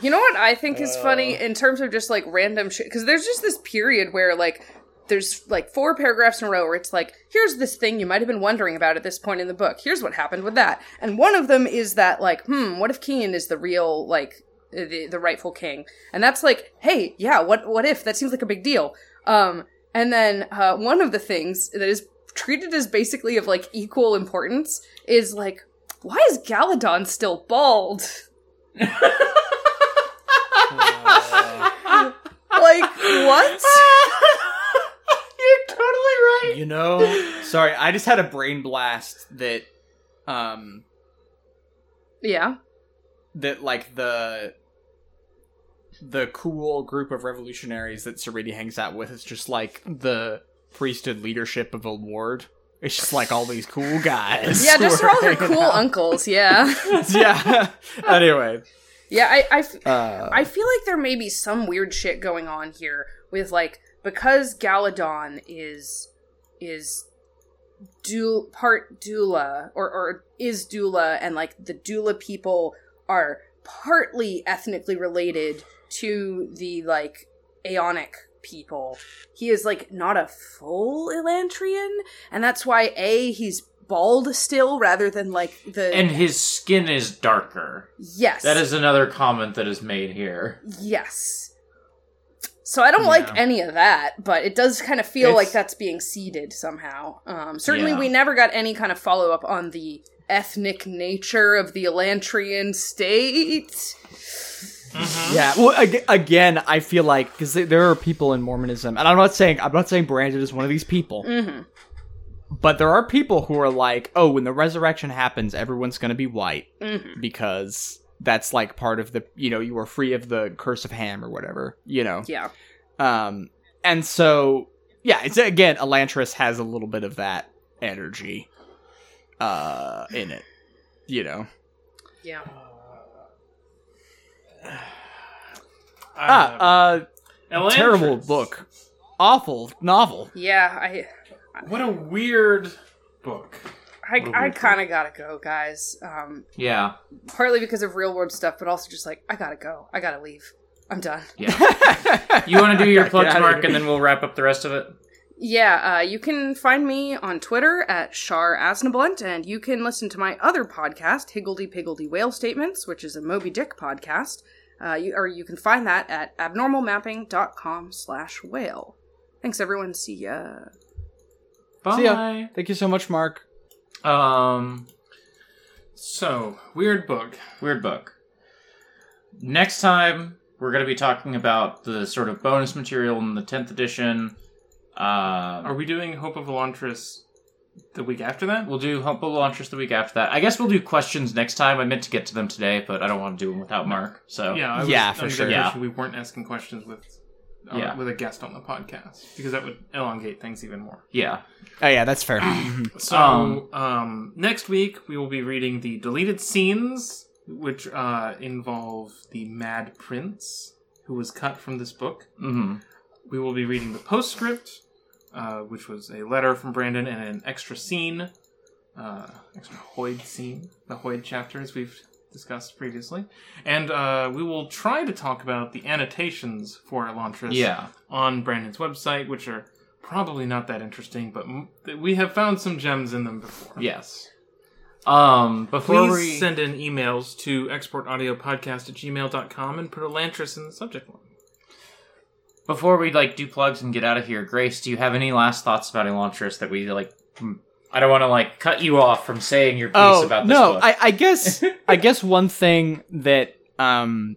You know what I think is funny in terms of just like random shit? Because there's just this period where like there's like four paragraphs in a row where it's like, here's this thing you might have been wondering about at this point in the book. Here's what happened with that. And one of them is that like, hmm, what if Kiin is the real like the, the rightful king? And that's like, hey, yeah, what what if? That seems like a big deal. Um, and then uh, one of the things that is treated as basically of like equal importance is like, why is Galladon still bald? like what? You're totally right. You know, sorry, I just had a brain blast that, um, Yeah. that like the the cool group of revolutionaries that Sarene hangs out with is just like the priesthood leadership of a ward. It's just like all these cool guys. Yeah, just for all her cool out. uncles, yeah. yeah. anyway, Yeah, I, I, f- uh, I feel like there may be some weird shit going on here with like because Galladon is is du- part Dula or or is Dula and like the Dula people are partly ethnically related to the like Aonic people. He is like not a full Elantrian, and that's why a he's bald still rather than like the And his skin is darker. yes That is another comment that is made here. yes. So I don't like any of that, but it does kind of feel It's- like that's being seeded somehow. Um, certainly, Yeah. we never got any kind of follow up on the ethnic nature of the Elantrian state. Yeah. Well, ag- again, I feel like because there are people in Mormonism, and I'm not saying I'm not saying Brandon is one of these people, hmm but there are people who are like, oh, when the resurrection happens, everyone's going to be white hmm because that's like part of the you know you are free of the curse of Ham or whatever you know. Yeah. Um, and so yeah, it's again, Elantris has a little bit of that energy, uh, in it, you know. Yeah. Ah, uh, Elantris. terrible book, awful novel. Yeah. I What a weird book. I, What a I kind of gotta go, guys. Um, Yeah. partly because of real world stuff, but also just like I gotta go. I gotta leave. I'm done. Yeah. You want to do your plugs, outta Mark, and then we'll wrap up the rest of it? Yeah, uh, you can find me on Twitter at Shar Asnablunt, and you can listen to my other podcast, Higgledy Piggledy Whale Statements, which is a Moby Dick podcast. Uh, you, or you can find that at abnormalmapping.com slash whale. Thanks, everyone. See ya. Bye. See ya. Thank you so much, Mark. Um, So, weird book. weird book. Next time, we're going to be talking about the sort of bonus material in the 10th edition. Uh, Are we doing Hope of Elantris the week after that? we'll do Humble Launchers the week after that. I guess we'll do questions next time. I meant to get to them today, but I don't want to do them without Mark. So Yeah, I was Yeah, for under the sure. Yeah. We weren't asking questions with uh, Yeah. with a guest on the podcast because that would elongate things even more. yeah. Oh yeah, that's fair. So, Um, um, next week we will be reading the deleted scenes, which uh, involve the Mad Prince, who was cut from this book. Mm-hmm. We will be reading the postscript, uh, which was a letter from Brandon and an extra scene, uh, extra Hoid scene, the Hoid chapter, as we've discussed previously. And uh, we will try to talk about the annotations for Elantris Yeah. on Brandon's website, which are probably not that interesting, but m- we have found some gems in them before. Yes. Um, before Please we send in emails to exportaudiopodcast at gmail.com and put Elantris in the subject line. Before we like do plugs and get out of here, Grace, do you have any last thoughts about Elantris that we like? I don't want to like cut you off from saying your piece oh about this no, book. I, I guess I guess one thing that um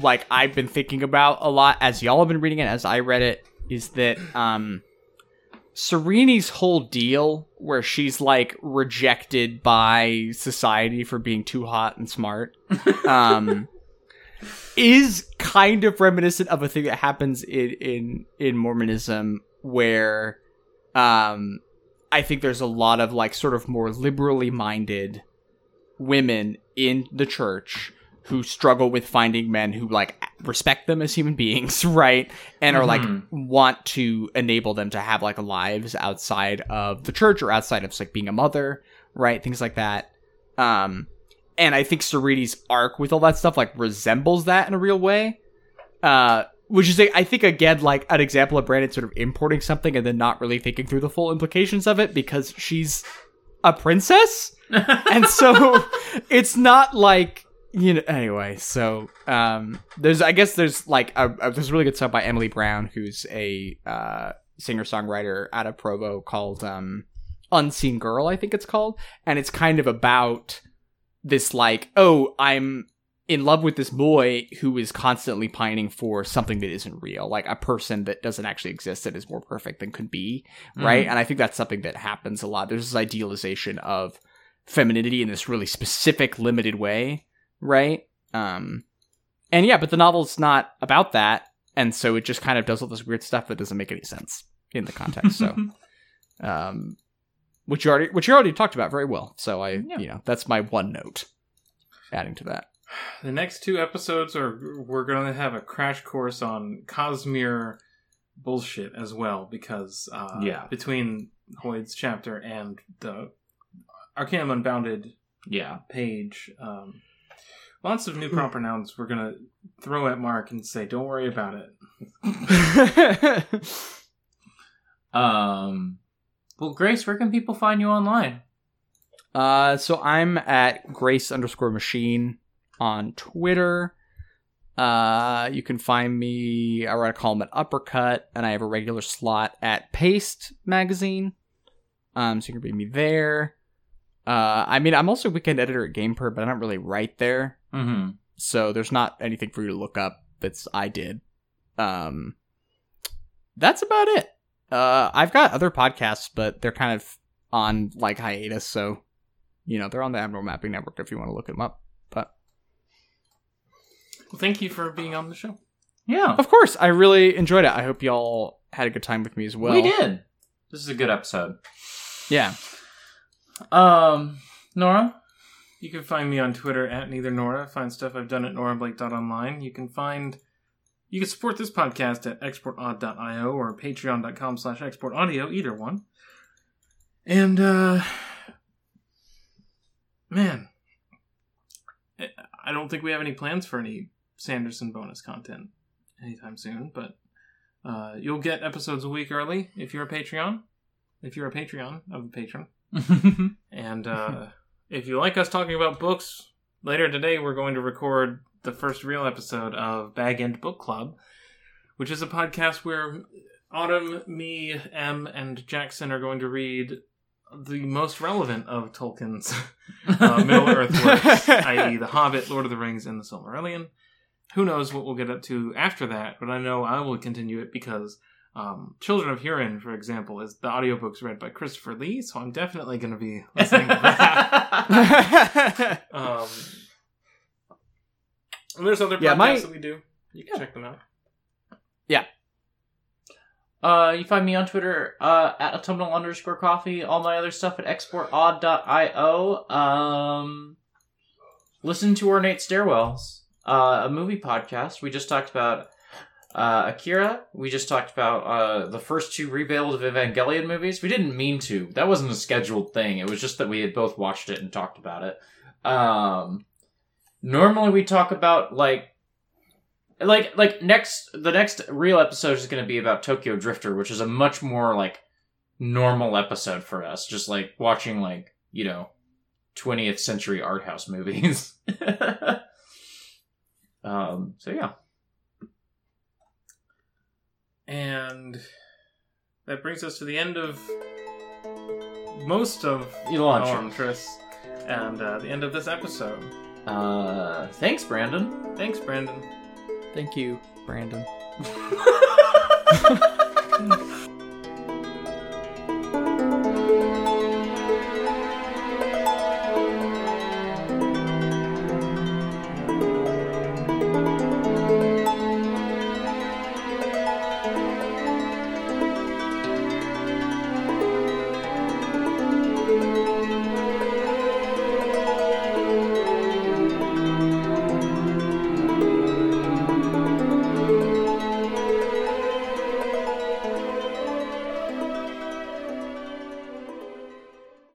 like I've been thinking about a lot as y'all have been reading it, as I read it, is that um Sarene's whole deal where she's like rejected by society for being too hot and smart um is kind of reminiscent of a thing that happens in in in Mormonism where um I think there's a lot of like sort of more liberally minded women in the church who struggle with finding men who like respect them as human beings, right? And are like Mhm. want to enable them to have like lives outside of the church or outside of like being a mother, right? Things like that. Um and I think Sarene's arc with all that stuff like resembles that in a real way. Uh which is, I think, again, like an example of Brandon sort of importing something and then not really thinking through the full implications of it because she's a princess, and so it's not like you know. Anyway, so um, there's, I guess, there's like a, a there's a really good song by Emily Brown, who's a uh, singer songwriter out of Provo called um, "Unseen Girl," I think it's called, and it's kind of about this like, oh, I'm in love with this boy who is constantly pining for something that isn't real, like a person that doesn't actually exist that is more perfect than could be, right? And I think that's something that happens a lot. There's this idealization of femininity in this really specific, limited way, right? Um, and yeah, but the novel's not about that, and so it just kind of does all this weird stuff that doesn't make any sense in the context. So, um, which you already, which you already talked about very well. So I, Yeah. you know, that's my one note. Adding to that. The next two episodes are we're going to have a crash course on Cosmere bullshit as well because uh, Yeah. between Hoid's chapter and the Arcanum Unbounded Yeah. page. Um, lots of new proper nouns we're gonna throw at Mark and say, "Don't worry about it." Um. Well, Grace, where can people find you online? uh, so I'm at Grace underscore Machine on Twitter. Uh, you can find me. I write a column at Uppercut, and I have a regular slot at Paste magazine. Um, so you can read me there. Uh, I mean, I'm also weekend editor at Gamepur, but I don't really write there. Mm-hmm. so there's not anything for you to look up that's I did. Um that's about it. Uh I've got other podcasts, but they're kind of on like hiatus, so you know, they're on the Abnormal Mapping Network if you want to look them up. But Well, thank you for being on the show. Yeah. of course, I really enjoyed it. I hope y'all had a good time with me as well. we did. This is a good episode. Yeah. Um, Nora. You can find me on Twitter at neither Nora. Find stuff I've done at norablake.online. You can find you can support this podcast at exportaud.io or patreon.com slash exportaudio, either one. And uh man. I- don't think we have any plans for any Sanderson bonus content anytime soon, but uh, you'll get episodes a week early if you're a Patreon. If you're a Patreon of a patron. And uh, if you like us talking about books, later today we're going to record the first real episode of Bag End Book Club, which is a podcast where Autumn, me, Em, and Jackson are going to read the most relevant of Tolkien's uh, Middle Earth works, i.e., The Hobbit, Lord of the Rings, and The Silmarillion. Who knows what we'll get up to after that, but I know I will continue it because um, Children of Hurin, for example, is the audiobook's read by Christopher Lee, so I'm definitely going to be listening to that. Um, and there's other podcasts Yeah, my- that we do. You can check them out. Yeah. Uh, you find me on Twitter uh, at autumnal underscore coffee. All my other stuff at exportaud.io. Um, listen to Ornate Stairwells, uh, a movie podcast. We just talked about uh, Akira. We just talked about uh, the first two Rebuild of Evangelion movies. We didn't mean to. That wasn't a scheduled thing. It was just that we had both watched it and talked about it. Um, normally we talk about like like like next the next real episode is going to be about Tokyo Drifter, which is a much more like normal episode for us, just like watching like you know 20th century art house movies. um. So yeah. And that brings us to the end of most of Elon. Elantris and uh, the end of this episode. Uh. Thanks, Brandon. Thanks, Brandon. Thank you, Brandon.